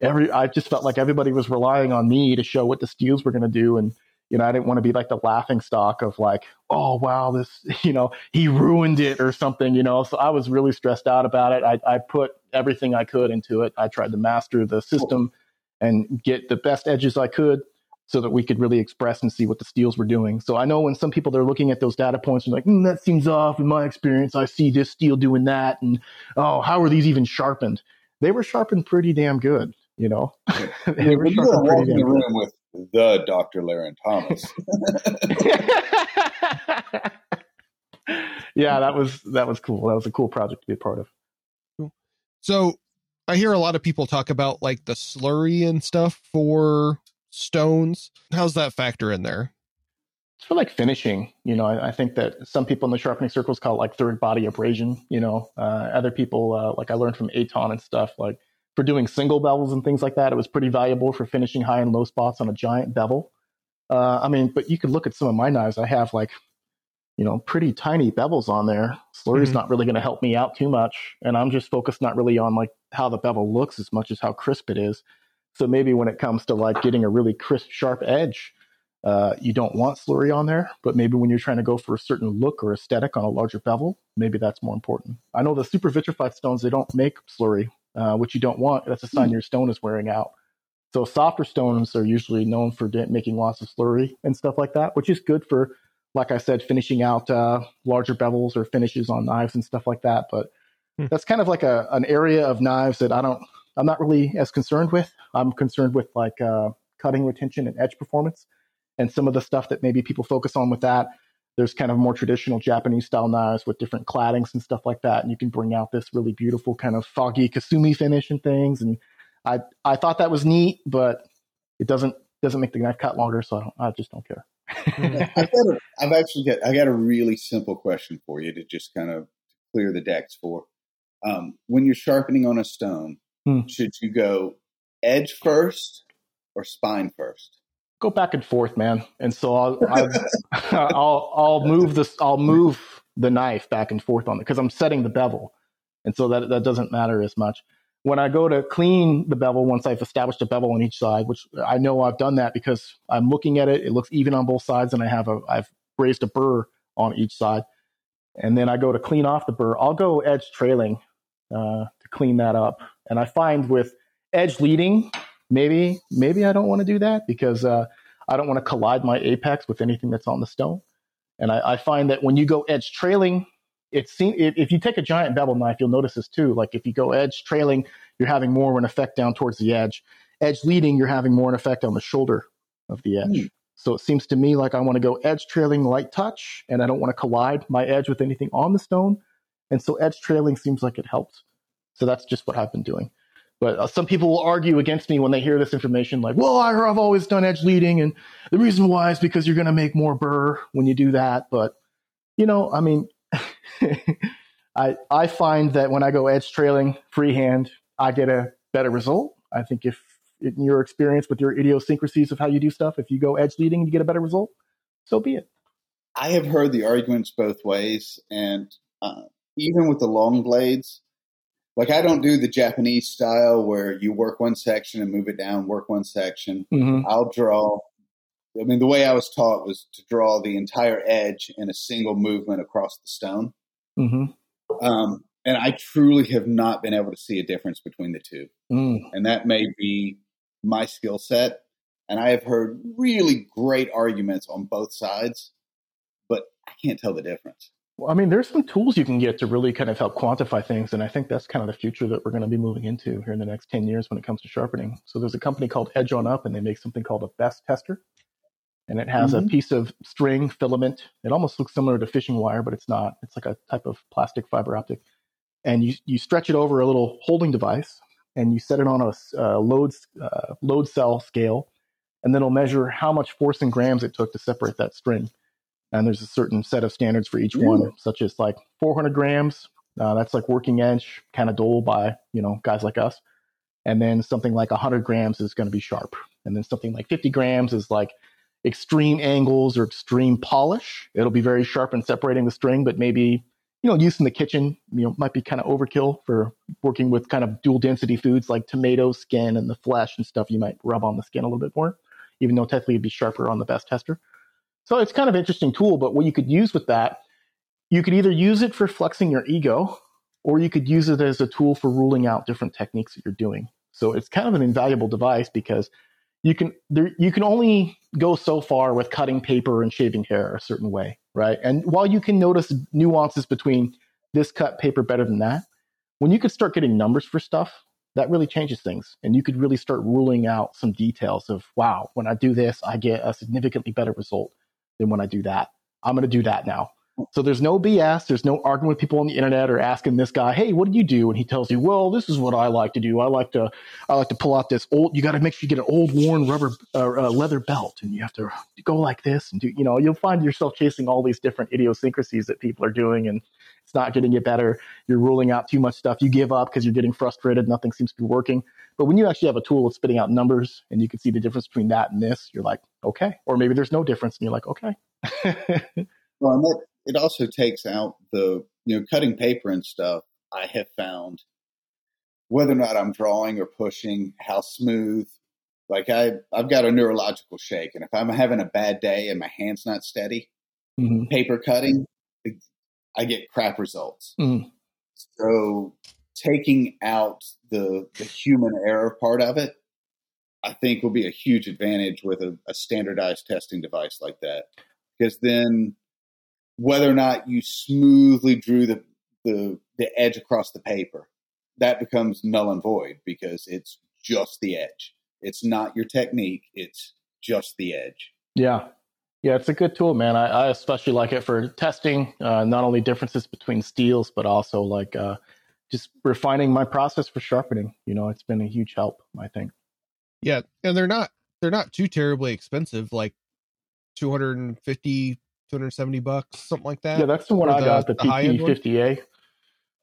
every, I just felt like everybody was relying on me to show what the steals were going to do. And you know, I didn't want to be like the laughing stock of like, oh wow, this, you know, he ruined it or something, you know. So I was really stressed out about it. I, I put everything I could into it. I tried to master the system and get the best edges I could so that we could really express and see what the steels were doing. So I know when some people they're looking at those data points and like, mm, that seems off. In my experience, I see this steel doing that, and oh, how are these even sharpened? They were sharpened pretty damn good, you know. they were sharpened pretty damn good. with the Dr. Larrin Thomas. yeah, that was that was cool. That was a cool project to be a part of. Cool. So I hear a lot of people talk about like the slurry and stuff for stones. How's that factor in there? It's for like finishing. You know, I, I, think that some people in the sharpening circles call it like third body abrasion. You know, uh, other people uh, like I learned from Aton and stuff like for doing single bevels and things like that. It was pretty valuable for finishing high and low spots on a giant bevel. Uh, I mean, but you could look at some of my knives. I have like, you know, pretty tiny bevels on there. Slurry's mm-hmm. not really going to help me out too much, and I'm just focused not really on like how the bevel looks as much as how crisp it is. So maybe when it comes to like getting a really crisp, sharp edge, uh, you don't want slurry on there. But maybe when you're trying to go for a certain look or aesthetic on a larger bevel, maybe that's more important. I know the super vitrified stones they don't make slurry uh, which you don't want. That's a sign hmm. your stone is wearing out. So softer stones are usually known for making lots of slurry and stuff like that, which is good for, like I said, finishing out uh, larger bevels or finishes on knives and stuff like that. But hmm. that's kind of like a an area of knives that I don't, I'm not really as concerned with. I'm concerned with like uh, cutting retention and edge performance, and some of the stuff that maybe people focus on with that there's kind of more traditional Japanese style knives with different claddings and stuff like that. And you can bring out this really beautiful kind of foggy kasumi finish and things. And I I thought that was neat, but it doesn't doesn't make the knife cut longer, so I, don't, I just don't care. I've, got a, I've actually got I got a really simple question for you to just kind of clear the decks for. Um, when you're sharpening on a stone, hmm. should you go edge first or spine first? Go back and forth, man. And so I'll I'll, I'll, I'll move this I'll move the knife back and forth on it because I'm setting the bevel, and so that that doesn't matter as much. When I go to clean the bevel, once I've established a bevel on each side, which I know I've done that because I'm looking at it, it looks even on both sides, and I have a I've raised a burr on each side, and then I go to clean off the burr. I'll go edge trailing uh, to clean that up, and I find with edge leading, maybe maybe I don't want to do that because uh, I don't want to collide my apex with anything that's on the stone. And I, I find that when you go edge trailing, it seen, if you take a giant bevel knife, you'll notice this too. Like if you go edge trailing, you're having more of an effect down towards the edge. Edge leading, you're having more of an effect on the shoulder of the edge. Mm. So it seems to me like I want to go edge trailing light touch, and I don't want to collide my edge with anything on the stone. And so edge trailing seems like it helps So that's just what I've been doing. But uh, some people will argue against me when they hear this information, like, well, I've always done edge leading, and the reason why is because you're going to make more burr when you do that. But, you know, I mean, I, I find that when I go edge trailing freehand, I get a better result. I think if in your experience with your idiosyncrasies of how you do stuff, if you go edge leading and you get a better result, so be it. I have heard the arguments both ways, and uh, even with the long blades, like I don't do the Japanese style where you work one section and move it down, work one section. Mm-hmm. I'll draw. I mean, the way I was taught was to draw the entire edge in a single movement across the stone. Mm-hmm. Um, and I truly have not been able to see a difference between the two. Mm. And that may be my skill set. And I have heard really great arguments on both sides, but I can't tell the difference. Well, I mean, there's some tools you can get to really kind of help quantify things. And I think that's kind of the future that we're going to be moving into here in the next 10 years when it comes to sharpening. So there's a company called Edge On Up, and they make something called a BESS tester. And it has mm-hmm. a piece of string filament. It almost looks similar to fishing wire, but it's not. It's like a type of plastic fiber optic. And you, you stretch it over a little holding device and you set it on a uh, load, uh, load cell scale. And then it'll measure how much force in grams it took to separate that string and there's a certain set of standards for each one, such as like 400 grams. Uh, that's like working edge, kind of dull by you know guys like us, and then something like 100 grams is going to be sharp, and then something like 50 grams is like extreme angles or extreme polish. It'll be very sharp in separating the string, but maybe you know use in the kitchen you know might be kind of overkill for working with kind of dual density foods like tomato skin and the flesh and stuff. You might rub on the skin a little bit more, even though technically it'd be sharper on the BESS tester. So it's kind of interesting tool, but what you could use with that, you could either use it for flexing your ego, or you could use it as a tool for ruling out different techniques that you're doing. So it's kind of an invaluable device because you can there, you can only go so far with cutting paper and shaving hair a certain way, right? And while you can notice nuances between this cut paper better than that, when you could start getting numbers for stuff, that really changes things. And you could really start ruling out some details of, wow, when I do this, I get a significantly better result than when I do that. I'm going to do that now. So there's no BS. There's no arguing with people on the internet or asking this guy, "Hey, what do you do?" And he tells you, "Well, this is what I like to do. I like to, I like to pull out this old. You got to make sure you get an old worn rubber uh, uh, leather belt, and you have to go like this and do. You know, you'll find yourself chasing all these different idiosyncrasies that people are doing, and it's not getting you better. You're ruling out too much stuff. You give up because you're getting frustrated. Nothing seems to be working. But when you actually have a tool that's spitting out numbers and you can see the difference between that and this, you're like, okay. Or maybe there's no difference and you're like, okay. well, and that, it also takes out the, you know, cutting paper and stuff. I have found whether or not I'm drawing or pushing, how smooth. Like I, I've got a neurological shake, and if I'm having a bad day and my hand's not steady, mm-hmm. paper cutting, I get crap results. Mm. So taking out the the human error part of it, I think will be a huge advantage with a, a standardized testing device like that. Because then whether or not you smoothly drew the, the the edge across the paper, that becomes null and void because it's just the edge. It's not your technique, it's just the edge. Yeah. Yeah, it's a good tool, man. I, I especially like it for testing uh, not only differences between steels, but also like uh, just refining my process for sharpening. You know, it's been a huge help, I think. Yeah, and they're not they're not too terribly expensive, like 250, 270 bucks, something like that. Yeah, that's the one I the, got, the, the PT50A.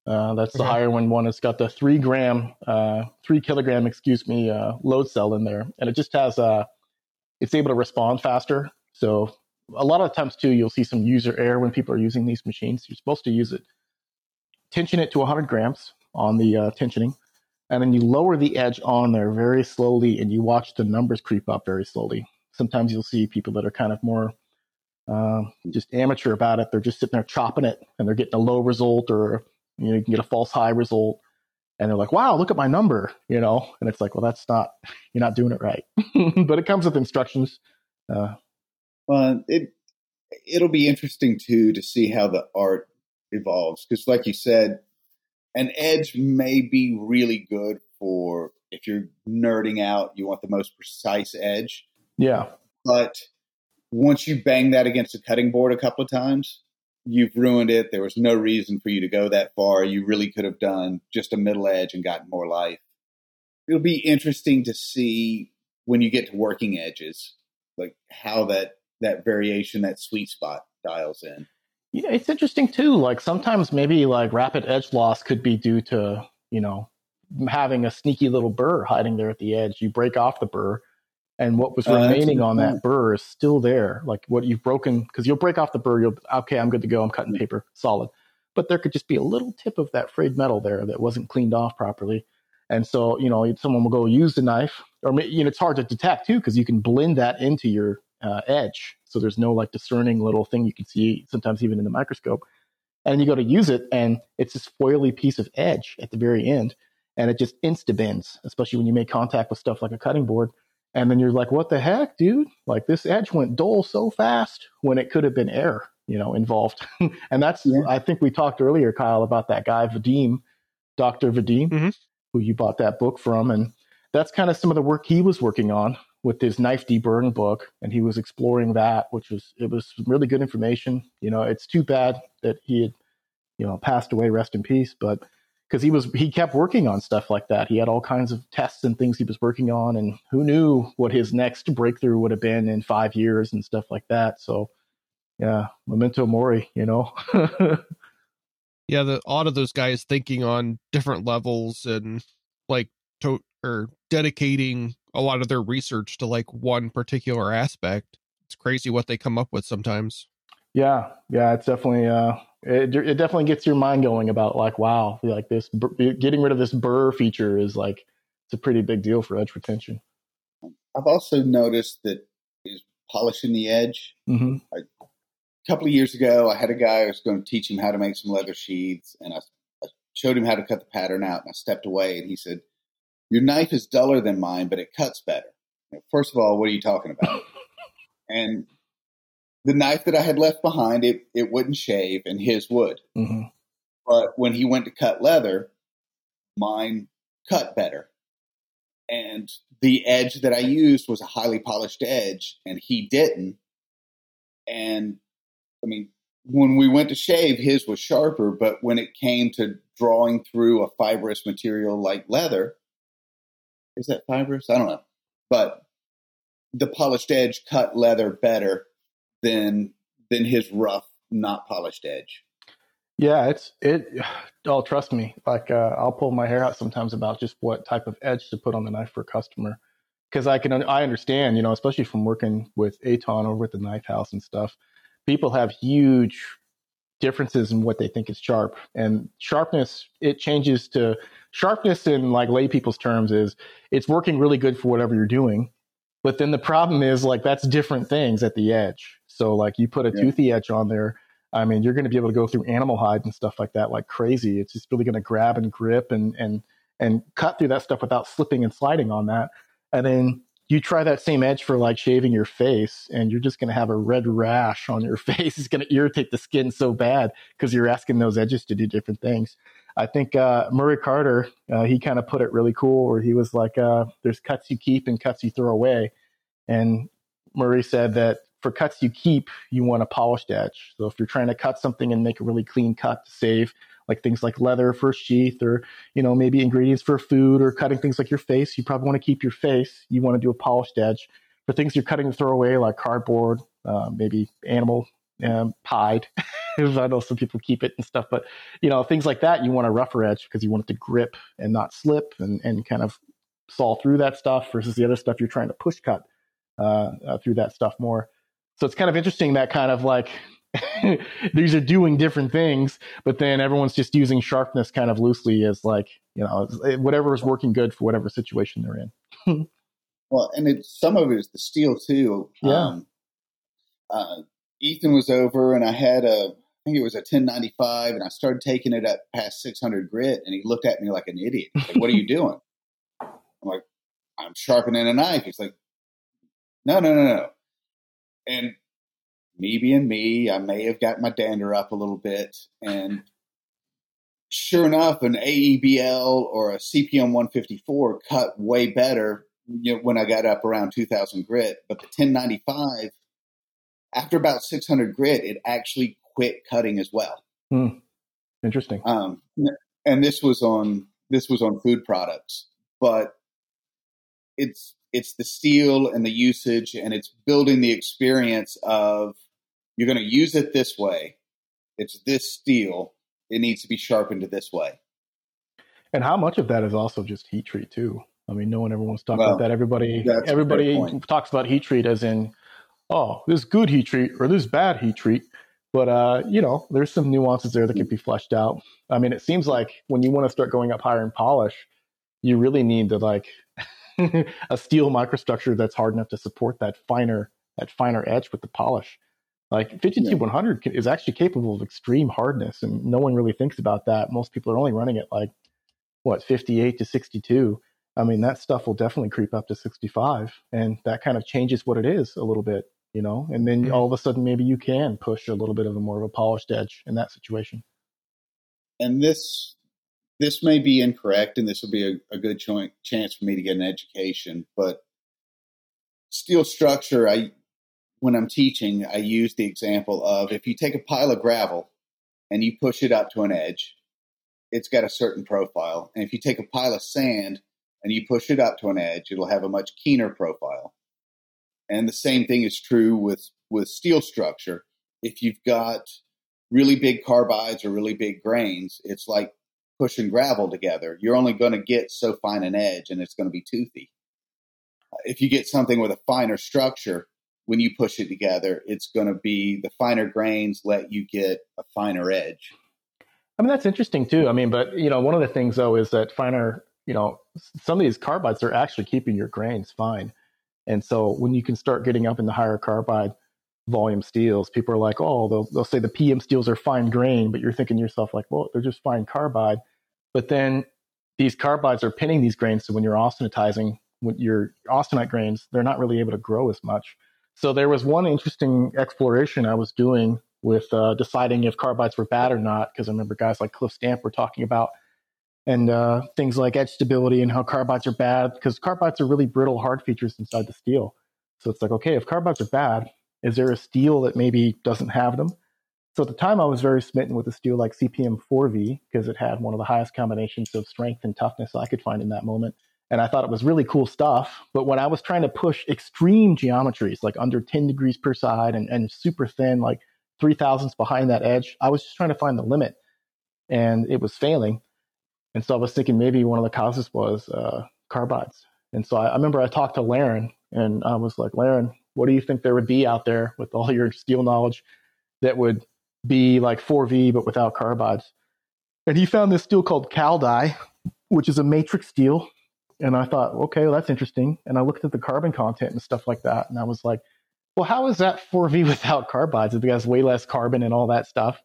Uh, that's okay. the higher one. One. It's got the three gram, uh, three kilogram, excuse me, uh, load cell in there, and it just has a. Uh, it's able to respond faster. So a lot of times too, you'll see some user error when people are using these machines. You're supposed to use it tension it to 100 grams on the uh, tensioning, and then you lower the edge on there very slowly, and you watch the numbers creep up very slowly. Sometimes you'll see people that are kind of more uh, just amateur about it. They're just sitting there chopping it, and they're getting a low result, or you know, you can get a false high result, and they're like, "Wow, look at my number," you know, and it's like, "Well, that's not you're not doing it right," but it comes with instructions. Uh, well, it it'll be interesting too to see how the art evolves. Because, like you said, an edge may be really good for if you're nerding out, you want the most precise edge. Yeah. But once you bang that against a cutting board a couple of times, you've ruined it. There was no reason for you to go that far. You really could have done just a middle edge and gotten more life. It'll be interesting to see when you get to working edges, like how that that variation, that sweet spot dials in. Yeah, it's interesting too. Like sometimes maybe like rapid edge loss could be due to, you know, having a sneaky little burr hiding there at the edge. You break off the burr and what was Uh, remaining on that burr is still there. Like what you've broken, because you'll break off the burr. You'll okay, I'm good to go. I'm cutting paper, solid. But there could just be a little tip of that frayed metal there that wasn't cleaned off properly, and so you know someone will go use the knife, or you know it's hard to detect too because you can blend that into your uh, edge, so there's no like discerning little thing you can see sometimes even in the microscope. And you go to use it, and it's this foily piece of edge at the very end, and it just insta bends, especially when you make contact with stuff like a cutting board. And then you're like, what the heck, dude? Like this edge went dull so fast when it could have been air, you know, involved. and that's, Yeah. I think we talked earlier, Kyle, about that guy, Vadim, Dr. Vadim, Mhm. who you bought that book from. And that's kind of some of the work he was working on with his knife deburring book. And he was exploring that, which was, it was really good information. You know, it's too bad that he had, you know, passed away, rest in peace. But because he was he kept working on stuff like that. He had all kinds of tests and things he was working on, and who knew what his next breakthrough would have been in five years and stuff like that. So, yeah, memento mori, you know. yeah, the odd of those guys thinking on different levels and like to or dedicating a lot of their research to like one particular aspect. It's crazy what they come up with sometimes. yeah, yeah, it's definitely uh, it, it definitely gets your mind going about like, wow, like this getting rid of this burr feature is like it's a pretty big deal for edge retention. I've also noticed that is polishing the edge. hmm A couple of years ago, I had a guy I was going to teach him how to make some leather sheaths, and I, I showed him how to cut the pattern out, and I stepped away, and he said, "Your knife is duller than mine, but it cuts better." First of all, what are you talking about? and the knife that I had left behind, it it wouldn't shave, and his would. hmm But when he went to cut leather, mine cut better. And the edge that I used was a highly polished edge, and he didn't. And I mean, when we went to shave, his was sharper, but when it came to drawing through a fibrous material like leather, is that fibrous? I don't know. But the polished edge cut leather better than than his rough, not polished edge. Yeah, it's it. Oh, trust me. Like uh, I'll pull my hair out sometimes about just what type of edge to put on the knife for a customer, because I can I understand, you know, especially from working with Aton over at the knife house and stuff. People have huge differences in what they think is sharp, and sharpness it changes to sharpness in like lay people's terms is it's working really good for whatever you're doing, but then the problem is like that's different things at the edge. So like you put a Yeah. toothy edge on there I mean, you're going to be able to go through animal hide and stuff like that like crazy. It's just really going to grab and grip and and and cut through that stuff without slipping and sliding on that. And then you try that same edge for like shaving your face, and you're just going to have a red rash on your face. It's going to irritate the skin so bad because you're asking those edges to do different things. I think uh, Murray Carter, uh, he kind of put it really cool, where he was like, uh, "There's cuts you keep and cuts you throw away," and Murray said that for cuts you keep, you want a polished edge. So if you're trying to cut something and make a really clean cut to save like things like leather for a sheath or, you know, maybe ingredients for food or cutting things like your face, you probably want to keep your face. You want to do a polished edge. For things you're cutting to throw away like cardboard, uh, maybe animal um, hide. I know some people keep it and stuff, but you know, things like that, you want a rougher edge because you want it to grip and not slip and, and kind of saw through that stuff versus the other stuff you're trying to push cut uh, uh, through that stuff more. So it's kind of interesting that kind of like these are doing different things, but then everyone's just using sharpness kind of loosely as like, you know, whatever is working good for whatever situation they're in. Well, and it, some of it is the steel too. Yeah. Um, uh, Ethan was over, and I had a, I think it was a 1095, and I started taking it up past 600 grit, and he looked at me like an idiot. Like, what are you doing? I'm like, I'm sharpening a knife. He's like, no, no, no, no. And me being me, I may have got my dander up a little bit, and sure enough, an AEBL or a CPM 154 cut way better you know, when I got up around 2000 grit. But the 1095, after about 600 grit, it actually quick cutting as well. Hmm. Interesting. Um, and this was on this was on food products, but it's it's the steel and the usage, and it's building the experience of you're going to use it this way. It's this steel. It needs to be sharpened this way. And how much of that is also just heat treat too? I mean, no one ever wants to talk well, about that. Everybody, everybody talks about heat treat as in, oh, this good heat treat or this bad heat treat. But uh, you know, there's some nuances there that can be fleshed out. I mean, it seems like when you want to start going up higher in polish, you really need to like a steel microstructure that's hard enough to support that finer that finer edge with the polish. Like 52100 yeah. is actually capable of extreme hardness, and no one really thinks about that. Most people are only running it like what 58 to 62. I mean, that stuff will definitely creep up to 65, and that kind of changes what it is a little bit you know, and then mm-hmm. all of a sudden maybe you can push a little bit of a more of a polished edge in that situation. And this this may be incorrect, and this will be a, a good cho- chance for me to get an education. But steel structure, I when I'm teaching, I use the example of if you take a pile of gravel and you push it up to an edge, it's got a certain profile, and if you take a pile of sand and you push it up to an edge, it'll have a much keener profile. And the same thing is true with, with steel structure. If you've got really big carbides or really big grains, it's like pushing gravel together. You're only going to get so fine an edge and it's going to be toothy. If you get something with a finer structure, when you push it together, it's going to be the finer grains let you get a finer edge. I mean, that's interesting too. I mean, but you know, one of the things though is that finer, you know, some of these carbides are actually keeping your grains fine. And so when you can start getting up in the higher carbide volume steels, people are like, oh, they'll, they'll say the PM steels are fine grain, but you're thinking to yourself like, well, they're just fine carbide. But then these carbides are pinning these grains. So when you're austenitizing with your austenite grains, they're not really able to grow as much. So there was one interesting exploration I was doing with uh, deciding if carbides were bad or not, because I remember guys like Cliff Stamp were talking about and uh, things like edge stability and how carbides are bad because carbides are really brittle hard features inside the steel. So it's like, okay, if carbides are bad, is there a steel that maybe doesn't have them? So at the time, I was very smitten with a steel like CPM 4V because it had one of the highest combinations of strength and toughness I could find in that moment. And I thought it was really cool stuff. But when I was trying to push extreme geometries, like under 10 degrees per side and, and super thin, like three thousandths behind that edge, I was just trying to find the limit. And it was failing. And so I was thinking maybe one of the causes was uh, carbides. And so I, I, remember I talked to Larrin and I was like, Larrin, what do you think there would be out there with all your steel knowledge that would be like 4V but without carbides? And he found this steel called Caldie, which is a matrix steel. And I thought, okay, well, that's interesting. And I looked at the carbon content and stuff like that. And I was like, well, how is that 4V without carbides? It has way less carbon and all that stuff.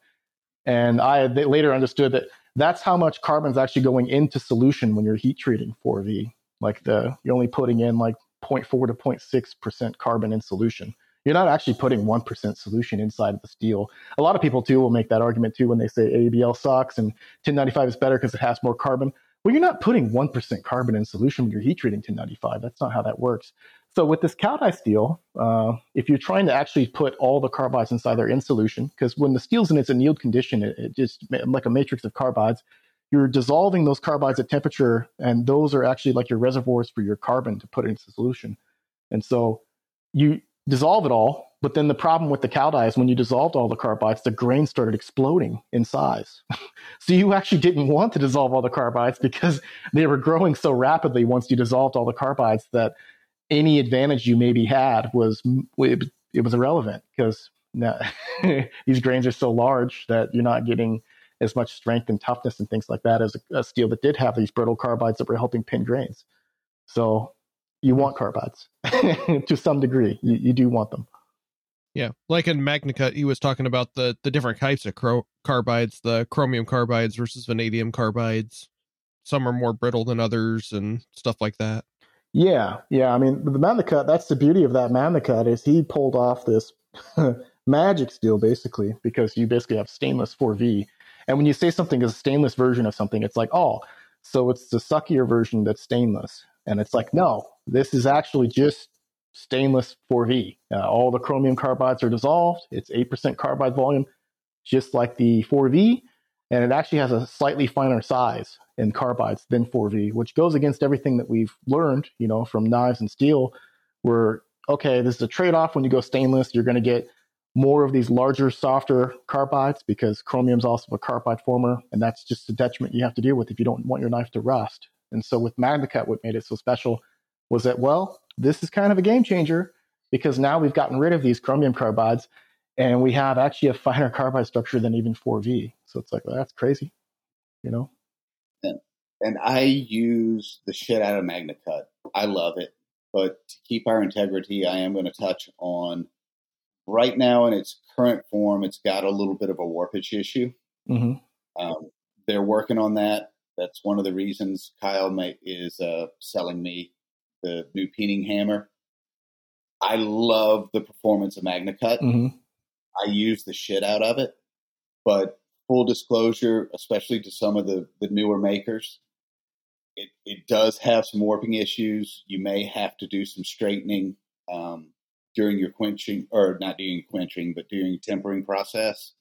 And I later understood that that's how much carbon is actually going into solution when you're heat treating 4V. Like the you're only putting in like 0.4 to 0.6 percent carbon in solution. You're not actually putting one percent solution inside of the steel. A lot of people too will make that argument too when they say ABL sucks and 1095 is better because it has more carbon. Well, you're not putting one percent carbon in solution when you're heat treating 1095. That's not how that works. So with this Caldie steel, uh, if you're trying to actually put all the carbides inside there in solution, because when the steel's in its annealed condition, it, it just like a matrix of carbides, you're dissolving those carbides at temperature, and those are actually like your reservoirs for your carbon to put into solution. And so you dissolve it all, but then the problem with the Caldie is when you dissolved all the carbides, the grain started exploding in size. so you actually didn't want to dissolve all the carbides because they were growing so rapidly once you dissolved all the carbides that any advantage you maybe had was it, it was irrelevant because these grains are so large that you're not getting as much strength and toughness and things like that as a, a, steel that did have these brittle carbides that were helping pin grains. So you want carbides to some degree. You, you, do want them. Yeah, like in MagnaCut, he was talking about the the different types of cro- carbides, the chromium carbides versus vanadium carbides. Some are more brittle than others, and stuff like that. Yeah, yeah. I mean, the MagnaCut, that's the beauty of that MagnaCut is he pulled off this magic steel basically because you basically have stainless 4V. And when you say something is a stainless version of something, it's like, oh, so it's the suckier version that's stainless. And it's like, no, this is actually just stainless 4V. Uh, all the chromium carbides are dissolved. It's 8% carbide volume, just like the 4V, and it actually has a slightly finer size in carbides than 4V, which goes against everything that we've learned, you know, from knives and steel, where okay, this is a trade-off when you go stainless, you're going to get more of these larger, softer carbides because chromium's also a carbide former, and that's just a detriment you have to deal with if you don't want your knife to rust. And so with MagnaCut, what made it so special was that, well, this is kind of a game changer because now we've gotten rid of these chromium carbides and we have actually a finer carbide structure than even 4V. So it's like, well, that's crazy, you know? And, and I use the shit out of MagnaCut. I love it. But to keep our integrity, I am going to touch on right now in its current form, it's got a little bit of a warpage issue. Mm-hmm. Um, they're working on that. That's one of the reasons Kyle may, is uh, selling me the new peening hammer. I love the performance of MagnaCut. Mm-hmm. I use the shit out of it, but full disclosure, especially to some of the, the newer makers, it, it does have some warping issues. You may have to do some straightening um, during your quenching, or not during quenching, but during tempering process.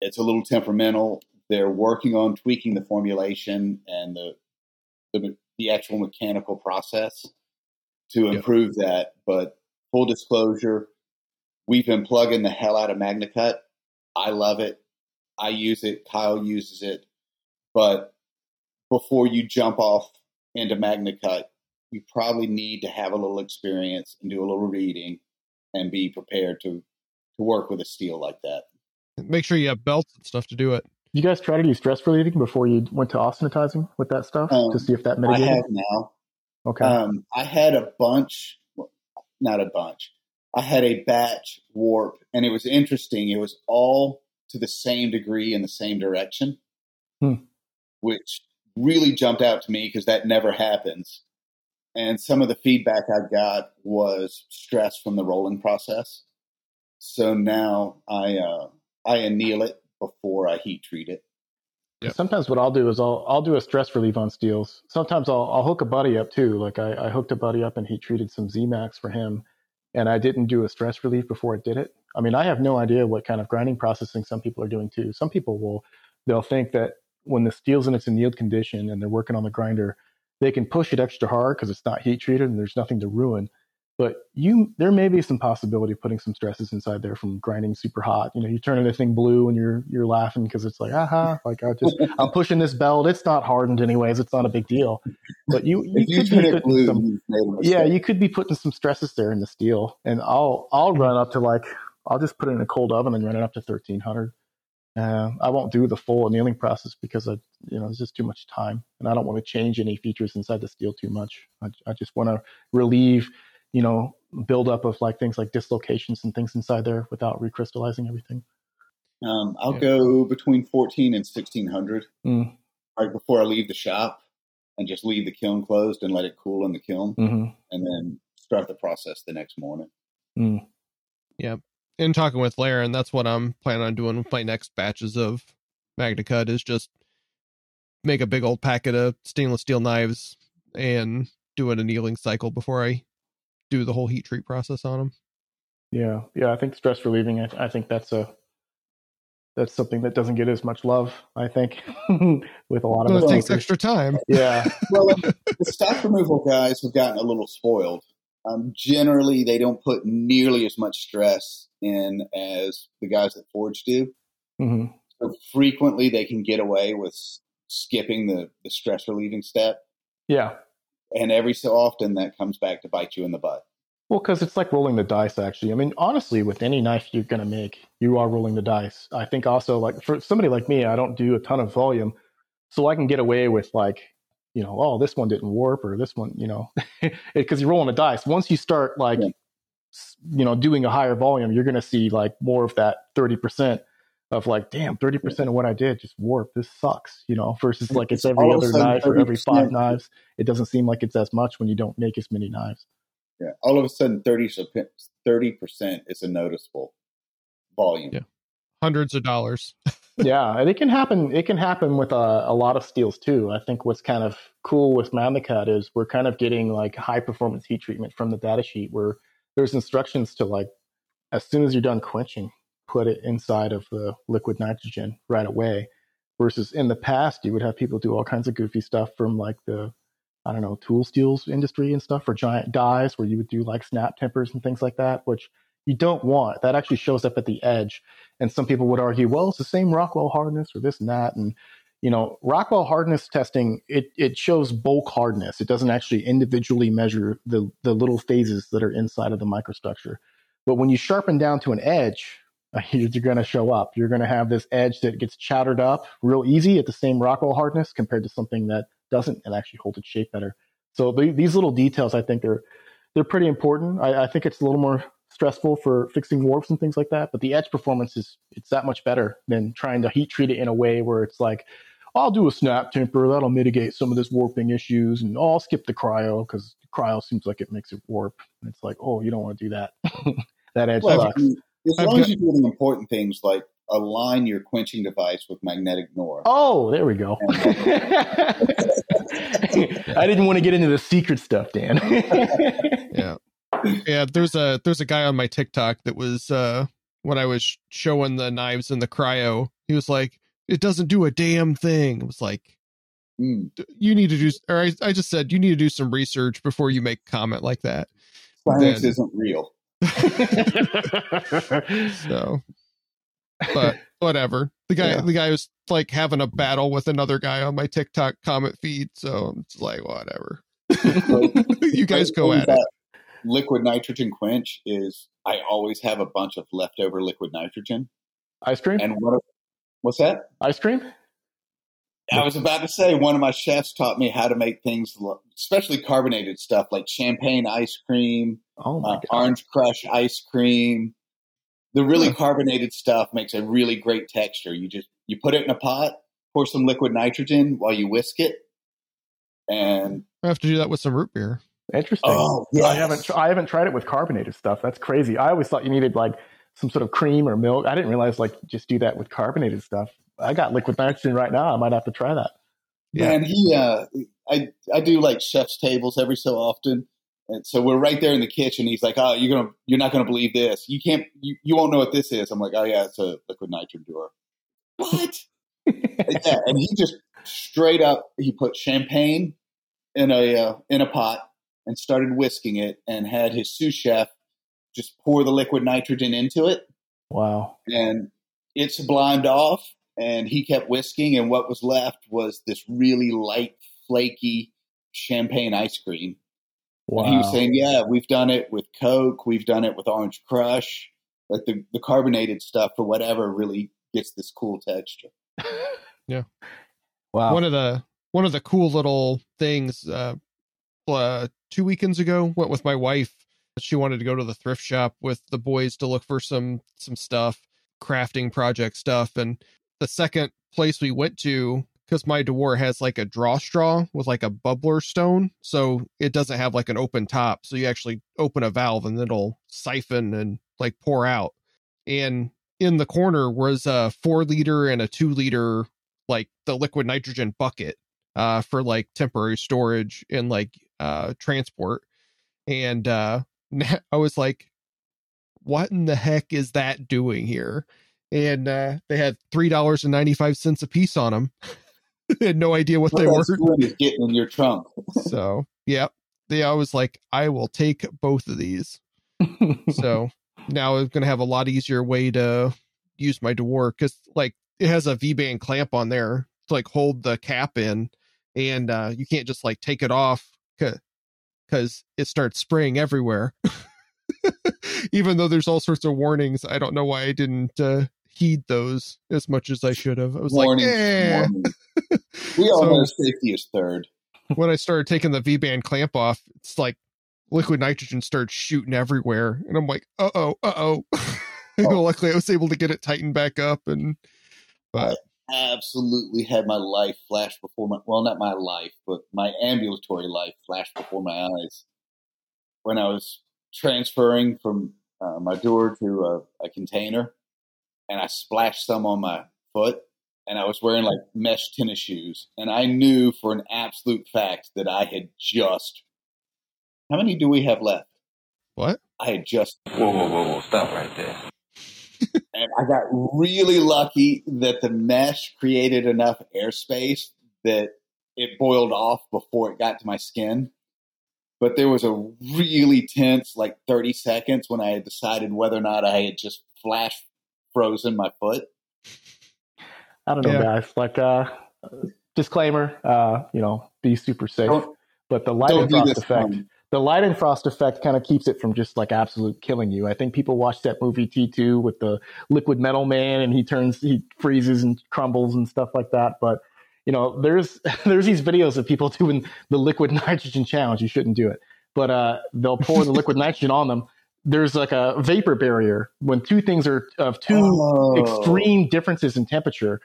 It's a little temperamental. They're working on tweaking the formulation and the the, the actual mechanical process to improve that. But full disclosure, we've been plugging the hell out of MagnaCut. I love it. I use it. Kyle uses it. But before you jump off into MagnaCut, you probably need to have a little experience and do a little reading and be prepared to to work with a steel like that. Make sure you have belts and stuff to do it. You guys try to do stress relieving before you went to austenitizing with that stuff um, to see if that mitigated? I have now. Okay. Um, I had a bunch, not a bunch. I had a batch warp, and it was interesting. It was all to the same degree in the same direction, hmm. which really jumped out to me because that never happens. And some of the feedback I got was stress from the rolling process. So now I uh, I anneal it before I heat treat it. Yep. Sometimes what I'll do is I'll I'll do a stress relief on steels. Sometimes I'll I'll hook a buddy up too. Like I, I hooked a buddy up and he treated some ZMAX for him, and I didn't do a stress relief before it did it. I mean I have no idea what kind of grinding processing some people are doing too. Some people will they'll think that when the steel's in its annealed condition and they're working on the grinder, they can push it extra hard because it's not heat treated and there's nothing to ruin. But you, there may be some possibility of putting some stresses inside there from grinding super hot. You know, you turn anything blue and you're you're laughing because it's like, aha, like I just I'm pushing this belt. It's not hardened anyways. It's not a big deal. But you you, you could be putting blue, some, yeah, you could be putting some stresses there in the steel. And I'll I'll run up to like I'll just put it in a cold oven and run it up to 1300 uh, I won't do the full annealing process because I, you know, it's just too much time, and I don't want to change any features inside the steel too much. I, I just want to relieve, you know, buildup of like things like dislocations and things inside there without recrystallizing everything. Um, I'll yeah. go between fourteen and sixteen hundred mm. right before I leave the shop, and just leave the kiln closed and let it cool in the kiln, mm-hmm. and then start the process the next morning. Mm. Yeah, in talking with Larrin, that's what I'm planning on doing with my next batches of MagnaCut is just make a big old packet of stainless steel knives and do an annealing cycle before I do the whole heat treat process on them. Yeah, yeah, I think stress relieving. I, I think that's a that's something that doesn't get as much love. I think with a lot of well, it takes extra time. Yeah. well, the stock removal guys have gotten a little spoiled. Um, generally, they don't put nearly as much stress in as the guys that Forge do. Mm-hmm. So frequently, they can get away with skipping the, the stress relieving step. Yeah. And every so often, that comes back to bite you in the butt. Well, because it's like rolling the dice, actually. I mean, honestly, with any knife you're going to make, you are rolling the dice. I think also, like, for somebody like me, I don't do a ton of volume. So I can get away with, like, you know, oh, this one didn't warp or this one, you know, because you're rolling the dice. Once you start like, yeah. you know, doing a higher volume, you're going to see like more of that 30% of like, damn, 30% of what I did just warped. This sucks, you know, versus like it's every other knife or every five knives. It doesn't seem like it's as much when you don't make as many knives. Yeah. All of a sudden, 30, 30% is a noticeable volume. Yeah. Hundreds of dollars. yeah, And it can happen. It can happen with a, a, lot of steels too. I think what's kind of cool with MagnaCut is we're kind of getting like high performance heat treatment from the data sheet where there's instructions to like as soon as you're done quenching, put it inside of the liquid nitrogen right away. Versus in the past, you would have people do all kinds of goofy stuff from like the, I don't know, tool steels industry and stuff for giant dies where you would do like snap tempers and things like that, which you don't want. That actually shows up at the edge. And some people would argue, well, it's the same Rockwell hardness or this and that. And, you know, Rockwell hardness testing, it, it shows bulk hardness. It doesn't actually individually measure the, the little phases that are inside of the microstructure. But when you sharpen down to an edge, you're going to show up. You're going to have this edge that gets chattered up real easy at the same Rockwell hardness compared to something that doesn't and actually holds its shape better. So the, these little details, I think, are they're pretty important. I, I, think it's a little more stressful for fixing warps and things like that, but the edge performance is it's that much better than trying to heat treat it in a way where it's like, I'll do a snap temper that'll mitigate some of this warping issues, and I'll skip the cryo because cryo seems like it makes it warp. And it's like, oh, you don't want to do that. that edge well, sucks. As long as you do the important things like align your quenching device with magnetic north. Oh, there we go. I didn't want to get into the secret stuff, Dan. yeah. Yeah, there's a there's a guy on my TikTok that was uh when I was showing the knives in the cryo, he was like, It doesn't do a damn thing. It was like mm. you need to do or I, I just said you need to do some research before you make comment like that. Science then, isn't real. so, but whatever. The guy, yeah. the guy was like having a battle with another guy on my TikTok comment feed. So I'm like, whatever. you guys go at it. Liquid nitrogen quench is I always have a bunch of leftover liquid nitrogen. Ice cream? And what? What's that? Ice cream? I was about to say one of my chefs taught me how to make things, especially carbonated stuff like champagne ice cream, oh uh, orange crush ice cream. The really carbonated stuff makes a really great texture. You just you put it in a pot, pour some liquid nitrogen while you whisk it, and I have to do that with some root beer. Interesting. Oh, yes. I haven't I haven't tried it with carbonated stuff. That's crazy. I always thought you needed like some sort of cream or milk. I didn't realize like just do that with carbonated stuff. I got liquid nitrogen right now. I might have to try that. Yeah, and he, uh, I, I do like chef's tables every so often, and so we're right there in the kitchen. He's like, "Oh, you're gonna, you're not gonna believe this. You can't, you, you won't know what this is." I'm like, "Oh yeah, it's a liquid nitrogen Dewar." What? yeah, and he just straight up, he put champagne in a uh, in a pot and started whisking it, and had his sous chef just pour the liquid nitrogen into it. Wow! And it sublimed off, and he kept whisking, and what was left was this really light, flaky champagne ice cream. Wow. And he was saying, "Yeah, we've done it with Coke, we've done it with Orange Crush, but the the carbonated stuff or whatever really gets this cool texture." yeah. Wow. One of the one of the cool little things. Uh, uh, two weekends ago, went with my wife. She wanted to go to the thrift shop with the boys to look for some some stuff, crafting project stuff, and the second place we went to because my Dewar has like a draw straw with like a bubbler stone, so it doesn't have like an open top. So you actually open a valve and it'll siphon and like pour out. And in the corner was a four liter and a two liter like the liquid nitrogen bucket uh for like temporary storage and like uh transport. And uh I was like, what in the heck is that doing here? And uh, they had three dollars and ninety five cents a piece on them. had no idea what, what they were. getting in your trunk. so, yeah, they always like, I will take both of these. so now I'm gonna have a lot easier way to use my Dewar because like it has a V band clamp on there to like hold the cap in, and uh, you can't just like take it off because it starts spraying everywhere. Even though there's all sorts of warnings, I don't know why I didn't uh, heed those as much as I should have. I was warnings, like, eh. we all so, know safety is third. when I started taking the V band clamp off, it's like liquid nitrogen started shooting everywhere, and I'm like, uh oh, uh oh. Luckily, I was able to get it tightened back up, and but I absolutely had my life flash before my well, not my life, but my ambulatory life flash before my eyes when I was transferring from uh, my Dewar to a, a container and I splashed some on my foot and I was wearing like mesh tennis shoes. And I knew for an absolute fact that I had just. How many do we have left? What? I had just. Whoa, whoa, whoa, whoa. Stop right there. and I got really lucky that the mesh created enough airspace that it boiled off before it got to my skin. But there was a really tense, like 30 seconds when I had decided whether or not I had just flash frozen my foot. I don't know, Yeah. guys. Like, uh, disclaimer, uh, you know, be super safe. Don't- but the light Don't and frost effect, the Leidenfrost effect kind of keeps it from just like absolute killing you. I think people watch that movie T2 with the liquid metal man and he turns, he freezes and crumbles and stuff like that. But, you know, there's, there's these videos of people doing the liquid nitrogen challenge. You shouldn't do it, but, uh, they'll pour the liquid nitrogen on them. There's like a vapor barrier when two things are of two Oh. extreme differences in temperature.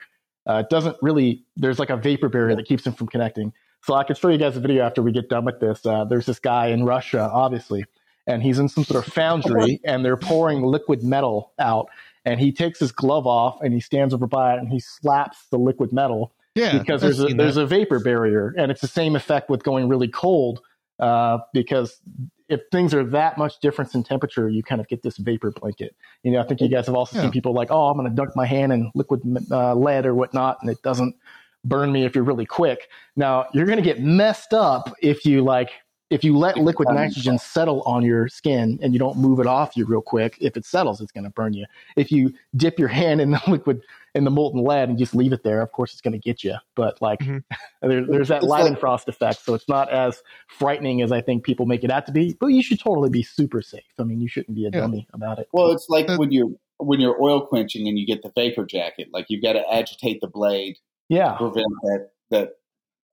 Uh, it doesn't really, there's like a vapor barrier that keeps them from connecting. So I can show you guys a video after we get done with this. Uh, there's this guy in Russia, obviously, and he's in some sort of foundry and they're pouring liquid metal out. And he takes his glove off and he stands over by it and he slaps the liquid metal Yeah, because I've there's a, there's a vapor barrier, and it's the same effect with going really cold. Uh, because if things are that much difference in temperature, you kind of get this vapor blanket. You know, I think you guys have also Yeah. seen people like, oh, I'm going to dunk my hand in liquid uh, lead or whatnot, and it doesn't burn me if you're really quick. Now you're going to get messed up if you like if you let liquid nitrogen settle on your skin and you don't move it off you real quick. If it settles, it's going to burn you. If you dip your hand in the liquid in the molten lead and just leave it there, of course it's going to get you. But like Mhm. there, there's that It's light like- and frost effect, so it's not as frightening as I think people make it out to be. But you should totally be super safe. I mean, you shouldn't be a Yeah. dummy about it. Well, it's like when you're when you're oil quenching and you get the vapor jacket. Like you've got to agitate the blade Yeah, to prevent that. That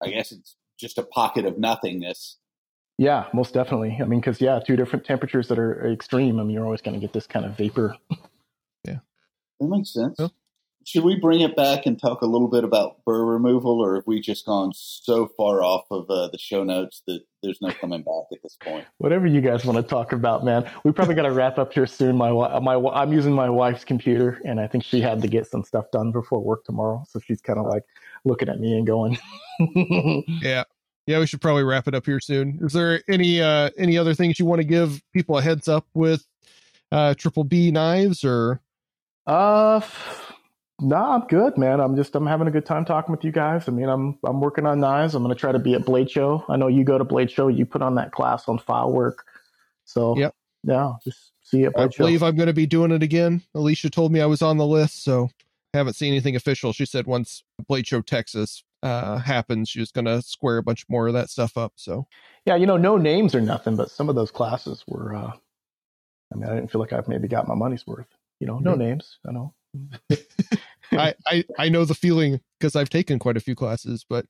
I guess it's just a pocket of nothingness. yeah, most definitely. I mean, because yeah, two different temperatures that are extreme. I mean, you're always going to get this kind of vapor. Yeah, that makes sense. Yeah. Should we bring it back and talk a little bit about burr removal, or have we just gone so far off of uh, the show notes that there's no coming back at this point? Whatever you guys want to talk about, man. We probably got to wrap up here soon. My my I'm using my wife's computer, and I think she had to get some stuff done before work tomorrow. So she's kind of like looking at me and going, Yeah. Yeah, we should probably wrap it up here soon. Is there any uh any other things you want to give people a heads up with uh triple B knives or "Uh, f- nah, I'm good, man. I'm just I'm having a good time talking with you guys. I mean, I'm I'm working on knives. I'm gonna try to be at Blade Show. I know you go to Blade Show. You put on that class on file work. So Yep. yeah, just see you I Show. believe I'm going to be doing it again. Alicia told me I was on the list, so haven't seen anything official. She said once Blade Show Texas uh happens, she's going to square a bunch more of that stuff up. So Yeah, you know, no names or nothing, but some of those classes were. uh I mean, I didn't feel like I've maybe got my money's worth. You know, no Mhm. names. I know. I, I I know the feeling because I've taken quite a few classes, but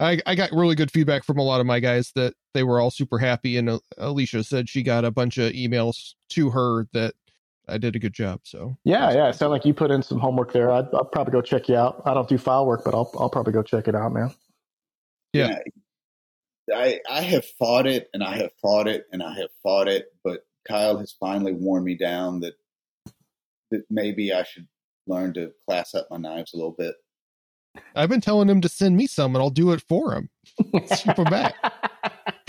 I I got really good feedback from a lot of my guys that they were all super happy, and uh, Alicia said she got a bunch of emails to her that I did a good job. So Yeah, yeah. It sounded like you put in some homework there. I'd, I'll probably go check you out. I don't do file work, but I'll I'll probably go check it out, man. Yeah. I I have fought it and I have fought it and I have fought it, but Kyle has finally worn me down that that maybe I should learn to class up my knives a little bit. I've been telling him to send me some, and I'll do it for him. Ship 'em back.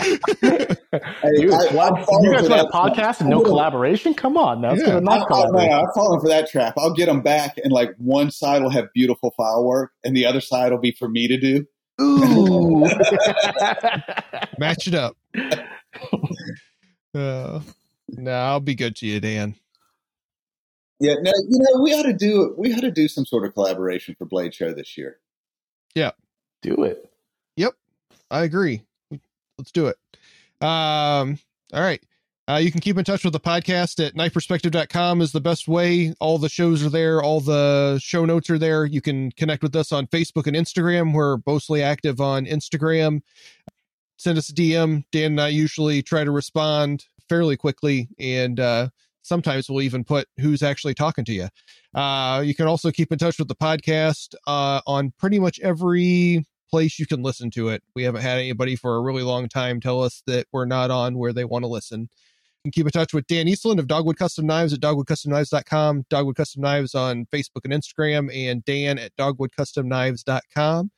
Dude, I- what? I'm you guys for want a podcast and no collaboration? Come on, now. Let's Yeah. get a I, I, am falling for that trap. I'll get them back, and like one side will have beautiful file work, and the other side will be for me to do. Ooh. Match it up. Uh, no, I'll be good to you, Dan. Yeah, no, you know we ought to do we ought to do some sort of collaboration for Blade Show this year. Yeah. Do it. Yep. I agree. Let's do it. Um, all right. Uh, you can keep in touch with the podcast at knifeperspective.com is the best way. All the shows are there. All the show notes are there. You can connect with us on Facebook and Instagram. We're mostly active on Instagram. Send us a DM. Dan and I usually try to respond fairly quickly. And, uh, sometimes we'll even put who's actually talking to you. Uh, you can also keep in touch with the podcast, uh, on pretty much every place you can listen to it. We haven't had anybody for a really long time tell us that we're not on where they want to listen. You can keep in touch with Dan Eastland of Dogwood Custom Knives at dogwoodcustomknives.com, Dogwood Custom Knives on Facebook and Instagram, and Dan at dogwoodcustomknives.com.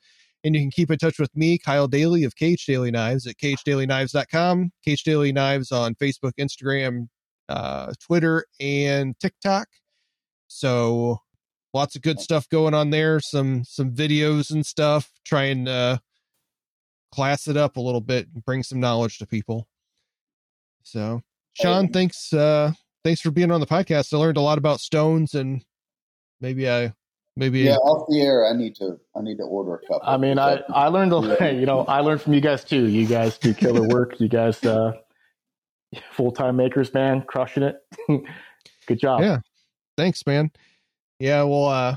And you can keep in touch with me, Kyle Daly of Cage Daily Knives at cagedailyknives.com, Cage Daily Knives on Facebook, Instagram, uh, Twitter, and TikTok. So lots of good stuff going on there. Some some videos and stuff. Trying to class it up a little bit and bring some knowledge to people. So Shawn, thanks uh thanks for being on the podcast. I learned a lot about stones and maybe I maybe Yeah, off the air. I need to. I need to order a couple. I mean, I, I learned, a, you know, I learned from you guys too. You guys do killer work. You guys, uh, full time makers, man, crushing it. Good job. Yeah. Thanks, man. Yeah, well, uh,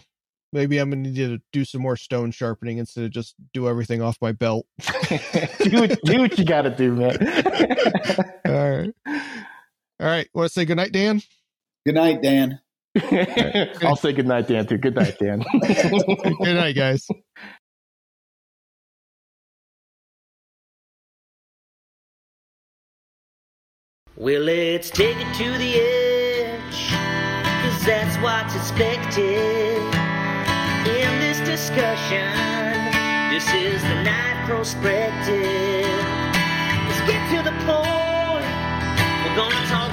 maybe I'm gonna need to do some more stone sharpening instead of just do everything off my belt. do, what, do what you got to do, man. All right. All right. Want to say good night, Dan? Good night, Dan. I'll say good night, Dan, too. Good night, Dan. good night, guys. Well, let's take it to the edge, cause that's what's expected in this discussion. This is the Knife Perspective. Let's get to the point. We're gonna talk